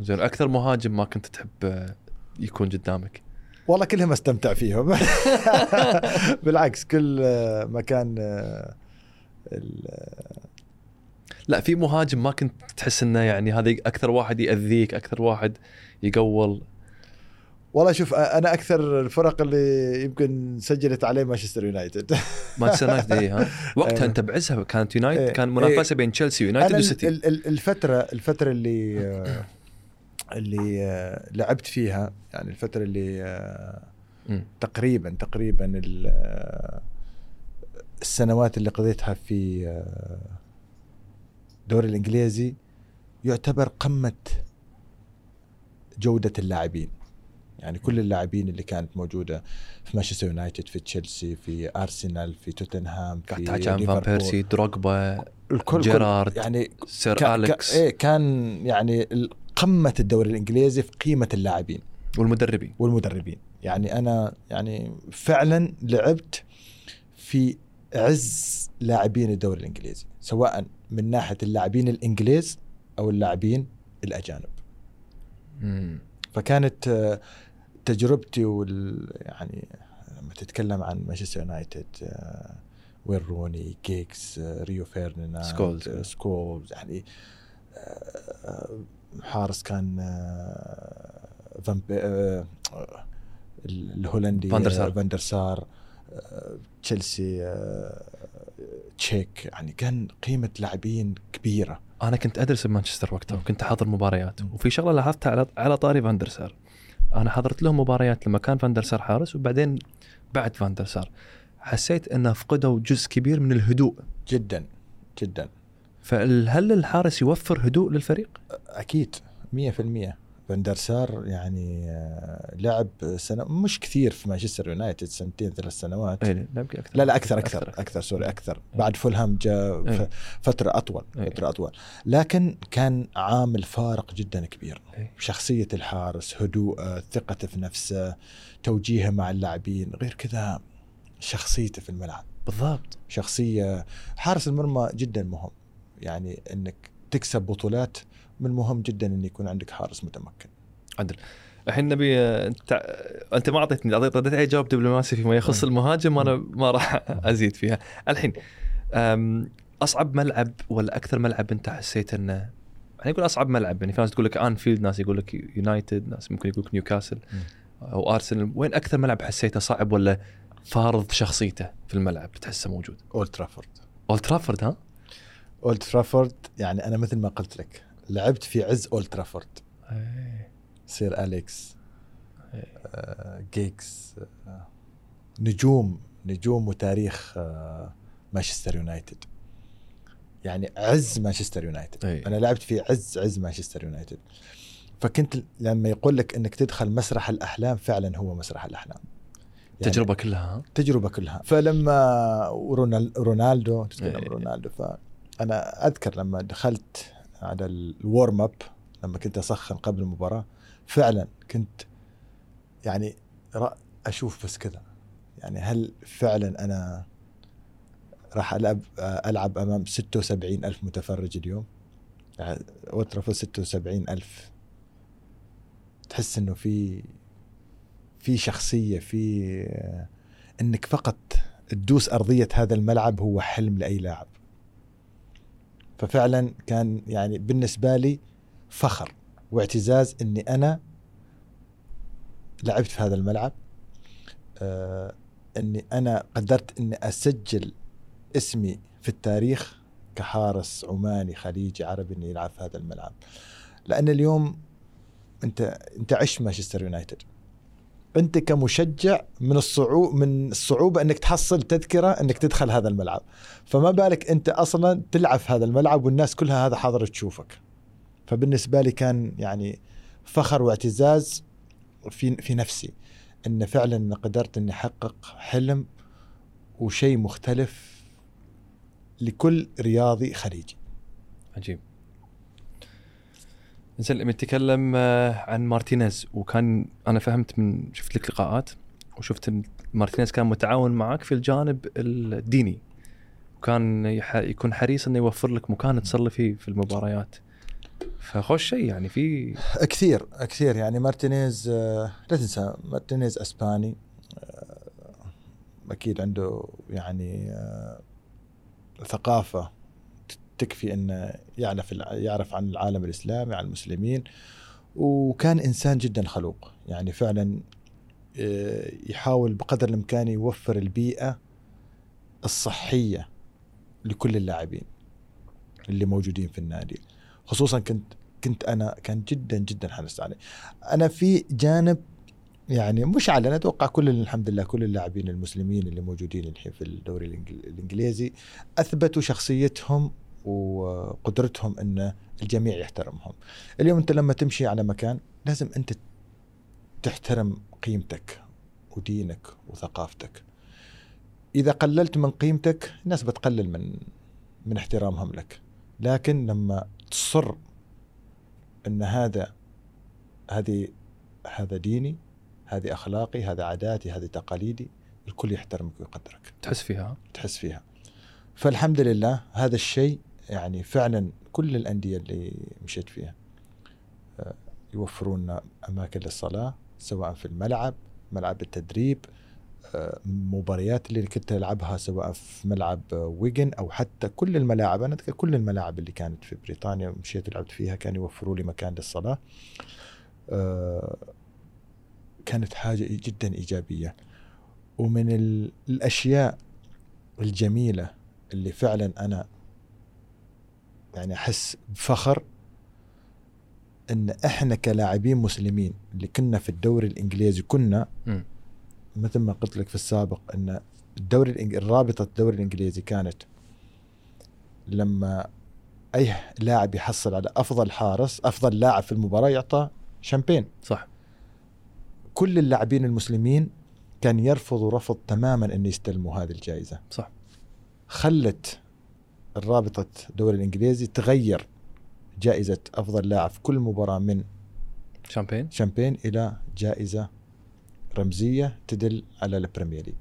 Speaker 2: زين أكثر مهاجم ما كنت تحب آه، يكون قدامك؟
Speaker 1: والله كلهم أستمتع فيهم. (laughs) بالعكس كل آه، مكان آه،
Speaker 2: لا في مهاجم ما كنت تحس إنه يعني هذا أكثر واحد يأذيك أكثر واحد يقول
Speaker 1: والله شوف أنا أكثر الفرق اللي يمكن سجلت عليه مانشستر يونايتد
Speaker 2: مانشستر يونايتد إيه، ها (laughs) وقتها
Speaker 1: إيه.
Speaker 2: انت بعزها كانت يونايتد
Speaker 1: إيه.
Speaker 2: كان منافسة بين تشيلسي ويونايتد
Speaker 1: ال-
Speaker 2: وسيتي
Speaker 1: ال- ال- الفترة الفترة اللي اللي لعبت فيها يعني الفترة اللي آه،. تقريبا تقريبا السنوات اللي قضيتها في آه، الدوري الإنجليزي يعتبر قمه جودة اللاعبين. يعني كل اللاعبين اللي كانت موجودة في مانشستر يونايتد في تشيلسي في أرسنال في توتنهام في
Speaker 2: تحكي فان. بيرسي دروجبا
Speaker 1: الكل
Speaker 2: جيرارد،
Speaker 1: يعني
Speaker 2: سير
Speaker 1: كا-
Speaker 2: أليكس.
Speaker 1: كا- إيه كان يعني قمة الدوري الإنجليزي في قيمة اللاعبين.
Speaker 2: والمدربين.
Speaker 1: والمدربين. يعني أنا يعني فعلا لعبت في عز لاعبين الدوري الإنجليزي سواء من ناحية اللاعبين الإنجليز أو اللاعبين الأجانب
Speaker 2: مم.
Speaker 1: فكانت آه، تجربتي وال يعني لما تتكلم عن مانشستر يونايتد آه، وين روني جيجز آه، ريو فيرديناند
Speaker 2: سكولز.
Speaker 1: سكولز يعني حارس كان فان بي- آه، الهولندي
Speaker 2: فان دير
Speaker 1: تشيلسي آه، تشيك يعني كان قيمة لاعبين كبيرة.
Speaker 2: أنا كنت أدرس بمانشستر وقتها وكنت احضر مباريات. وفي شغلة لاحظتها على على طاري فاندرسار أنا حضرت لهم مباريات لما كان فاندرسار حارس وبعدين بعد فاندرسار حسيت انه فقدوا جزء كبير من الهدوء.
Speaker 1: جدا جدا.
Speaker 2: فهل الحارس يوفر هدوء للفريق؟
Speaker 1: أكيد 100% فان دير سار يعني آه، لعب سنة مش كثير في مانشستر يونايتد سنتين ثلاث سنوات.
Speaker 2: يمكن أكثر.
Speaker 1: لا لا أكثر أكثر أكثر, أكثر sorry أكثر. بعد فولهام جاء
Speaker 2: إيه.
Speaker 1: ف- فترة أطول
Speaker 2: إيه.
Speaker 1: فترة أطول. لكن كان عامل فارق جدا كبير.
Speaker 2: إيه.
Speaker 1: شخصية الحارس هدوءه ثقته في نفسه توجيهه مع اللاعبين غير كذا شخصيته في الملعب.
Speaker 2: بالضبط.
Speaker 1: شخصية حارس المرمى جدا مهم. يعني إنك تكسب بطولات من مهم جدا إن يكون عندك حارس متمكن.
Speaker 2: الحين نبي انت أنت ما أعطيتني اعطيت علي جواب دبلوماسي فيما يخص. المهاجم أنا ما راح أزيد فيها. الحين أصعب ملعب ولا أكثر ملعب أنت حسيت إنه يعني يقول أصعب ملعب يعني في ناس تقول لك انفيلد ناس يقول لك يونايتد ناس ممكن يقول لك نيوكاسل أو ارسنال وين أكثر ملعب حسيته صعب ولا فارض شخصيته في الملعب تحسه موجود؟
Speaker 1: اولد ترافورد
Speaker 2: اولد ترافورد ها؟
Speaker 1: اولد ترافورد يعني أنا مثل ما قلت لك لعبت في عز أولد ترافورد. سير أليكس آه، جيجز آه، نجوم نجوم وتاريخ آه، مانشستر يونايتد. يعني عز مانشستر يونايتد.
Speaker 2: أي.
Speaker 1: أنا لعبت في عز عز مانشستر يونايتد. فكنت لما يقول لك إنك تدخل مسرح الأحلام فعلا هو مسرح الأحلام. يعني
Speaker 2: التجربه كلها ها؟
Speaker 1: تجربة كلها. فلما رونالدو تتكلم
Speaker 2: إيه.
Speaker 1: رونالدو فأنا أذكر لما دخلت على ال warm up لما كنت أسخن قبل المباراة. فعلا كنت يعني أشوف بس كذا يعني هل فعلا أنا راح ألعب ألعب أمام 76 ألف متفرج اليوم؟ يعني وترافورد 76 ألف. تحس إنه في في شخصية في إنك فقط تدوس أرضية هذا الملعب هو حلم لأي لاعب. ففعلا كان يعني بالنسبة لي فخر واعتزاز إني أنا لعبت في هذا الملعب. آه إني أنا قدرت إني أسجل اسمي في التاريخ كحارس عماني خليجي عربي اني يلعب في هذا الملعب. لأن اليوم أنت أنت عشت مانشستر يونايتد. انت كمشجع من الصعوب من الصعوبة انك تحصل تذكرة انك تدخل هذا الملعب. فما بالك انت أصلا تلعب في هذا الملعب والناس كلها هذا حاضرة تشوفك. فبالنسبة لي كان يعني فخر واعتزاز في في نفسي. إن فعلا قدرت إني أحقق حلم وشيء مختلف لكل رياضي خليجي.
Speaker 2: عجيب. زين لما تتكلم آه، عن مارتينيز وكان أنا فهمت من شفت لك لقاءات وشفت إن مارتينيز كان متعاون معك في الجانب الديني وكان يكون حريص إنه يوفر لك مكان تصلي فيه في المباريات. فخوش شيء يعني في
Speaker 1: كثير كثير يعني. مارتينيز آه، لا تنسى مارتينيز أسباني آه، أكيد عنده يعني ثقافة تكفي انه يعرف يعرف عن العالم الإسلامي عن المسلمين. وكان إنسان جدا خلوق. يعني فعلا آه، يحاول بقدر الإمكان يوفر البيئة الصحية لكل اللاعبين اللي موجودين في النادي. خصوصا كنت كنت أنا كان جدا جدا حريص عليه. أنا في جانب يعني مش على أنا أتوقع كل الحمد لله كل اللاعبين المسلمين اللي موجودين الحين في الدوري الإنجليزي أثبتوا شخصيتهم وقدرتهم إن الجميع يحترمهم. اليوم أنت لما تمشي على مكان لازم أنت تحترم قيمتك ودينك وثقافتك. إذا قللت من قيمتك الناس بتقلل من من احترامهم لك. لكن لما تصر إن هذا هذه هذا ديني هذه أخلاقي هذا عاداتي هذه تقاليدي الكل يحترمك ويقدرك
Speaker 2: تحس فيها
Speaker 1: تحس فيها فالحمد لله هذا الشيء يعني فعلا كل الأندية اللي مشيت فيها آه، يوفرون أماكن للصلاة سواء في الملعب ملعب التدريب آه، مباريات اللي كنت ألعبها سواء في ملعب ويجن أو حتى كل الملاعب. أنا أذكر كل الملاعب اللي كانت في بريطانيا مشيت ولعبت فيها كانوا يوفروا لي مكان للصلاة. آه، كانت حاجة جدا إيجابية. ومن ال- الأشياء الجميلة اللي فعلا أنا يعني أحس بفخر إن إحنا كلاعبين مسلمين اللي كنا في الدوري الإنجليزي كنا
Speaker 2: مم.
Speaker 1: مثل ما قلت لك في السابق إن الدوري الإنج... رابطة الدوري الإنجليزي كانت لما أي لاعب يحصل على أفضل حارس أفضل لاعب في المباراة يعطى شامبين.
Speaker 2: صح.
Speaker 1: كل اللاعبين المسلمين كان يرفضوا رفض تماما ان يستلموا هذه الجائزة.
Speaker 2: صح.
Speaker 1: خلت الرابطه الدوري الإنجليزي تغير جائزة أفضل لاعب في كل مباراة من
Speaker 2: champagne.
Speaker 1: champagne إلى جائزة رمزية تدل على ال Premier League.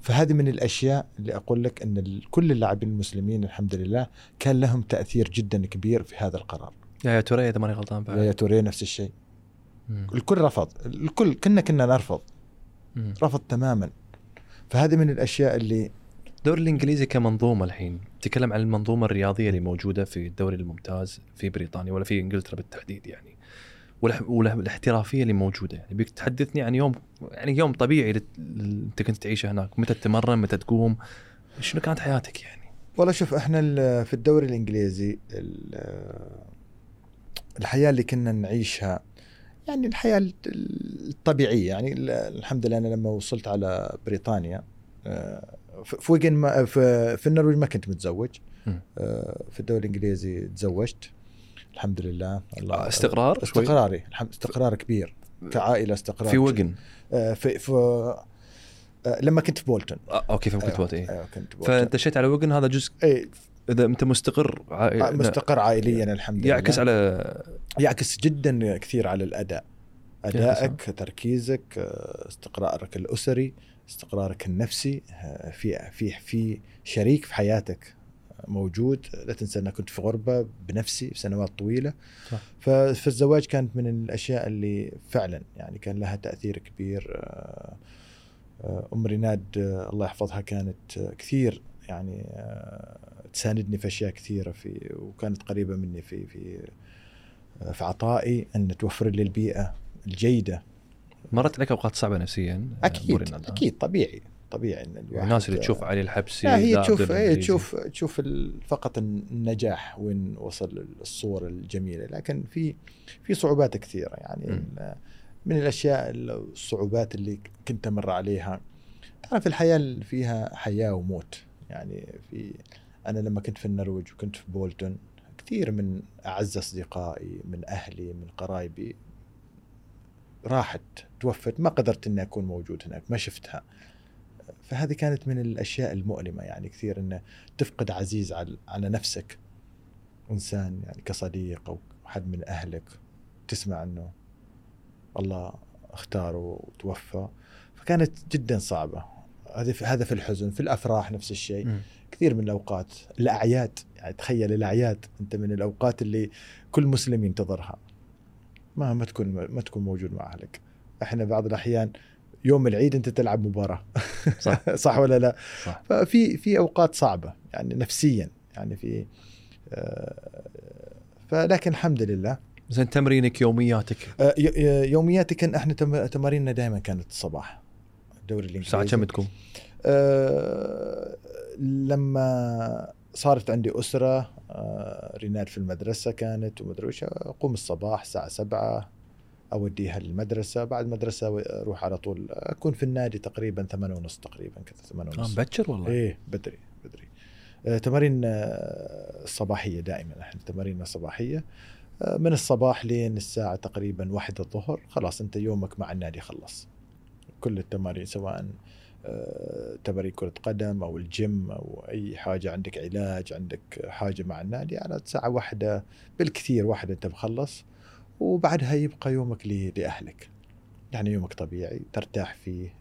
Speaker 1: فهذه من الأشياء اللي أقول لك ال- كل اللاعبين المسلمين الحمد لله كان لهم تأثير جدا كبير في هذا القرار.
Speaker 2: يا يا توري إذا ماني غلطان بعد.
Speaker 1: يا توريه نفس الشيء.
Speaker 2: مم.
Speaker 1: الكل رفض. الكل كنا كنا نرفض.
Speaker 2: مم.
Speaker 1: رفض تماما. فهذه من الأشياء اللي
Speaker 2: الدوري الإنجليزي كمنظومة الحين تكلم عن المنظومة الرياضية اللي موجودة في الدوري الممتاز في بريطانيا ولا في إنجلترا بالتحديد يعني. والاحترافيه اللي موجودة. يعني بيك تحدثني عن يوم يعني يوم طبيعي انت كنت تعيشه هناك. متى تتمرن؟ متى تقوم؟ شنو كانت حياتك يعني؟
Speaker 1: والله شوف إحنا في الدوري الإنجليزي ال- الحياة اللي كنا نعيشها يعني الحياة الطبيعية. يعني ال- الحمد لله أنا لما وصلت على بريطانيا آه، في في ويجن ما في, في النرويج ما كنت متزوج. آه، في الدوري الإنجليزي تزوجت. الحمد لله. الله
Speaker 2: استقرار شوي؟
Speaker 1: استقراري. الحمد استقرار كبير. كعائلة استقرار
Speaker 2: في وجن
Speaker 1: آه، في, في آه، لما كنت في بولتون.
Speaker 2: آه okay فهمت
Speaker 1: أيوة،
Speaker 2: بولتون إيه.
Speaker 1: أيوه كنت بولتون.
Speaker 2: فدشيت على ويجن هذا جزء
Speaker 1: اي
Speaker 2: إذا أنت مستقر عائ-
Speaker 1: مستقر عائليا الحمد لله.
Speaker 2: يعكس على
Speaker 1: يعكس جدا كثير على الأداء. أدائك تركيزك آه، استقرارك الأسري. استقرارك النفسي آه، في في في شريك في حياتك موجود. لا تنسى أنك كنت في غربة بنفسي سنوات طويلة.
Speaker 2: صح.
Speaker 1: فالزواج كانت من الأشياء اللي فعلا يعني كان لها تأثير كبير. آه، آه، ام ريناد الله يحفظها كانت كثير يعني تساندني في أشياء كثيرة في وكانت قريبة مني في في في عطائي أن توفر لي البيئة الجيدة
Speaker 2: مرت عليك أوقات صعبة نفسيا آه، أكيد.
Speaker 1: أكيد طبيعي طبيعي إن الواحد
Speaker 2: الناس اللي تشوف علي الحبسي
Speaker 1: لا هي تشوف هي
Speaker 2: إنجليزي.
Speaker 1: تشوف تشوف فقط النجاح وين وصل الصور الجميلة لكن في في صعوبات كثيرة يعني
Speaker 2: م.
Speaker 1: من الأشياء الصعوبات اللي كنت أمر عليها تعرف الحياة فيها حياة وموت يعني في أنا لما كنت في النرويج وكنت في بولتون كثير من أعز أصدقائي من أهلي من قرايبي راحت توفت ما قدرت إني أكون موجود هناك ما شفتها. فهذه كانت من الأشياء المؤلمة يعني كثير إنه تفقد عزيز على على نفسك. إنسان يعني كصديق أو حد من أهلك تسمع إنه الله اختاره وتوفى. فكانت جدا صعبة. هذه في- هذا في الحزن في الأفراح نفس الشيء. كثير من الأوقات الأعياد يعني تخيل الأعياد أنت من الأوقات اللي كل مسلم ينتظرها. ما ما تكون ما تكون موجود مع أهلك إحنا بعض الأحيان يوم العيد أنت تلعب مباراة
Speaker 2: صح. (laughs)
Speaker 1: صح ولا لا
Speaker 2: صح.
Speaker 1: ففي في أوقات صعبة يعني نفسيا يعني في آه، فلكن الحمد لله
Speaker 2: زين تمرينك يومياتك
Speaker 1: آه، ي- يومياتي كان إحنا تم- تماريننا دائما كانت الصباح الدوري الانجليزي
Speaker 2: الساعة كم تكون؟
Speaker 1: آه، لما صارت عندي أسرة آه، ريناد في المدرسة كانت ومدري وش أقوم الصباح الساعة سبعة أوديها للمدرسة بعد المدرسة أروح على طول أكون في النادي تقريبا ثمانية ونص تقريبا كذا ثمانية ونص.
Speaker 2: مبكر والله.
Speaker 1: إيه بدري بدري. آه، تمارين آه، صباحية دائما إحنا تماريننا صباحية. آه، من الصباح لين الساعة تقريبا واحد الظهر خلاص أنت يومك مع النادي خلص. كل التمارين سواء آه، تمارين كرة قدم أو الجيم أو أي حاجة. عندك علاج عندك حاجة مع النادي على ساعة واحدة بالكثير واحدة أنت مخلص وبعدها يبقى يومك لأهلك. يعني يومك طبيعي ترتاح فيه.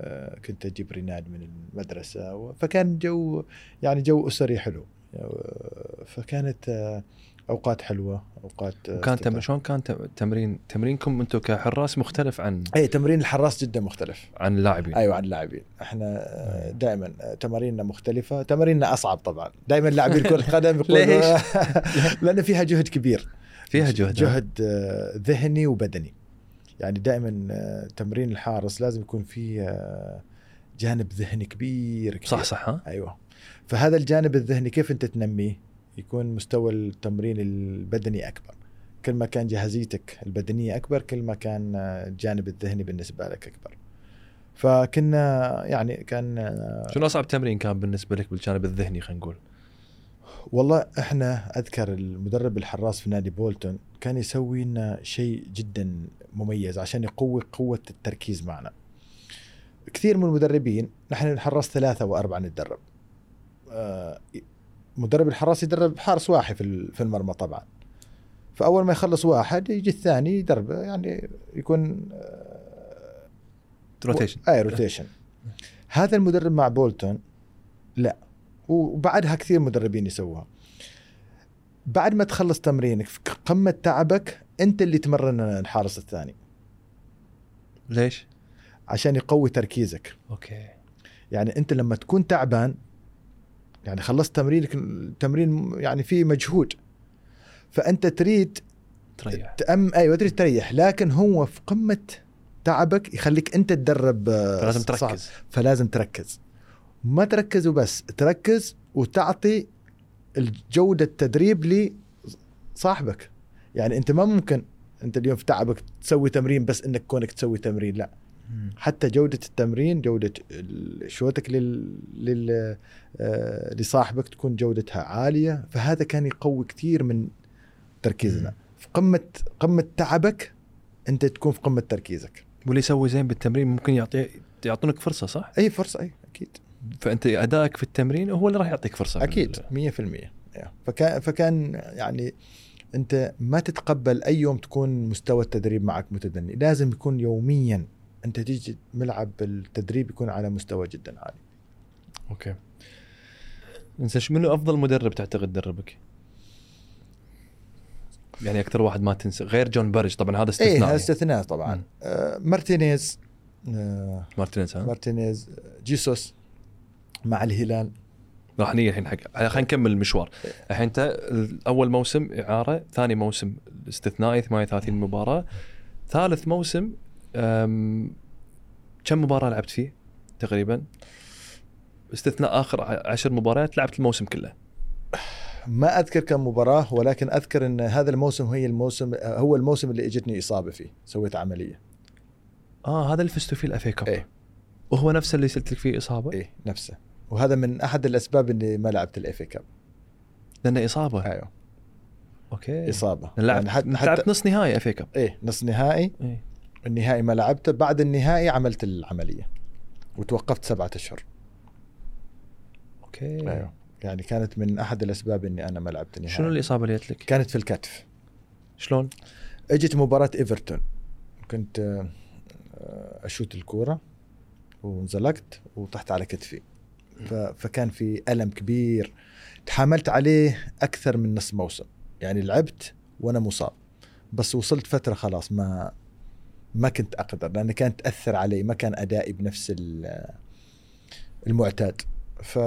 Speaker 1: آه، كنت أجيب ريناد من المدرسة فكان جو يعني جو أسري حلو. آه، فكانت آه، آه،
Speaker 2: وكان
Speaker 1: استمتاع.
Speaker 2: تم... شلون كان تم- تمرين تمرينكم أنتم كحراس مختلف عن
Speaker 1: اي تمرين الحراس جدا مختلف.
Speaker 2: عن اللاعبين.
Speaker 1: أيوه عن اللاعبين. إحنا دائما تماريننا مختلفة. تماريننا أصعب طبعا. دائما لاعبين كرة (laughs) قدم يقولوا
Speaker 2: ليش؟ (laughs)
Speaker 1: لأن فيها جهد كبير.
Speaker 2: فيها جهد
Speaker 1: جهد آه، ذهني وبدني. يعني دائما آه، تمرين الحارس لازم يكون فيه آه، جانب ذهني كبير, كبير.
Speaker 2: صح صح ها؟
Speaker 1: أيوه. فهذا الجانب الذهني كيف أنت تنميه؟ يكون مستوى التمرين البدني أكبر كل ما كان جاهزيتك البدنية أكبر كل ما كان آه، الجانب الذهني بالنسبة لك أكبر فكنا يعني كان آه،
Speaker 2: شنو أصعب تمرين كان بالنسبة لك بالجانب الذهني خلينا نقول؟
Speaker 1: والله إحنا أذكر المدرب الحراس في نادي بولتون كان يسوي لنا شيء جدا مميز عشان يقوي قوة التركيز معنا. كثير من المدربين نحن الحراس ثلاثة وأربعة نتدرب. آه، مدرب الحراس يدرب حارس واحد في في المرمى طبعا. فأول ما يخلص واحد يجي الثاني يدربه يعني يكون آه،
Speaker 2: rotation
Speaker 1: أي rotation هذا المدرب مع بولتون لا. وبعدها كثير مدربين يسووها. بعد ما تخلص تمرينك في قمة تعبك أنت اللي تمرن الحارس الثاني.
Speaker 2: ليش؟
Speaker 1: عشان يقوي تركيزك.
Speaker 2: أوكي.
Speaker 1: يعني أنت لما تكون تعبان يعني خلصت تمرينك التمرين يعني فيه مجهود. فأنت تريد
Speaker 2: تريح.
Speaker 1: تأم أيوه تريد تريح لكن هو في قمة تعبك يخليك أنت تدرب آه،
Speaker 2: لازم
Speaker 1: صح.
Speaker 2: تركز.
Speaker 1: فلازم تركز. ما تركز وبس تركز وتعطي الجودة التدريب لصاحبك. يعني أنت ما ممكن أنت اليوم في تعبك تسوي تمرين بس إنك كونك تسوي تمرين لا. حتى جودة التمرين جودة شوتك لل... لل... آه، لصاحبك تكون جودتها عالية فهذا كان يقوي كثير من تركيزنا. في قمة قمة تعبك أنت تكون في قمة تركيزك
Speaker 2: واللي يسوي زين بالتمرين ممكن يعطي يعطونك فرصة صح؟
Speaker 1: أي فرصة أي أكيد
Speaker 2: فأنت أدائك في التمرين هو اللي راح يعطيك فرصة
Speaker 1: أكيد 100% yeah. فكان فكان يعني أنت ما تتقبل أي يوم تكون مستوى التدريب معك متدني لازم يكون يوميا أنت تيجي ملعب التدريب يكون على مستوى جدا عالي.
Speaker 2: okay. إنزين شو- منو أفضل مدرب تعتقد دربك؟ يعني أكثر واحد ما تنسى غير جون بارج طبعا هذا
Speaker 1: إيه
Speaker 2: استثناء
Speaker 1: هذا استثناء طبعا.
Speaker 2: مم.
Speaker 1: آه مارتينيز آه
Speaker 2: مارتينيز ها؟
Speaker 1: مارتينيز جيسوس مع الهلال.
Speaker 2: راح نيجي الحين حق خلينا نكمل المشوار. الحين انت أول موسم إعارة ثاني موسم استثنائي 38 مباراة. ثالث موسم كم مباراة لعبت فيه تقريبا؟ استثناء آخر عشر مباريات لعبت الموسم كله.
Speaker 1: ما أذكر كم مباراة ولكن أذكر إن هذا الموسم هي الموسم هو الموسم اللي إجتني إصابة فيه سويت عملية.
Speaker 2: آه هذا اللي فزتوا فيه ال FA Cup
Speaker 1: إيه.
Speaker 2: وهو نفسه اللي صارت لك فيه إصابة؟
Speaker 1: إيه نفسه. وهذا من أحد الأسباب إني ما لعبت ال FA
Speaker 2: Cup لأنه
Speaker 1: إصابة؟
Speaker 2: أيوه.
Speaker 1: okay. إصابة.
Speaker 2: لعبت
Speaker 1: يعني حتى,
Speaker 2: لعبت نص نهائي FA Cup
Speaker 1: إيه نص نهائي.
Speaker 2: إيه.
Speaker 1: النهائي ما لعبته بعد النهائي عملت العملية وتوقفت سبعة أشهر.
Speaker 2: okay.
Speaker 1: أيوه. يعني كانت من أحد الأسباب إني أنا ما لعبت النهائي
Speaker 2: شنو الإصابة اللي جت لك؟
Speaker 1: كانت في الكتف.
Speaker 2: شلون؟
Speaker 1: اجت مباراة إيفرتون. كنت آه، أشوت الكورة وانزلقت وطحت على كتفي. فكان في ألم كبير. تحاملت عليه أكثر من نص موسم. يعني لعبت وأنا مصاب. بس وصلت فترة خلاص ما ما كنت أقدر لأن كانت تأثر علي ما كان أدائي بنفس ال- المعتاد. ف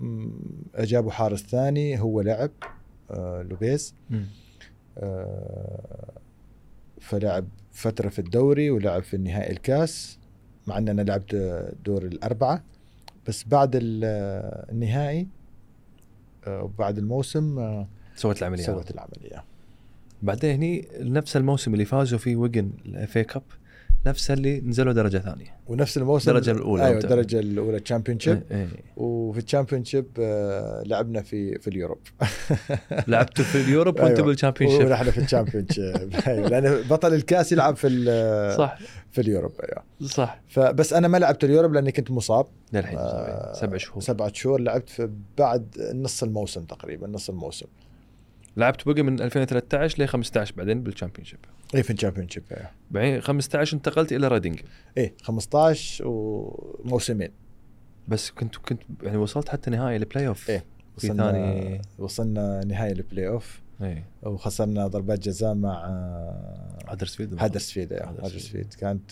Speaker 1: مم، جابوا حارس ثاني هو لعب آه،
Speaker 2: روبلز.
Speaker 1: آه، فلعب فترة في الدوري ولعب في النهائي الكاس مع ان أنا لعبت دور الأربعة. بس بعد ال- النهائي آه، وبعد الموسم
Speaker 2: سويت العملية.
Speaker 1: سويت العملية.
Speaker 2: بعدين هني نفس الموسم اللي فازوا فيه ويجن ال FA Cup نفسه اللي نزلوا درجة ثانية.
Speaker 1: ونفس الموسم
Speaker 2: الدرجة الأولى أيوه.
Speaker 1: الدرجه الأولى Championship
Speaker 2: إيه.
Speaker 1: وفي ال Championship لعبنا في في ال Europe. (laughs)
Speaker 2: لعبتوا في ال Europe وأنتم
Speaker 1: أيوة.
Speaker 2: بال Championship
Speaker 1: ونحن في ال Championship (laughs) أيوة، لأن بطل الكاس يلعب في
Speaker 2: صح.
Speaker 1: في ال Europe أيوه.
Speaker 2: صح.
Speaker 1: فبس أنا ما لعبت ال Europe لأني كنت مصاب.
Speaker 2: للحين
Speaker 1: آه،
Speaker 2: سبع شهور.
Speaker 1: سبعة شهور لعبت في بعد نص الموسم تقريبا نص الموسم.
Speaker 2: لعبت بقى من 2013 ل 15 بعدين بال Championship
Speaker 1: اي في ال Championship أيوه
Speaker 2: بعدين 15 انتقلت إلى ريدنج
Speaker 1: إيه 15 وموسمين.
Speaker 2: بس كنت كنت يعني وصلت حتى نهائي البلاي اوف. في
Speaker 1: وصلنا
Speaker 2: ثاني
Speaker 1: وصلنا نهائي البلاي اوف
Speaker 2: اي
Speaker 1: وخسرنا ضربات جزاء مع
Speaker 2: هدرسفيلد
Speaker 1: هدرسفيلد
Speaker 2: هدرسفيلد.
Speaker 1: كانت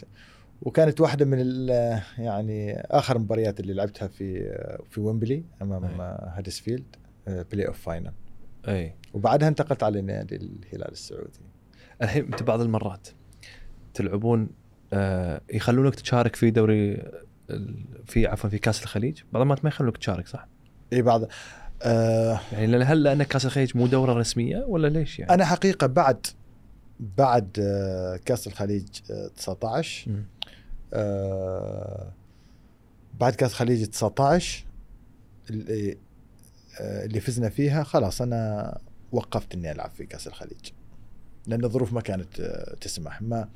Speaker 1: وكانت واحدة من ال- يعني آخر مباريات اللي لعبتها في في ويمبلي
Speaker 2: أمام.
Speaker 1: هدرسفيلد play-off final
Speaker 2: أي
Speaker 1: وبعدها انتقلت على نادي الهلال السعودي
Speaker 2: الحين أنت بعض المرات تلعبون آه يخلونك تشارك في دوري في عفوا في كأس الخليج بعض المرات ما يخلونك تشارك صح؟
Speaker 1: إي بعض آه
Speaker 2: يعني هل لأن كأس الخليج مو دورة رسمية ولا ليش يعني؟
Speaker 1: أنا حقيقة بعد بعد آه كأس الخليج آه 19
Speaker 2: مم.
Speaker 1: آه بعد كأس الخليج 19 اللي آه اللي فزنا فيها خلاص أنا وقفت إني ألعب في كأس الخليج. لأن الظروف ما كانت آه تسمح. ما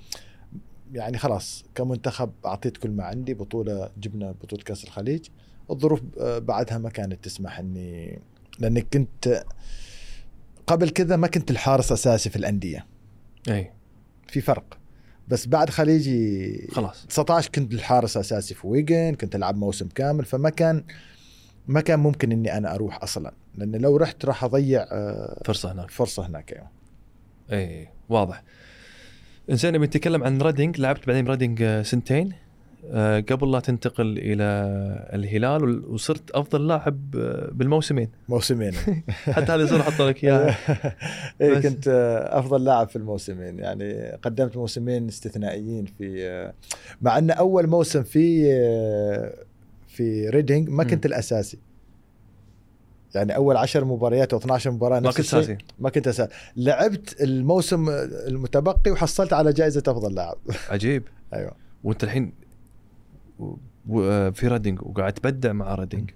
Speaker 1: يعني خلاص كمنتخب أعطيت كل ما عندي بطولة جبنا بطولة كأس الخليج. الظروف آه بعدها ما كانت تسمح إني لأني كنت قبل كذا ما كنت الحارس أساسي في الأندية.
Speaker 2: أي.
Speaker 1: في فرق. بس بعد خليجي
Speaker 2: خلاص.
Speaker 1: 19 كنت الحارس أساسي في ويجن كنت ألعب موسم كامل فما كان ما كان ممكن إني أنا أروح أصلا لأن لو رحت راح أضيع آه،
Speaker 2: فرصة هناك.
Speaker 1: فرصة هناك أيوة.
Speaker 2: اي واضح. إنزين نبي نتكلم عن ريدنج لعبت بعدين ريدنج آه، سنتين. آه، قبل لا تنتقل إلى الهلال وصرت أفضل لاعب بالموسمين.
Speaker 1: موسمين. (laughs)
Speaker 2: حتى هذه صورة أحط لك إياها. (laughs)
Speaker 1: اي
Speaker 2: بس-
Speaker 1: كنت أفضل لاعب في الموسمين. يعني قدمت موسمين استثنائيين في مع أن أول موسم في في ريدينج ما. كنت الأساسي. يعني أول 10 مباريات أو 12 مباراه
Speaker 2: ما كنت. أساسي.
Speaker 1: ما كنت أساسي. لعبت الموسم المتبقي وحصلت على جائزة أفضل لاعب. (laughs)
Speaker 2: عجيب.
Speaker 1: أيوه.
Speaker 2: وأنت الحين في ريدنج وقاعد تبدع مع ريدنج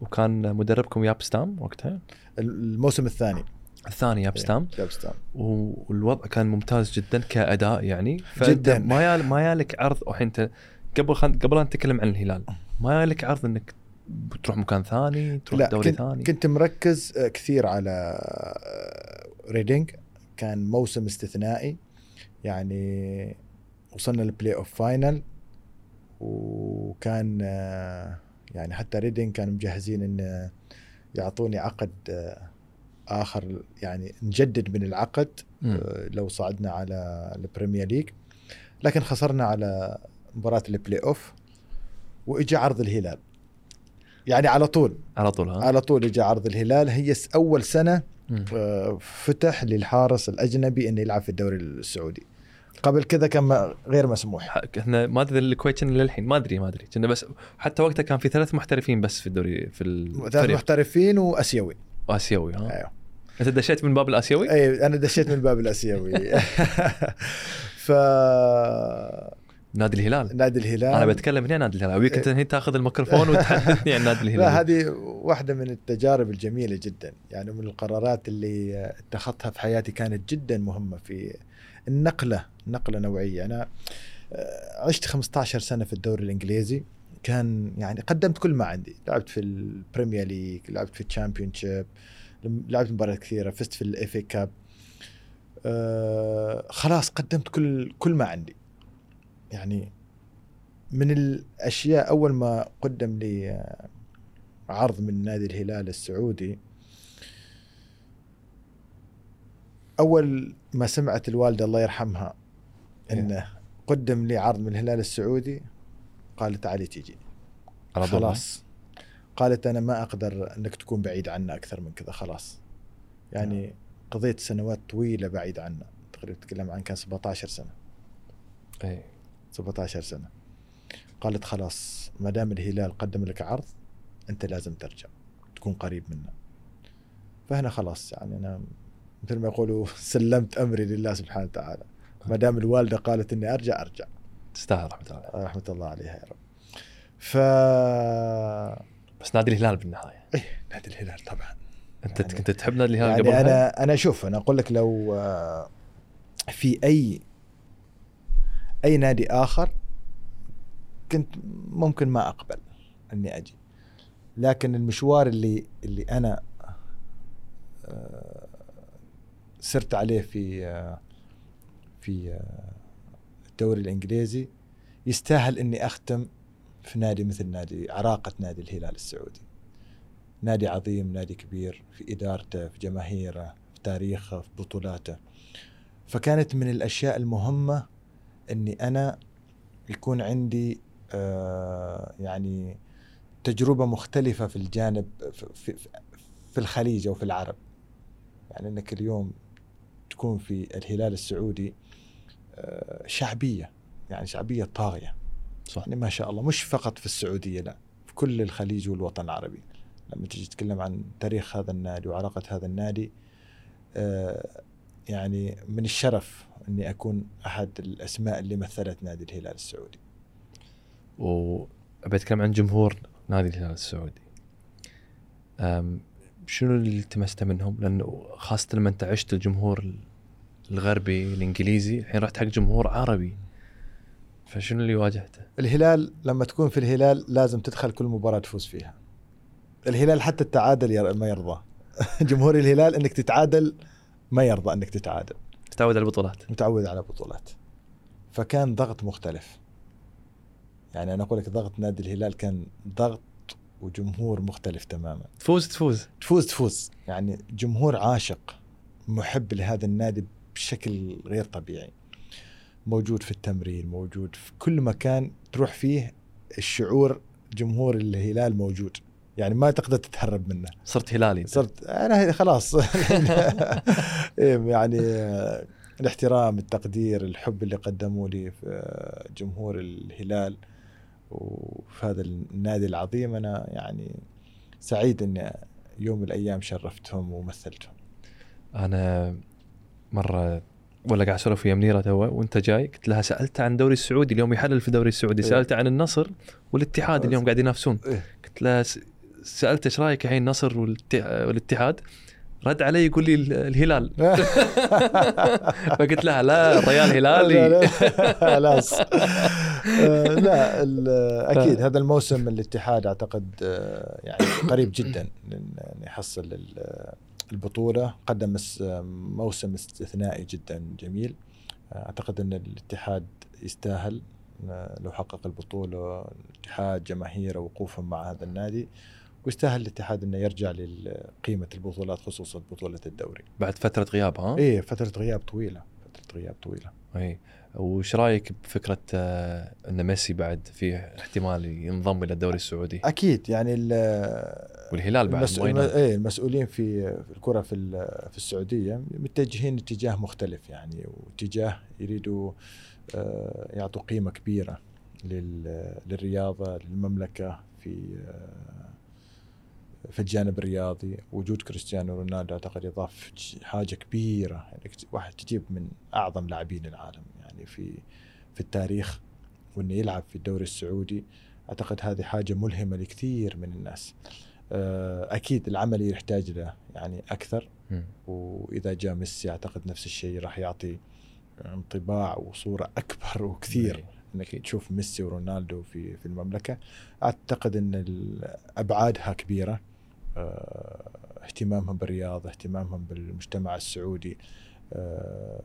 Speaker 2: وكان مدربكم ياب ستام وقتها؟
Speaker 1: الموسم الثاني.
Speaker 2: الثاني ياب ستام.
Speaker 1: جاب ستام.
Speaker 2: و- والوضع كان ممتاز جدا كأداء يعني.
Speaker 1: جداً.
Speaker 2: ما يال ما يالك عرض. الحين انت قبل خل... قبل أن نتكلم عن الهلال. ما يالك عرض إنك بتروح مكان ثاني تروح
Speaker 1: لا
Speaker 2: دوري
Speaker 1: كنت,
Speaker 2: ثاني
Speaker 1: كنت مركز آه، كثير على آه، ريدينج كان موسم استثنائي. يعني وصلنا لل play-off final وكان آه، يعني حتى ريدينج كانوا مجهزين إن يعطوني عقد آه، آخر يعني نجدد من العقد. آه، لو صعدنا على ال Premier League لكن خسرنا على مباراة البلاي اوف واجى عرض الهلال. يعني على طول.
Speaker 2: على طول ها؟
Speaker 1: على طول اجى عرض الهلال. هي أول
Speaker 2: سنة.
Speaker 1: آه، فتح للحارس الأجنبي إنه يلعب في الدوري السعودي. قبل كذا كان غير مسموح.
Speaker 2: إحنا ما أدري الكويت كنا للحين ما أدري ما أدري. كنا بس حتى وقتها كان في ثلاث محترفين بس في الدوري في
Speaker 1: ثلاث محترفين وأسيوي.
Speaker 2: اسيوي ها؟
Speaker 1: أيوه.
Speaker 2: أنت دشيت من باب الأسيوي؟
Speaker 1: اي أنا دشيت من الباب الأسيوي. (laughs) (laughs) ف
Speaker 2: نادي الهلال.
Speaker 1: نادي الهلال.
Speaker 2: أنا بتكلم هنا نادي الهلال. ابيك انت الحين تاخذ الميكروفون وتحدثني (laughs) عن نادي الهلال.
Speaker 1: لا هذه واحدة من التجارب الجميلة جدا. يعني من القرارات اللي اتخذتها في حياتي كانت جدا مهمة في النقلة نقلة نوعية. أنا آه، عشت 15 سنة في الدوري الإنجليزي. كان يعني قدمت كل ما عندي. لعبت في ال Premier League لعبت في ال Championship لعبت مباريات كثيرة فزت في الاف كاب. آه خلاص قدمت كل كل ما عندي. يعني من الأشياء أول ما قدم لي آه، عرض من نادي الهلال السعودي أول ما سمعت الوالدة الله يرحمها إنه قدم لي عرض من الهلال السعودي قالت تعالي تيجي. خلاص. قالت أنا ما أقدر إنك تكون بعيد عنا أكثر من كذا خلاص. يعني قضيت سنوات طويلة بعيد عنا تقريبا تتكلم عن كان 17 سنة.
Speaker 2: اي
Speaker 1: 17 سنة. قالت خلاص ما دام الهلال قدم لك عرض أنت لازم ترجع تكون قريب منا فهنا خلاص يعني أنا مثل ما يقولوا (laughs) سلمت أمري لله سبحانه وتعالى. ما دام الوالدة قالت إني أرجع أرجع.
Speaker 2: تستاهل رحمة الله
Speaker 1: رحمة الله عليها يا رب. ف
Speaker 2: بس نادي الهلال بالنهاية.
Speaker 1: نادي الهلال طبعا.
Speaker 2: أنت
Speaker 1: يعني-
Speaker 2: كنت تحب نادي الهلال
Speaker 1: يعني
Speaker 2: قبل
Speaker 1: أنا أنا شوف أنا أقول لك لو آه، في أي أي نادي آخر كنت ممكن ما أقبل إني أجي. لكن المشوار اللي اللي أنا آه، سرت عليه في آه، في آه، الدوري الإنجليزي يستاهل إني أختم في نادي مثل نادي عراقة نادي الهلال السعودي. نادي عظيم نادي كبير في إدارته في جماهيره في تاريخه في بطولاته. فكانت من الأشياء المهمة إني أنا يكون عندي آه يعني تجربة مختلفة في الجانب في, في, الخليج أو في العرب. يعني إنك اليوم تكون في الهلال السعودي آه شعبية يعني شعبية طاغية.
Speaker 2: صح.
Speaker 1: يعني ما شاء الله مش فقط في السعودية لا في كل الخليج والوطن العربي. لما تجي تتكلم عن تاريخ هذا النادي وعلاقة هذا النادي آه، يعني من الشرف إني أكون أحد الأسماء اللي مثلت نادي الهلال السعودي.
Speaker 2: وأبي أتكلم عن جمهور نادي الهلال السعودي. شنو اللي التمسته منهم؟ لأنه خاصة لما أنت عشت الجمهور الغربي الإنجليزي الحين رحت حق جمهور عربي. فشنو اللي واجهته؟
Speaker 1: الهلال لما تكون في الهلال لازم تدخل كل مباراة تفوز فيها. الهلال حتى التعادل ما يرضى. (laughs) جمهور الهلال إنك تتعادل ما يرضى أنك تتعادل.
Speaker 2: تتعود على البطولات.
Speaker 1: متعود على بطولات. فكان ضغط مختلف. يعني أنا أقول لك ضغط نادي الهلال كان ضغط وجمهور مختلف تماما.
Speaker 2: تفوز تفوز.
Speaker 1: تفوز تفوز. يعني جمهور عاشق محب لهذا النادي بشكل غير طبيعي. موجود في التمرين موجود في كل مكان تروح فيه الشعور جمهور الهلال موجود. يعني ما تقدر تتهرب منه
Speaker 2: صرت هلالي.
Speaker 1: صرت أنا خلاص (laughs) إيه، يعني الاحترام التقدير الحب اللي قدموا لي في جمهور الهلال وفي هذا النادي العظيم أنا يعني سعيد إني يوم من الأيام شرفتهم ومثلتهم
Speaker 2: أنا مرة ولا قاعد أسولف ويا منيرة تو وأنت جاي قلت لها سألت عن الدوري السعودي اليوم يحلل في الدوري السعودي
Speaker 1: إيه.
Speaker 2: سألت عن النصر والاتحاد اليوم قاعد ينافسون
Speaker 1: إيه.
Speaker 2: قلت له س- سالته إيش رأيك الحين النصر والات- والاتحاد؟ رد علي يقول لي ال- الهلال. (laughs) فقلت لها لا الريال هلالي. (laughs)
Speaker 1: خلاص. آه، لا أكيد هذا الموسم الاتحاد أعتقد آه، يعني قريب جدا إن- ان يحصل ال- البطولة. قدم موسم استثنائي جدا جميل. آه، أعتقد أن الاتحاد يستاهل لو حقق البطولة الاتحاد جماهيره وقوفهم مع هذا النادي. ويستاهل الاتحاد إنه يرجع لقيمة البطولات خصوصا بطولة الدوري.
Speaker 2: بعد فترة غياب ها
Speaker 1: إيه فترة غياب طويلة فترة غياب طويلة.
Speaker 2: إي وش رأيك بفكرة آه، إن ميسي بعد فيه احتمال ينضم إلى الدوري السعودي
Speaker 1: أكيد يعني ال-
Speaker 2: والهلال بعد
Speaker 1: المس...
Speaker 2: وين
Speaker 1: الم... إيه المسؤولين في الكرة في في السعودية متجهين اتجاه مختلف يعني واتجاه يريدوا آه، يعطوا قيمة كبيرة لل... للرياضة للمملكة في آه، في الجانب الرياضي وجود كريستيانو رونالدو أعتقد يضاف حاجة كبيرة يعني كت- واحد تجيب من أعظم لاعبين العالم يعني في في التاريخ وإنه يلعب في الدوري السعودي أعتقد هذه حاجة ملهمة لكثير من الناس آه، أكيد العمل يحتاج له يعني
Speaker 2: أكثر.
Speaker 1: وإذا جاء ميسي أعتقد نفس الشيء راح يعطي انطباع وصورة أكبر وكثير
Speaker 2: إي.
Speaker 1: انك تشوف ميسي ورونالدو في في المملكة. أعتقد إن أبعادها كبيرة. آه، اهتمامهم بالرياضه اهتمامهم بالمجتمع السعودي. آه،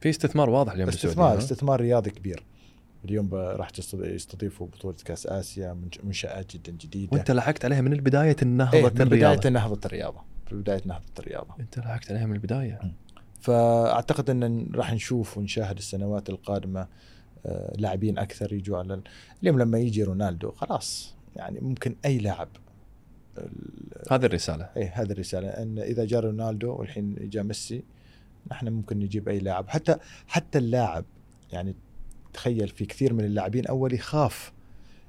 Speaker 2: في استثمار واضح اليوم
Speaker 1: استثمار؟ استثمار رياضي كبير. اليوم راح يستضيفوا بطولة كأس آسيا منش- منشات جدا جديدة.
Speaker 2: وأنت لحقت عليها من البداية
Speaker 1: إيه
Speaker 2: نهضه
Speaker 1: من بداية
Speaker 2: الرياضة.
Speaker 1: نهضة الرياضة. في بداية نهضة الرياضة.
Speaker 2: أنت لحقت عليها من البداية.
Speaker 1: فأعتقد إن راح نشوف ونشاهد السنوات القادمة آه، لاعبين أكثر يجوا على ال- اليوم لما يجي رونالدو خلاص. يعني ممكن أي لاعب
Speaker 2: هذه الرسالة.
Speaker 1: إيه هذه الرسالة. إن إذا جاء رونالدو والحين جاء ميسي نحن ممكن نجيب أي لاعب. حتى حتى اللاعب يعني تخيل في كثير من اللاعبين أول يخاف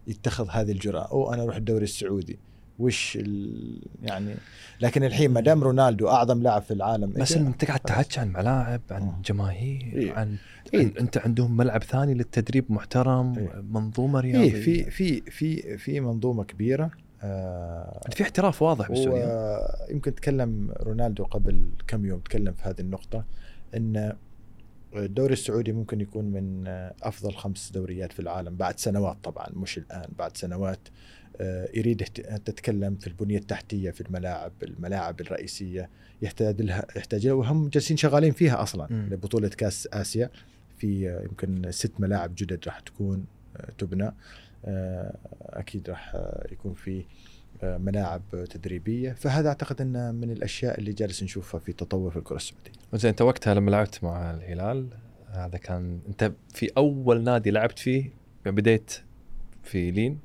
Speaker 1: يتخذ هذه الجرأة. أو أنا أروح الدوري السعودي. وش ال... يعني لكن الحين ما دام رونالدو أعظم لاعب في العالم
Speaker 2: بس
Speaker 1: إجا-
Speaker 2: لما تقعد تحكي عن ملاعب عن
Speaker 1: آه.
Speaker 2: جماهير
Speaker 1: إيه.
Speaker 2: عن
Speaker 1: إيه.
Speaker 2: أنت عندهم ملعب ثاني للتدريب محترم
Speaker 1: إيه.
Speaker 2: منظومة رياضية
Speaker 1: إيه في في في في منظومة كبيرة آه
Speaker 2: في احتراف واضح بالسعودية
Speaker 1: ويمكن تكلم رونالدو قبل كم يوم تكلم في هذه النقطة إن الدوري السعودي ممكن يكون من أفضل خمس دوريات في العالم بعد سنوات طبعا مش الآن بعد سنوات آه، يريد اهت- أن تتكلم في البنية التحتية في الملاعب الملاعب الرئيسية يحتاج لها يحتاج لها وهم جالسين شغالين فيها أصلا
Speaker 2: مم.
Speaker 1: لبطولة كأس آسيا. في آه، يمكن ست ملاعب جدد راح تكون آه، تبنى. آه، أكيد راح آه، يكون في آه، ملاعب تدريبية. فهذا أعتقد انه من الأشياء اللي جالس نشوفها في تطور في الكرة السعودية.
Speaker 2: زين أنت وقتها لما لعبت مع الهلال هذا كان أنت في أول نادي لعبت فيه بديت في لين؟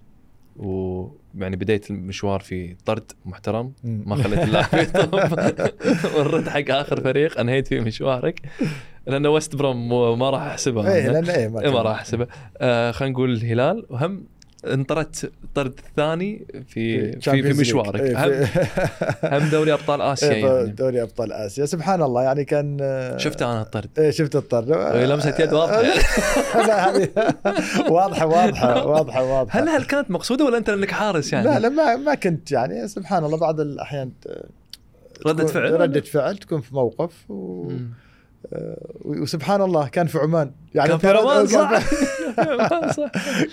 Speaker 2: و يعني بديت المشوار في طرد محترم ما خليت اللاعب (laughs) ورد (laughs) حق آخر فريق أنهيت فيه مشوارك. لأنه وست بروم ما راح
Speaker 1: أحسبها.
Speaker 2: أنا.
Speaker 1: لأن إيه ما,
Speaker 2: إيه ما راح أحسبها. آه خلينا نقول الهلال. وهم انطردت الطرد الثاني في في, في. مشوارك
Speaker 1: إيه،
Speaker 2: هم,
Speaker 1: في- (laughs)
Speaker 2: هم دوري أبطال آسيا
Speaker 1: إيه،
Speaker 2: يعني
Speaker 1: دوري أبطال آسيا سبحان الله يعني كان
Speaker 2: شفت أنا الطرد
Speaker 1: إيه شفت الطرد
Speaker 2: لمسة يد يعني. (laughs)
Speaker 1: لا هذه (laughs) واضحة واضحة واضحة واضحة
Speaker 2: هل هل كانت مقصودة ولا أنت لأنك حارس يعني؟
Speaker 1: لا لا ما, ما كنت يعني سبحان الله بعض الأحيان
Speaker 2: ردة فعل؟
Speaker 1: ردة فعل تكون في موقف و...
Speaker 2: مم.
Speaker 1: وسبحان الله كان في عمان. يعني (laughs)
Speaker 2: كان في عمان صح.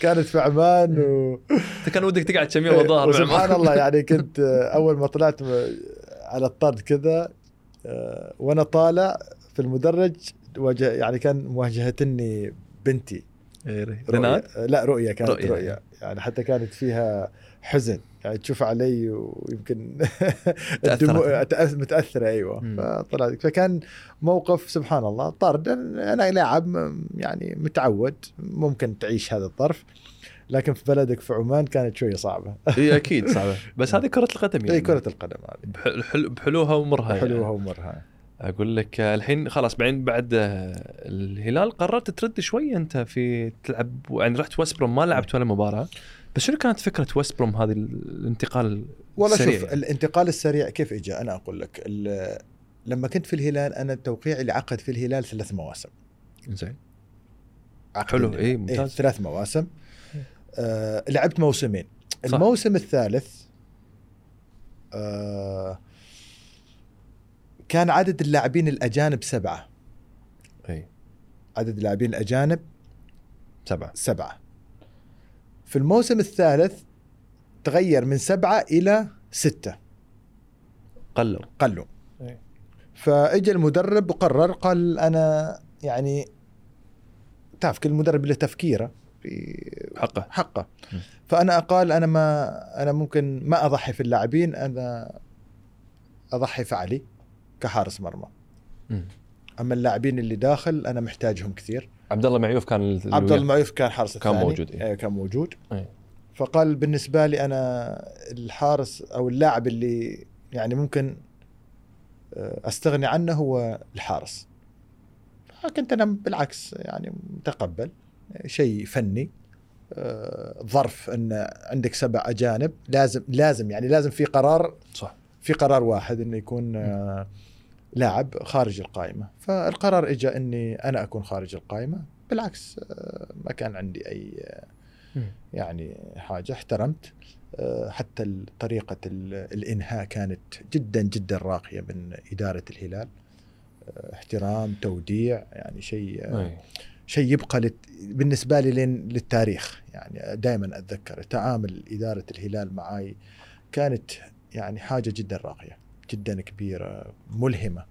Speaker 1: كانت في عمان و...
Speaker 2: أنت كان ودك تقعد كم يوم الظاهر بعمان.
Speaker 1: الله يعني (laughs) كنت آه، أول ما طلعت على الطرد كذا آه، وأنا طالع في المدرج واجه يعني كان مواجهتني بنتي.
Speaker 2: إيه،
Speaker 1: رؤية.
Speaker 2: رناد
Speaker 1: لا رؤية كانت.
Speaker 2: رؤية,
Speaker 1: رؤية. يعني حتى كانت فيها حزن. يعني تشوف علي ويمكن. (laughs) الدموع متأثرة
Speaker 2: أيوه.
Speaker 1: فطلعت فكان موقف سبحان الله طرد. أنا لاعب يعني متعود ممكن تعيش هذا الظرف لكن في بلدك في عمان كانت شوية صعبة.
Speaker 2: إي أكيد صعبة. (laughs) بس هذه كرة القدم يعني.
Speaker 1: اي كرة القدم هذه.
Speaker 2: بحل- حل- بحلوها ومرها يعني.
Speaker 1: حلوها ومرها.
Speaker 2: أقول لك الحين خلاص بعدين بعد الهلال قررت ترد شوية أنت في تلعب يعني رحت ويست بروم ما لعبت ولا مباراة. بس شنو كانت فكرة ويست بروم هذه الانتقال
Speaker 1: والله
Speaker 2: السريع؟
Speaker 1: شوف؟ الانتقال السريع كيف اجى أنا أقول لك لما كنت في الهلال أنا توقيعي لعقد في الهلال ثلاث مواسم.
Speaker 2: زين حلو،
Speaker 1: الهلال.
Speaker 2: إيه، ممتاز.
Speaker 1: ثلاث مواسم. آه لعبت موسمين.
Speaker 2: صح.
Speaker 1: الموسم الثالث آه كان عدد اللاعبين الأجانب سبعة.
Speaker 2: اي
Speaker 1: عدد اللاعبين الأجانب
Speaker 2: سبعة.
Speaker 1: سبعة. في الموسم الثالث تغير من سبعة إلى ستة.
Speaker 2: قلوا.
Speaker 1: قلوا.
Speaker 2: إيه.
Speaker 1: فاجى المدرب وقرر قال أنا يعني تعرف كل مدرب له تفكيره في
Speaker 2: حقه.
Speaker 1: حقه. فأنا قال أنا ما أنا ممكن ما أضحي في اللاعبين أنا أضحي في علي كحارس مرمى. أما اللاعبين اللي داخل أنا محتاجهم كثير.
Speaker 2: عبد الله معيوف كان
Speaker 1: عبد الله المعيوف كان حارس
Speaker 2: كان
Speaker 1: الثاني.
Speaker 2: موجود، إيه.
Speaker 1: إيه كان موجود
Speaker 2: إيه.
Speaker 1: فقال بالنسبة لي أنا الحارس أو اللاعب اللي يعني ممكن آه، أستغني عنه هو الحارس كنت أنا بالعكس يعني متقبل شيء فني آه، ظرف إن عندك سبع أجانب لازم لازم يعني لازم في قرار
Speaker 2: صح
Speaker 1: في قرار واحد إنه يكون آه، لاعب خارج القائمة. فالقرار اجى إني أنا أكون خارج القائمة. بالعكس آه، ما كان عندي أي آه،. يعني حاجة احترمت. آه، حتى طريقة ال- الإنهاء كانت جدا جدا راقية من إدارة الهلال. احترام توديع يعني شيء. شيء يبقى لت... بالنسبة لي للتاريخ. يعني دائما أتذكر تعامل إدارة الهلال معي كانت يعني حاجة جدا راقية. جدا كبيرة ملهمة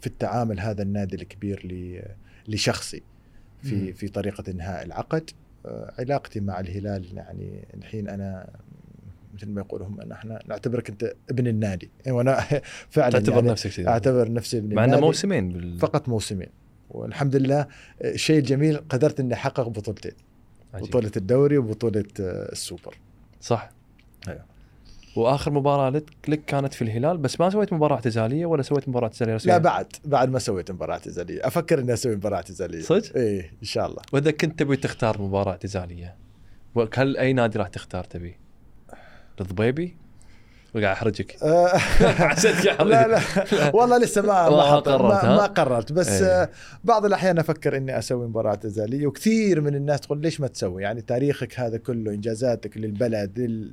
Speaker 1: في التعامل هذا النادي الكبير. لشخصي في. في طريقة إنهاء العقد آه، علاقتي مع الهلال يعني الحين أنا مثل ما يقولوا هم إحنا نعتبرك أنت ابن النادي (laughs) وأنا فعلا
Speaker 2: تعتبر
Speaker 1: يعني
Speaker 2: نفسك كذا
Speaker 1: أعتبر نفسي ابن
Speaker 2: مع إنه
Speaker 1: النادي
Speaker 2: موسمين بال...
Speaker 1: فقط موسمين والحمد لله الشيء الجميل قدرت إني أحقق بطولتين
Speaker 2: عجيب.
Speaker 1: بطولة الدوري وبطولة آه، السوبر
Speaker 2: صح
Speaker 1: أيوة.
Speaker 2: وآخر مباراة لك كانت في الهلال بس ما سويت مباراة اعتزالية ولا سويت مباراة اعتزالية رسمية؟
Speaker 1: لا بعد بعد ما سويت مباراة اعتزالية أفكر إني أسوي مباراة اعتزالية
Speaker 2: صدق؟
Speaker 1: إيه إن شاء الله
Speaker 2: وإذا كنت تبي تختار مباراة اعتزالية هل أي نادي راح تختار تبي؟ الضبيبي؟ وقاعد أحرجك
Speaker 1: آه، (laughs)
Speaker 2: عشان
Speaker 1: لا لا والله لسه ما
Speaker 2: ما (laughs) قررت،
Speaker 1: ما؟ ما قررت بس
Speaker 2: إيه.
Speaker 1: آه، بعض الأحيان أفكر إني أسوي مباراة اعتزالية وكثير من الناس تقول ليش ما تسوي يعني تاريخك هذا كله إنجازاتك للبلد لل...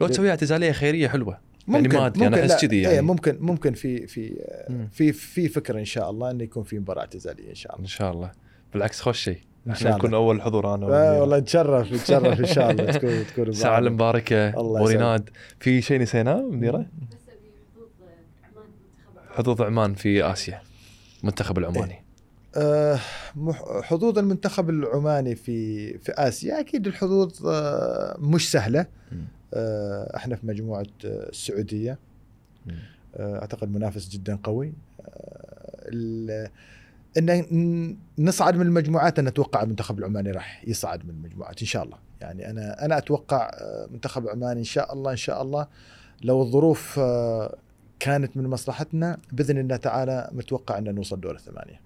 Speaker 2: لو تسوي اعتزالية خيرية حلوة. يعني ما ادري أنا
Speaker 1: لا،
Speaker 2: أحس كذي يعني.
Speaker 1: إيه ممكن ممكن في في. في في فكرة إن شاء الله انه يكون في مباراة اعتزالية إن شاء الله.
Speaker 2: إن شاء الله. بالعكس خوش شيء
Speaker 1: إحنا
Speaker 2: نكون. أول حضور أنا
Speaker 1: آه. والله نتشرف نتشرف إن شاء الله. تكون (laughs) تكون
Speaker 2: ساعة
Speaker 1: الله
Speaker 2: وريناد في شيء نسيناه
Speaker 3: أبي حظوظ عمان منتخب
Speaker 2: حظوظ عمان في آسيا المنتخب العماني.
Speaker 1: مح- حظوظ المنتخب العماني في في آسيا أكيد الحظوظ آه، مش
Speaker 2: سهلة.
Speaker 1: آه، إحنا في مجموعة آه،
Speaker 2: السعودية.
Speaker 1: آه، أعتقد منافس جدا قوي. آه، ال- إن نصعد من المجموعات أنا أتوقع المنتخب العماني راح يصعد من المجموعات إن شاء الله. يعني أنا أنا أتوقع آه، منتخب عماني إن شاء الله إن شاء الله لو الظروف آه، كانت من مصلحتنا بإذن الله تعالى متوقع أن نوصل دور الثمانية.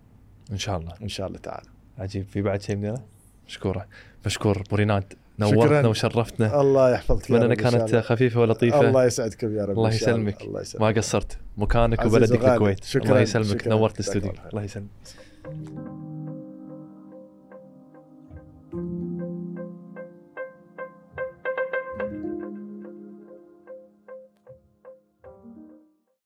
Speaker 2: إن شاء الله
Speaker 1: إن شاء الله تعالى
Speaker 2: عجيب في بعد شيء مديرة؟ مشكورة مشكور ابو ريناد
Speaker 1: شكراً.
Speaker 2: نورتنا وشرفتنا
Speaker 1: الله يحفظك
Speaker 2: اتمنى انها كانت
Speaker 1: الله.
Speaker 2: خفيفة ولطيفة
Speaker 1: الله يسعدكم يا رب
Speaker 2: الله يسلمك.
Speaker 1: الله يسلمك
Speaker 2: ما قصرت مكانك وبلدك. الكويت. الله يسلمك. نورت الاستوديو. الله يسلمك